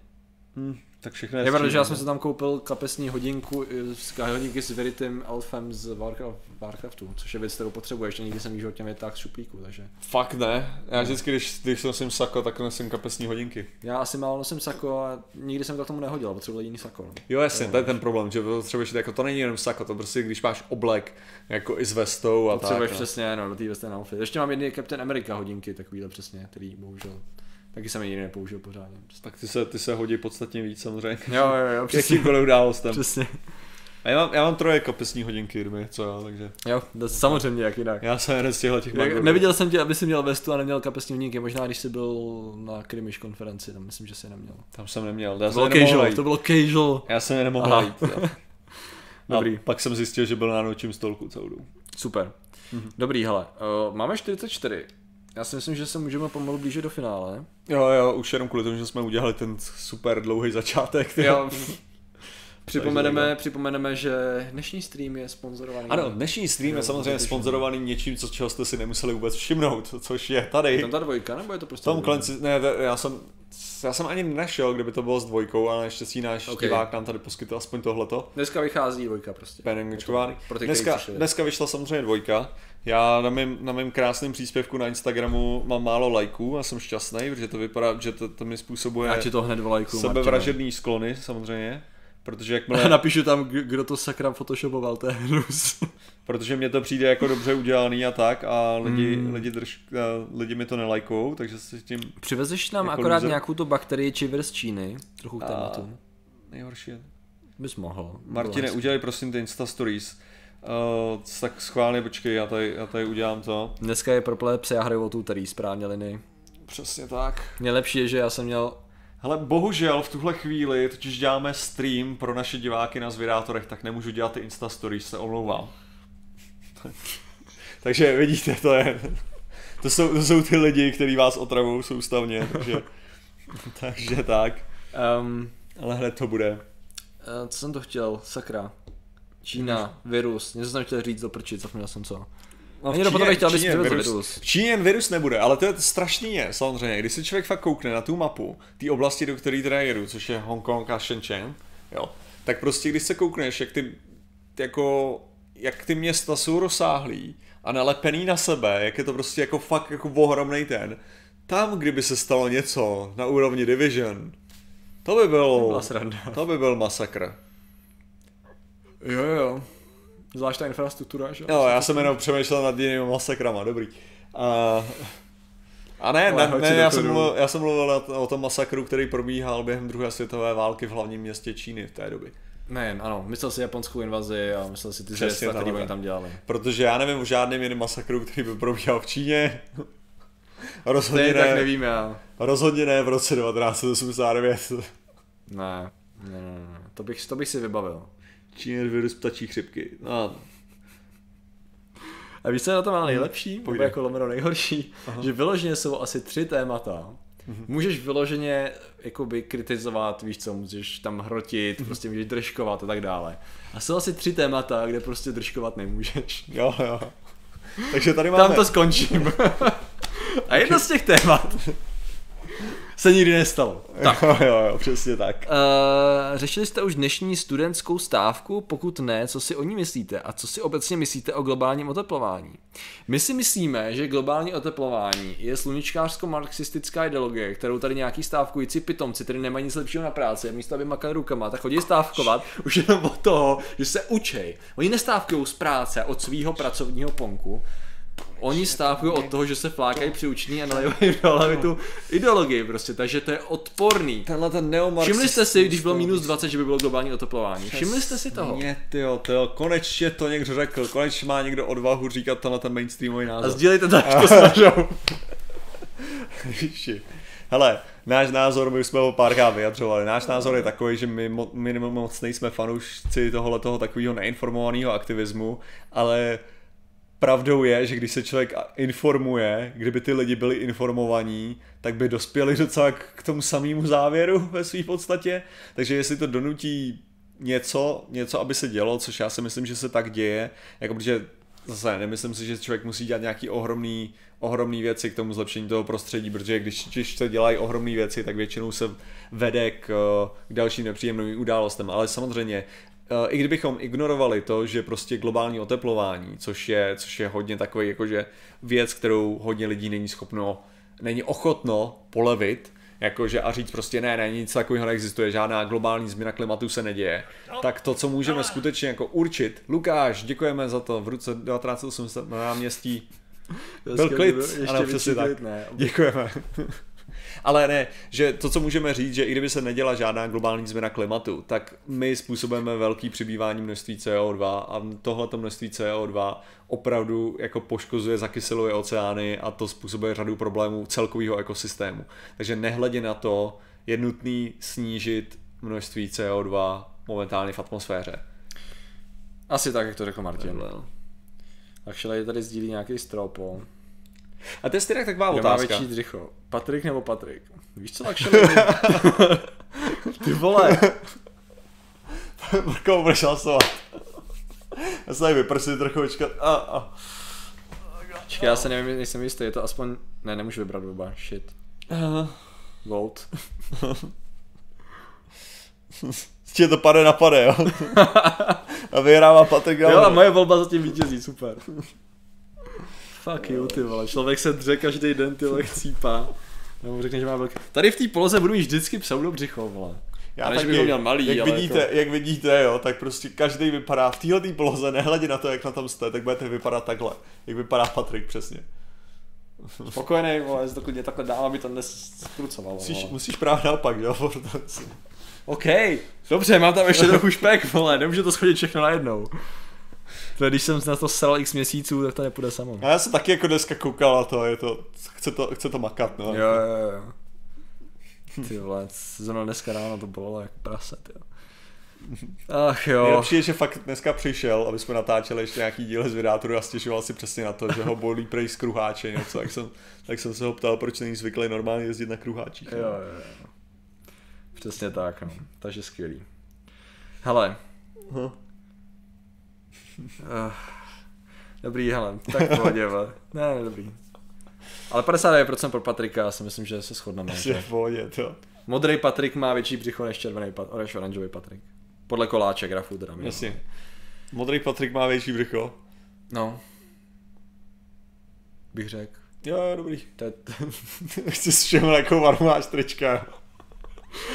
Hm, tak všechno je Je pravda, že já tím, jsem si tam koupil kapesní hodinku, z hodinky s Veritim Elfem z Warcraft, Warcraftu, což je věc, kterou potřebuješ, a nikdy jsem ji životě nevytáhl z šuplíku, takže. Fakt ne. Já vždycky, když, když nosím sako, tak nosím kapesní hodinky. Já asi málo nosím sako a nikdy jsem to k tomu nehodil, potřeboval jiný sako. No. Jo, jasně, to je ten problém, že potřebuješ, jako to není jenom sako, to prostě, když máš oblek, jako i s vestou a Potřebuješ tak. no. přesně, no, do té vesty na outfit. Ještě mám jedny Captain America hodinky, takovýhle přesně, který bohužel taky jsem je nikdy nepoužil pořádně. Tak ty se, ty se hodí podstatně víc samozřejmě. Jo, jo, jo, přesně. jakýmkoliv událostem. přesně. A já mám, já mám troje kapesní hodinky, kdyby co jo, takže Jo, to samozřejmě, jak jinak. já jsem jeden z těchto těch Jak, neviděl jsem tě, aby si měl vestu a neměl kapesní hodinky, možná když jsi byl na Krimiš konferenci, tam myslím, že jsi neměl. Tam jsem neměl, já To jsem bylo casual, to bylo casual. Já jsem je nemohl Aha. najít. jo. Dobrý. A pak jsem zjistil, že byl na nočním stolku celou dobu. Super. Dobrý, hele, uh, máme 44. Já si myslím, že se můžeme pomalu blížit do finále. Jo, jo, už jenom kvůli tomu, že jsme udělali ten super dlouhý začátek. ty. Jo. Připomeneme, připomeneme, že dnešní stream je sponzorovaný. Ano, dnešní stream je samozřejmě sponzorovaný něčím, co čeho jste si nemuseli vůbec všimnout, což je tady. Je tam ta dvojka, nebo je to prostě... Tom? Clancy, ne, já jsem, já jsem ani nenašel, kdyby to bylo s dvojkou, ale naštěstí náš Ok. okay. divák nám tady poskytl aspoň tohleto. Dneska vychází dvojka prostě. Penengičkování. Pro ty, kteří Dneska, dneska vyšla samozřejmě dvojka. Já na mém, na mém krásném příspěvku na Instagramu mám málo lajků a jsem šťastný, protože to vypadá, že to, to mi způsobuje ti to hned volajku, sebevražedný sklony samozřejmě. Protože jakmile, Napíšu tam, kdo to sakra photoshopoval, to je hnus. protože mě to přijde jako dobře udělaný a tak a lidi, mm. lidi, drž, a lidi mi to nelajkou, takže si tím Přivezeš nám Jako akorát loser. nějakou tu bakterii čiver z Číny, trochu k A- tématu. nejhorší je. Bys mohl. Martine, udělej prosím ty Insta Stories. Uh, tak schválně, počkej, já tady, já tady udělám to. Dneska je pro plebse a hraju o tu tady správně linii. Přesně tak. Nejlepší je, že já jsem měl Hele, bohužel v tuhle chvíli totiž děláme stream pro naše diváky na Zvědátorech, tak nemůžu dělat ty Insta Stories, se omlouvám. takže vidíte, to je... To jsou, to jsou ty lidi, kteří vás otravují soustavně, takže, takže tak. Um, Ale hned to bude. uh, co jsem to chtěl? Sakra. Čína, virus. Něco jsem chtěl říct do prčic, zapomněl jsem co. No, Ani potom bych chtěl, Číně přivezl virus, virus. v Číně virus nebude, ale to je strašný je, samozřejmě. Když se člověk fakt koukne na tu mapu, té oblasti, do které teda jedu, což je Hongkong a Shenzhen, jo, tak prostě když se koukneš, jak ty, jako, jak ty města jsou rozsáhlý a nalepený na sebe, jak je to prostě jako fakt jako ohromnej ten, tam, kdyby se stalo něco na úrovni Division, to by byl, byla sranda. to by byl masakr. Jo, jo. Zvlášť ta infrastruktura, že? Jo, já jsem jenom přemýšlel nad jinými masakrama, dobrý. A, a ne, Ale ne, ne já, jsem mluvil, já jsem mluvil o- tom masakru, který probíhal během druhé světové války v hlavním městě Číny v té době. Nejen, ano. Myslel si japonskou invazi a myslel si ty zvěsta, které oni tam dělali. Protože já nevím o žádném jiném masakru, který by probíhal v Číně. rozhodně, Stejně tak ne, nevím já. rozhodně ne v roce 1989. Ne, ne, ne, ne. To bych, to bych si vybavil. Číně virus ptačí chřipky. No, A víš, co je na tom ale nejlepší? Nebo Pojde. jako lomeno nejhorší? Aha. Že vyloženě jsou asi tři témata. Můžeš vyloženě jakoby kritizovat, víš co, můžeš tam hrotit, prostě můžeš držkovat a tak dále. A jsou asi tři témata, kde prostě držkovat nemůžeš. jo, jo. Takže tady máme... Tam to skončím. a jedno z těch témat se nikdy nestalo. Tak. Jo, jo, jo, přesně tak. Uh, řešili jste už dnešní studentskou stávku? Pokud ne, co si o ní myslíte? A co si obecně myslíte o globálním oteplování? My si myslíme, že globální oteplování je sluníčkářsko-marxistická ideologie, kterou tady nějaký stávkující pitomci, který nemají nic lepšího na práci, a místo aby makali rukama, tak chodí stávkovat už jenom od toho, že se učej. Oni nestávkují z práce, od svého pracovního ponku, Oni stávkují od toho, že se flákají při učení a nalivají do hlavy tu ideologii prostě, takže to je odporný. Tenhle ten neomarxismus. Všimli jste si, když bylo minus 20, že by bylo globální oteplování? Všimli jste si toho? Ne, tyjo, tyjo, konečně to někdo řekl, konečně má někdo odvahu říkat tenhle ten mainstreamový A názor. sdílejte to, až to snažou. Hele, náš názor, my už jsme ho párkrát vyjadřovali, náš názor je takový, že my, mo- my moc nejsme fanoušci tohohle toho takového neinformovaného aktivismu, ale pravdou je, že když se člověk informuje, kdyby ty lidi byli informovaní, tak by dospěli docela k tomu samému závěru ve své podstatě. Takže jestli to donutí něco, něco, aby se dělo, což já si myslím, že se tak děje, jako protože zase nemyslím si, že člověk musí dělat nějaký ohromný, ohromný věci k tomu zlepšení toho prostředí, protože když, když se dělají ohromné věci, tak většinou se vede k, k dalším nepříjemným událostem. Ale samozřejmě i kdybychom ignorovali to, že prostě globální oteplování, což je, což je hodně takový jakože věc, kterou hodně lidí není schopno, není ochotno polevit, jakože a říct prostě ne, ne, nic takového neexistuje, žádná globální změna klimatu se neděje, tak to, co můžeme skutečně jako určit, Lukáš, děkujeme za to, v roce 1980 na náměstí byl klid, ano, přesně tak. Ne. Děkujeme. Ale ne, že to, co můžeme říct, že i kdyby se neděla žádná globální změna klimatu, tak my způsobujeme velký přibývání množství CO2 a tohleto množství CO2 opravdu jako poškozuje, zakyseluje oceány a to způsobuje řadu problémů celkového ekosystému. Takže nehledě na to, je nutný snížit množství CO2 momentálně v atmosféře. Asi tak, jak to řekl Martin. Takhle, no. Actually tady sdílí nějaký stropo. A to je stejně taková Kdo má větší dřicho? Patrik nebo Patrik? Víš co, actually? Ty vole. Koho budeš hlasovat? Já se tady vyprsit trochu počkat. A, a. Čekaj, já se nevím, nejsem jistý, je to aspoň... Ne, nemůžu vybrat oba, shit. Volt. Tě to pade na pade, jo? a vyhrává Patrik Jo, a moje volba zatím vítězí, super. Fuck you, ty vole, člověk se dře každý den, ty vole, chcípá. Nebo řekne, že má velký... Tady v té poloze budu mít vždycky pseudo břicho, vole. Já A než taky, bych ho měl malý, jak ale vidíte, jako- jak vidíte, jo, tak prostě každý vypadá v téhle poloze, nehledě na to, jak na tom jste, tak budete vypadat takhle, jak vypadá Patrik přesně. Spokojený, vole, jestli to klidně takhle dál, aby to neskrucovalo, Musíš, vole. musíš právě naopak, jo, protože OK, dobře, mám tam ještě trochu špek, vole, nemůžu to schodit všechno najednou. To, když jsem na to sral x měsíců, tak to nepůjde samo. A já jsem taky jako dneska koukal na to, je to, chce to, chce to makat, no. Jo, jo, jo. Ty vole, zrovna dneska ráno to bylo jako praset, jo. Ach jo. Nejlepší je, že fakt dneska přišel, aby jsme natáčeli ještě nějaký díl z vydátoru a stěžoval si přesně na to, že ho bolí prej z kruháče něco, tak jsem, tak jsem se ho ptal, proč není zvyklý normálně jezdit na kruháčích. Jo, jo, jo. Přesně tak, no. Takže skvělý. Hele. Aha. Uh, dobrý, hele, tak pohodě, vole. Ne, ne, dobrý. Ale 59% pro Patrika, já si myslím, že se shodneme. Asi v pohodě, to. Modrý Patrik má větší břicho než červený Pat- než oranžový Patrik. Podle koláče grafu teda. Jasně. Modrý Patrik má větší břicho. No. Bych řekl. Jo, jo, dobrý. To je, Chci s všem jakou varu máš trička.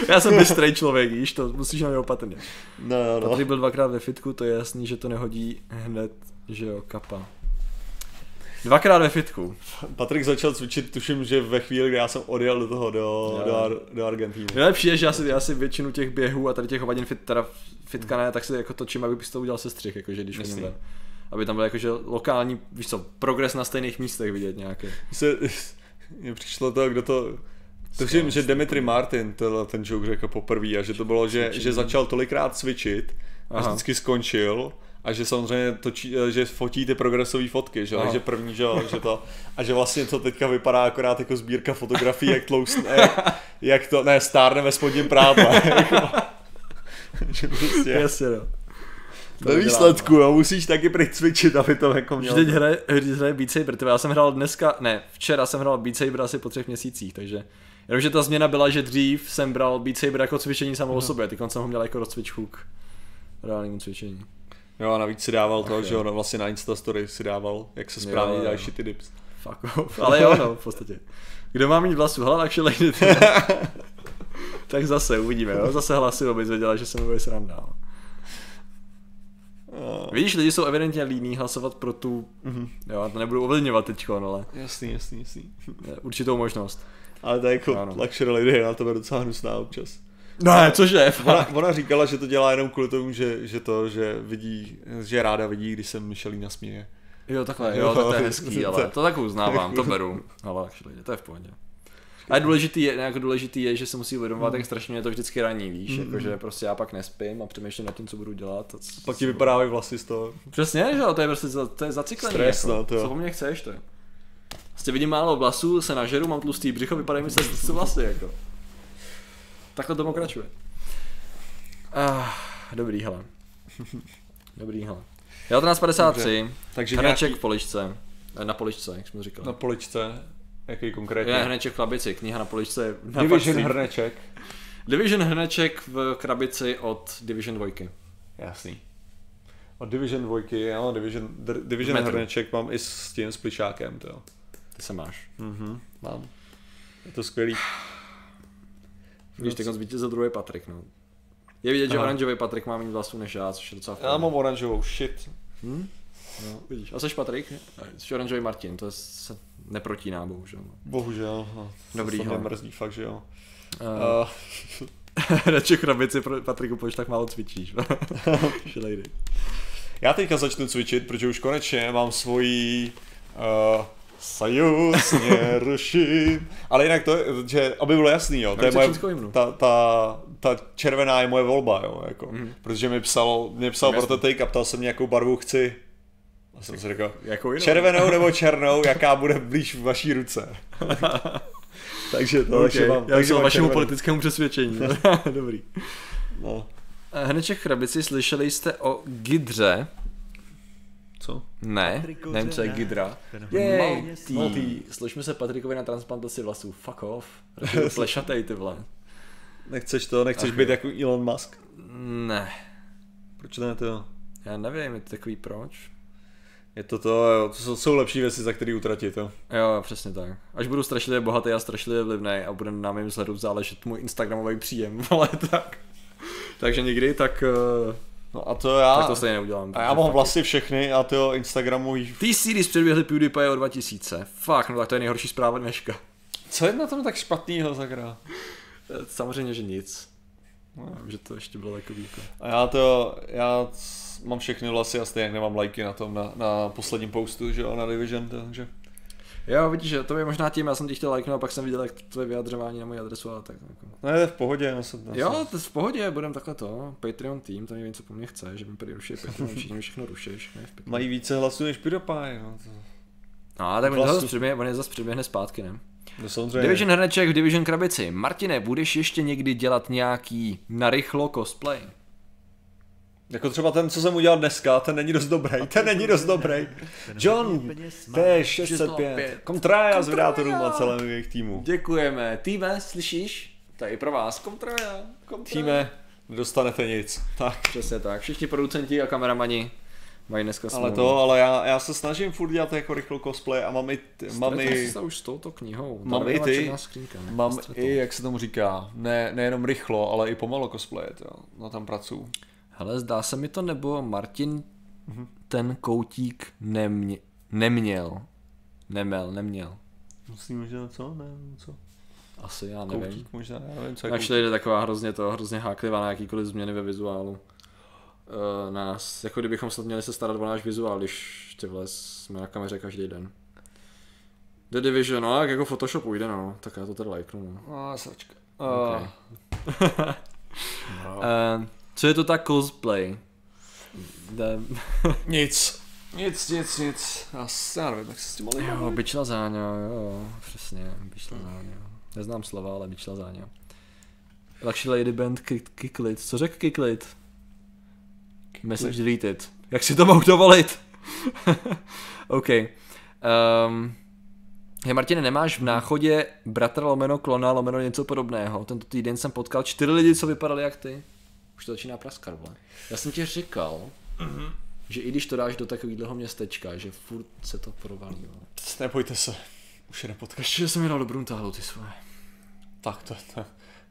Já jsem bystrej člověk, víš, to musíš na mě opatrně. No, no. Patrik byl dvakrát ve fitku, to je jasný, že to nehodí hned, že jo, kapa. Dvakrát ve fitku. Patrik začal cvičit, tuším, že ve chvíli, kdy já jsem odjel do toho, do, do, Ar- do Argentíny. Nejlepší je, že já si, já si většinu těch běhů a tady těch hovadin fit, teda fitka ne, tak si jako točím, aby bys to udělal se střih, jakože když Jasný. hodím ven. Aby tam byl jakože lokální, víš co, progres na stejných místech vidět nějaký. Se, mně přišlo to, kdo to... Tuším, že Dimitri Martin to, ten joke řekl poprvé a že to bylo, že, že začal tolikrát cvičit a Aha. vždycky skončil a že samozřejmě točí, že fotí ty progresové fotky, že, takže první, že, jo, že to, a že vlastně to teďka vypadá akorát jako sbírka fotografií, jak tloustne, jak, jak to, ne, stárne ve spodním prádle. jako, že prostě, Jasně, no. To ve výsledku, jo, musíš taky prý cvičit, aby to jako Že měl. teď hraje, hraje Beat Saber, já jsem hrál dneska, ne, včera jsem hrál Beat Saber asi po třech měsících, takže jenomže ta změna byla, že dřív jsem bral Beat Saber jako cvičení samo o sobě, teď jsem ho měl jako rozcvičku k reálnému cvičení. Jo, a navíc si dával to, že jo, vlastně na Instastory si dával, jak se správně dělají shitty dips. Fuck off. Ale jo, no, v podstatě. Kdo má mít vlasu? Hele, actually, tak zase uvidíme, jo? Zase hlasy aby věděla, že se mi bude sranda. no. Vidíš, lidi jsou evidentně líní hlasovat pro tu, Mhm. jo, to nebudu ovlivňovat teď, ale Jasný, jasný, jasný. určitou možnost. Ale to je jako Ano. luxury lady je na tebe docela hnusná občas. Ne, cože, Ona, ona říkala, že to dělá jenom kvůli tomu, že, že to, že vidí, že ráda vidí, když se Michelina směje. Jo, takhle, Jo, tak to je hezký, to- ale to tak uznávám, to beru. Ale actually, to je v pohodě. Ale důležitý je, jako důležitý je, že se musí uvědomovat, jak strašně mě to vždycky raní, víš, mm. jakože prostě já pak nespím a přemýšlím nad tím, co budu dělat. A co, Pak ti vypadávají vlasy z toho. Přesně, že jo, to je prostě to je zaciklený. Stres, jako. no, to jo. Co po mně chceš, to je. Prostě vidím málo vlasů, se nažeru, mám tlustý břicho, vypadají mi se vlasy, jako. Takhle to pokračuje. Ah, dobrý, hele. Dobrý, hele. 1953, Takže hrneček nějaký v poličce. Eh, Na poličce, jak jsme říkali. na poličce, jaký konkrétně? Ne, hrneček v krabici, kniha na poličce. Na Division patří. hrneček. Division hrneček v krabici od Division 2. Jasný. Od Division 2, ano, Division, Division hrneček mám i s tím spličákem, to jo. Ty se máš. Mhm, mám. Je to skvělý. Víš, tak on zvítězil druhý Patrik, no. Je vidět, že Aha. oranžový Patrik má méně vlasů než já, což je docela Já mám oranžovou, shit. Hm? No, vidíš. A jsi Patrik? Jsi oranžový Martin, to se neprotíná, bohužel. Bohužel. No, Dobrý, to mrzí fakt, že jo. Uh, Uh, Radši krabici pro Patriku, proč tak málo cvičíš? Já teďka začnu cvičit, protože už konečně mám svoji uh, Sajus mě ruším. Ale jinak to, je, že aby bylo jasný, jo, to je moje, ta, ta, ta, červená je moje volba, jo, jako, mm. protože mi psal, mě psal prototyp a ptal se mě, jakou barvu chci. A jsem si řekl, Jako jinou. červenou nebo černou, jaká bude blíž v vaší ruce. takže to, takže mám, Já takže jsem mám vašemu červenou. politickému přesvědčení. Dobrý. No. Hneček krabici, slyšeli jste o Gidře? Co? Ne, nevím, co je Gidra. Jej, ty, slyšme se Patrikovi na transplantaci vlasů. Fuck off. Plešatej, ty vole. Nechceš to, nechceš Ach, být jako Elon Musk? Ne, Proč ne to? já nevím, je to takový proč. Je to to, jo, to jsou, jsou lepší věci, za které utratit, jo. Jo, přesně tak. Až budu strašlivě bohatý a strašlivě vlivný a bude na mém vzhledu záležet můj Instagramový příjem, ale tak. Takže někdy, tak, eh, No a to já, tak to stejně neudělám. a já mám vlastně všechny a to Instagramový. Ty series předběhli PewDiePie o 2000. Fakt, no tak to je nejhorší zpráva dneška. Co je na tom tak špatného zagra? Eh, Samozřejmě, že nic. No, já vím, že to ještě bylo takový jako... A já to, já mám všechny vlasy a stejně nemám lajky na tom, na, na posledním postu, že jo, na Division, takže. Jo, vidíš, že to je možná tím, já jsem ti chtěl lajknout a pak jsem viděl, jak tvoje vyjadřování na moji adresu a tak. Jako. No je v pohodě, no se, no Jo, to je v pohodě, budem takhle to. Patreon tým, to nevím, co po mně chce, že mi prý ruší Patreon, všichni všechno rušíš. Mají více hlasů než PewDiePie, no. To, No, tak on Vlastu. zase přiběhne, on je zase přiběhne zpátky, ne? to samozřejmě. Division hrneček v Division krabici. Martine, budeš ještě někdy dělat nějaký narychlo cosplay? Jako třeba ten, co jsem udělal dneska, ten není dost dobrý, ten není dost dobrý. John, to je 605, Komtraja z Vydátorům a celém jejich týmu. Děkujeme. Týme, slyšíš? To je i pro vás. Kontraja. kontraja. Týme, nedostanete nic. Tak. Přesně tak. Všichni producenti a kameramani mají dneska Ale smlouvu. to, ale já, já se snažím furt dělat jako rychlo cosplay a mám i, t- mám i, se už s touto knihou. mám Tady i ty, černá skřínka, ne? mám i, jak se tomu říká, ne, nejenom rychlo, ale i pomalo cosplay, jo. No tam pracuju. Hele, zdá se mi to, nebo Martin Mhm. ten koutík nemě, neměl. Nemel, neměl. Musím možná co? Ne, co? Asi, já nevím. Koutík možná, já nevím, co je Actually jde taková hrozně to, hrozně háklivá na jakýkoliv změny ve vizuálu. Uh, nás, jako kdybychom snad měli se starat o náš vizuál, když ty vole jsme na kameře každý den. The Division, no, jak jako Photoshop ujde, no, tak já to tady lajknu, no. A sračka. Okay. Okay. Uh, co je to tak cosplay? The... Nic. Nic, nic, nic. Já, já nevím, jak se s tím ale jo, byč lazáňa, jo, přesně, byč lazáňa. Neznám slova, ale byč lazáňa. Luxury Lady Band kick, Kicklit. Co řekl Kicklit? Message deleted. Jak si to mohu dovolit? OK. Um, Hej Martine, nemáš v náchodě bratra lomeno klona lomeno něco podobného? Tento týden jsem potkal čtyři lidi, co vypadali jak ty. Už to začíná praskat, vole. Já jsem ti říkal, že i když to dáš do takového městečka, že furt se to provalí. vole. Nebojte se. Už je nepotkáš. Ještě jsem mi dal dobrou táhlu ty svoje. Tak to, to.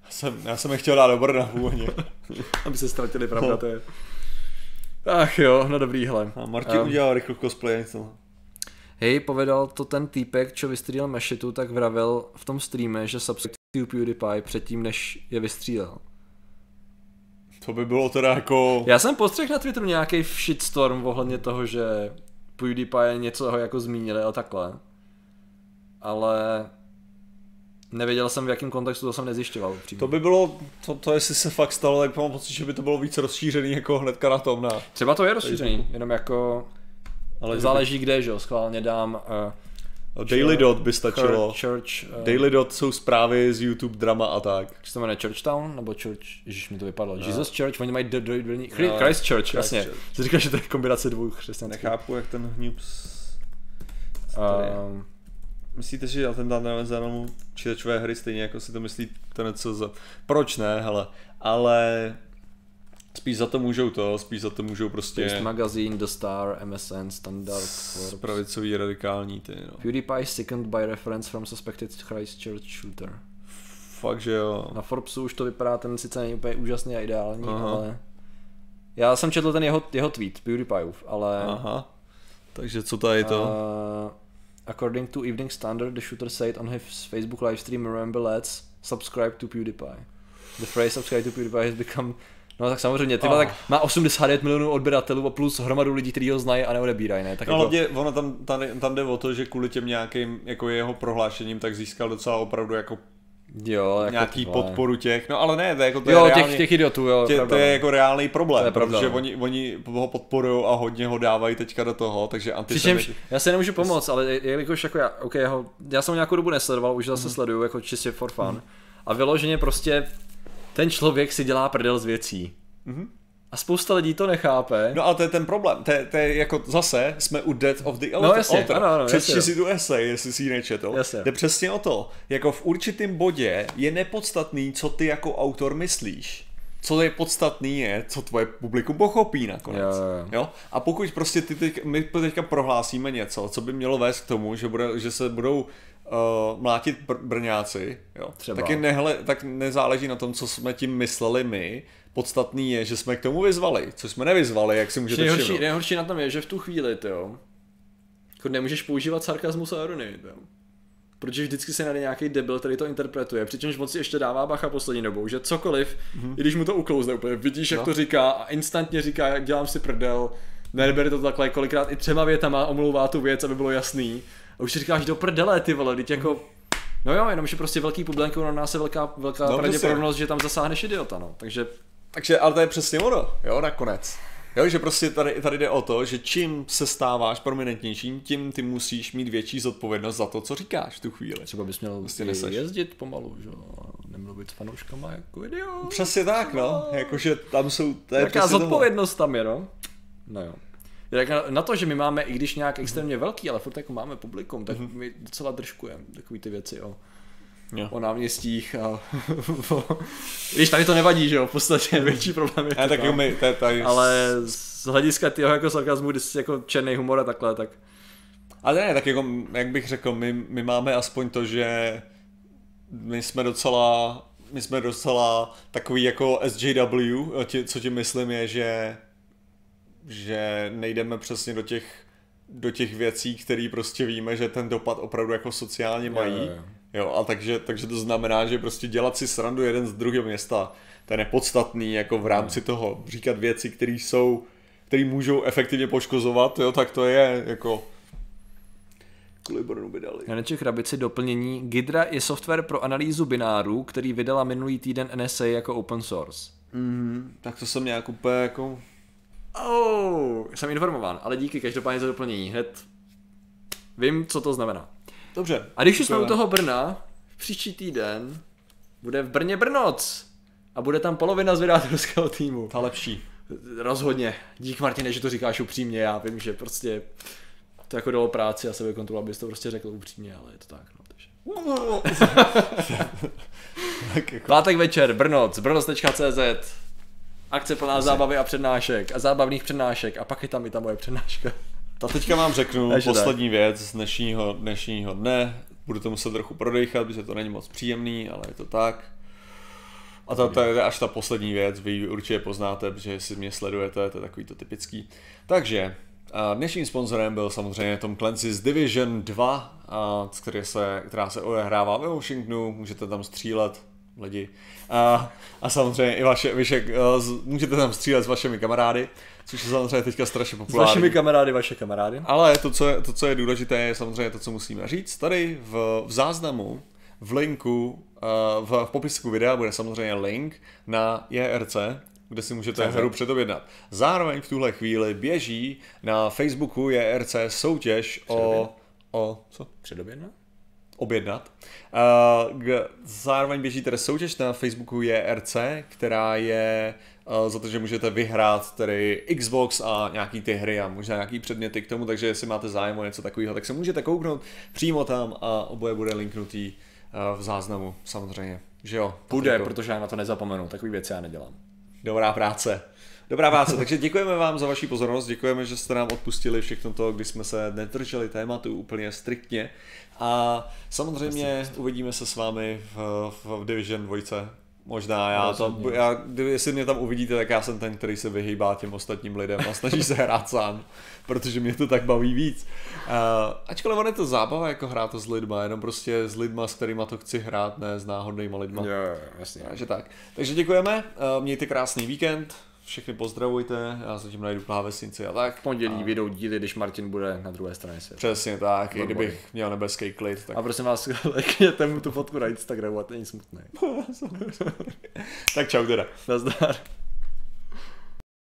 Já jsem, já jsem je chtěl dát do Brna původně. Aby se ztratili, pravda, to je. Ach jo, no dobrý, hele. A Martin Um, udělal rychle cosplay, něco. Hej, povedal to ten týpek, čo vystřílel Mešitu, tak vravel v tom streame, že subscribe PewDiePie předtím, než je vystřílel. To by bylo teda jako... Já jsem postřehl na Twitteru nějaký shitstorm ohledně toho, že PewDiePie něco jako zmínili a takhle. Ale nevěděl jsem v jakém kontextu, to jsem nezjišťoval. Přímo. To by bylo, to, to jestli se fakt stalo, tak mám pocit, že by to bylo víc rozšířený jako hnedka na tom. Na, Třeba to je rozšířený, jenom jako ale záleží kde, že jo, schválně dám uh, Daily Dot by stačilo. Church, uh, Daily Dot jsou zprávy z YouTube, drama a tak. Jak se to jmenuje Churchtown, nebo Church, ježiš mi to vypadlo, no. Jesus Church, oni mají droidvilní, no, Christ Church, jasně, jsi říkal, že to je kombinace dvou křesťanských. Nechápu, jak ten Hnups... Um, Myslíte, že ten Dan mu počítačové hry stejně jako si to myslí to něco za... Proč ne, hele, ale Spíš za to můžou to, spíš za to můžou prostě... Paste Magazine, The Star, MSN, Standard, Forbes. Pravicový radikální ty, no. PewDiePie second by reference from suspected Christchurch shooter. Fakt, že jo. Na Forbesu už to vypadá, ten sice není úplně úžasný a ideální, Aha. ale... Já jsem četl ten jeho, jeho tweet, PewDiePieův, ale... Aha. Takže co tady to? Uh, according to Evening Standard, the shooter said on his Facebook livestream, remember let's subscribe to PewDiePie. The phrase subscribe to PewDiePie has become No tak samozřejmě, ty oh. tak má 89 milionů odběratelů a plus hromadu lidí, kteří ho znají a neodebírají, ne? Tak no jako... hlavně ono tam, tam, tam jde o to, že kvůli těm nějakým jako jeho prohlášením tak získal docela opravdu jako Jo, jako nějaký tvoje. podporu těch, no ale ne, to je jako to jo, je těch, reálně, těch idiotů, jo, tě, to je no. jako reálný problém, to je pravda, protože no. oni, oni ho podporují a hodně ho dávají teďka do toho, takže antisemiti... já se nemůžu pomoct, ale jelikož jako já, okay, ho, já jsem ho nějakou dobu nesledoval, už zase mm. sleduju jako čistě for fun mm. a vyloženě prostě ten člověk si dělá prdel z věcí. Mm-hmm. A spousta lidí to nechápe. No ale to je ten problém. To je, to je jako zase, jsme u Death of the Altar. No jasně, ano, ano, Přečti si tu esej, jestli si ji nečetl. Jasně. Jde přesně o to. Jako v určitém bodě je nepodstatný, co ty jako autor myslíš. Co je podstatný je, co tvoje publikum pochopí nakonec. Jo, jo. jo? A pokud prostě ty teď, my teďka prohlásíme něco, co by mělo vést k tomu, že, bude, že se budou uh, mlátit br- brňáci, jo? Třeba. Tak, je nehle, tak nezáleží na tom, co jsme tím mysleli my, podstatný je, že jsme k tomu vyzvali, co jsme nevyzvali, jak si můžete nejhorší, všimnout. nejhorší na tom je, že v tu chvíli, ty jo, jako nemůžeš používat sarkazmus a ironii, jo. Protože vždycky se najde nějaký debil, který to interpretuje, přičemž moc si ještě dává bacha poslední dobou, že cokoliv, mm-hmm. i když mu to uklouzne úplně, vidíš, jak no. to říká a instantně říká, jak dělám si prdel, nebere to takhle, kolikrát i třema větama omlouvá tu věc, aby bylo jasný. A už si říkáš do prdele, ty vole, teď jako No jo, jenom že prostě velký publikum na nás je velká, velká no, pravděpodobnost, že tam zasáhneš idiota, no. Takže takže, ale to je přesně ono, jo, nakonec. Jo, že prostě tady, tady jde o to, že čím se stáváš prominentnějším, tím ty musíš mít větší zodpovědnost za to, co říkáš v tu chvíli. Třeba bys měl prostě neseš. jezdit pomalu, že nemluvit s fanouškama jako idiot. Přesně tak, no. Jakože tam jsou... To je Jaká zodpovědnost tam je, no. No jo. Tak na to, že my máme, i když nějak extrémně velký, ale furt jako máme publikum, tak mm-hmm. my docela držkujeme takové ty věci jo jo. o náměstích a Víš, tady to nevadí, že jo, v podstatě větší problém je tak my, to, tady... Ale z hlediska toho jako sarkazmu, když jsi jako černý humor a takhle, tak... Ale ne, tak jako, jak bych řekl, my, my máme aspoň to, že my jsme docela, my jsme docela takový jako SJW, tě, co tím myslím je, že že nejdeme přesně do těch do těch věcí, které prostě víme, že ten dopad opravdu jako sociálně mají. Je, je. Jo, a takže, takže to znamená, že prostě dělat si srandu jeden z druhého města, to je nepodstatný, jako v rámci hmm. toho říkat věci, které jsou, které můžou efektivně poškozovat, jo, tak to je jako Kulibornu by dali. Janeček Krabici doplnění. Gidra je software pro analýzu binárů, který vydala minulý týden NSA jako open source. Mm, tak to jsem nějak úplně jako... Oh, jsem informován, ale díky každopádně za doplnění. Hned vím, co to znamená. Dobře. A když už jsme u toho Brna, příští týden bude v Brně Brnoc. A bude tam polovina z vydátorského týmu. Ta lepší. Rozhodně. Dík Martine, že to říkáš upřímně. Já vím, že prostě to jako dalo práci a sebekontrolu, abys to prostě řekl upřímně, ale je to tak. No, takže. tak jako... Pátek večer, Brnoc, brnoc.cz Akce plná Asi. zábavy a přednášek a zábavných přednášek a pak je tam i ta moje přednáška. A teďka vám řeknu Takže poslední tak. věc z dnešního, dnešního dne. Budu to muset trochu prodejchat, protože to není moc příjemný, ale je to tak. A to, to je až ta poslední věc, vy určitě poznáte, protože si mě sledujete, to je takový to typický. Takže dnešním sponzorem byl samozřejmě Tom Clancy's Division 2, který se, která se odehrává ve Washingtonu, můžete tam střílet lidi. A, a samozřejmě i vaše, vyše, můžete tam střílet s vašimi kamarády což je samozřejmě teďka strašně populární. S vašimi kamarády, vaše kamarády. Ale to co, je, to, co je důležité, je samozřejmě to, co musíme říct. Tady v, v záznamu v linku, uh, v, v popisku videa bude samozřejmě link na JRC, kde si můžete hru předobjednat. Zároveň v tuhle chvíli běží na Facebooku JRC soutěž o... o co? Předobědna? Objednat. G- zároveň běží tedy soutěž na Facebooku JRC, která je uh, za to, že můžete vyhrát tedy Xbox a nějaký ty hry a možná nějaký předměty k tomu, takže jestli máte zájem o něco takového, tak se můžete kouknout přímo tam a oboje bude linknutý uh, v záznamu, samozřejmě. Že jo? Bude, Patriku? protože já na to nezapomenu, takový věci já nedělám. Dobrá práce. Dobrá práce, takže děkujeme vám za vaši pozornost, děkujeme, že jste nám odpustili všechno to, když jsme se nedrželi tématu úplně striktně. A samozřejmě uvidíme se s vámi v, v Division 2. Možná já to, já, jestli mě tam uvidíte, tak já jsem ten, který se vyhýbá těm ostatním lidem a snaží se hrát sám, protože mě to tak baví víc. Uh, ačkoliv on je to zábava, jako hrát to s lidma, jenom prostě s lidma, s kterýma to chci hrát, ne s náhodnýma lidma. Jo, jasně. Takže tak. Takže děkujeme, eh, mějte krásný víkend, všechny pozdravujte, já zatím najdu klávesnici a tak. V pondělí vyjdou díly, když Martin bude na druhé straně světa. Přesně tak, i Výborně. kdybych měl nebeský klid, tak, A prosím vás, lekněte mu tu fotku na Instagramu a to není smutné. tak čau teda. Nazdar.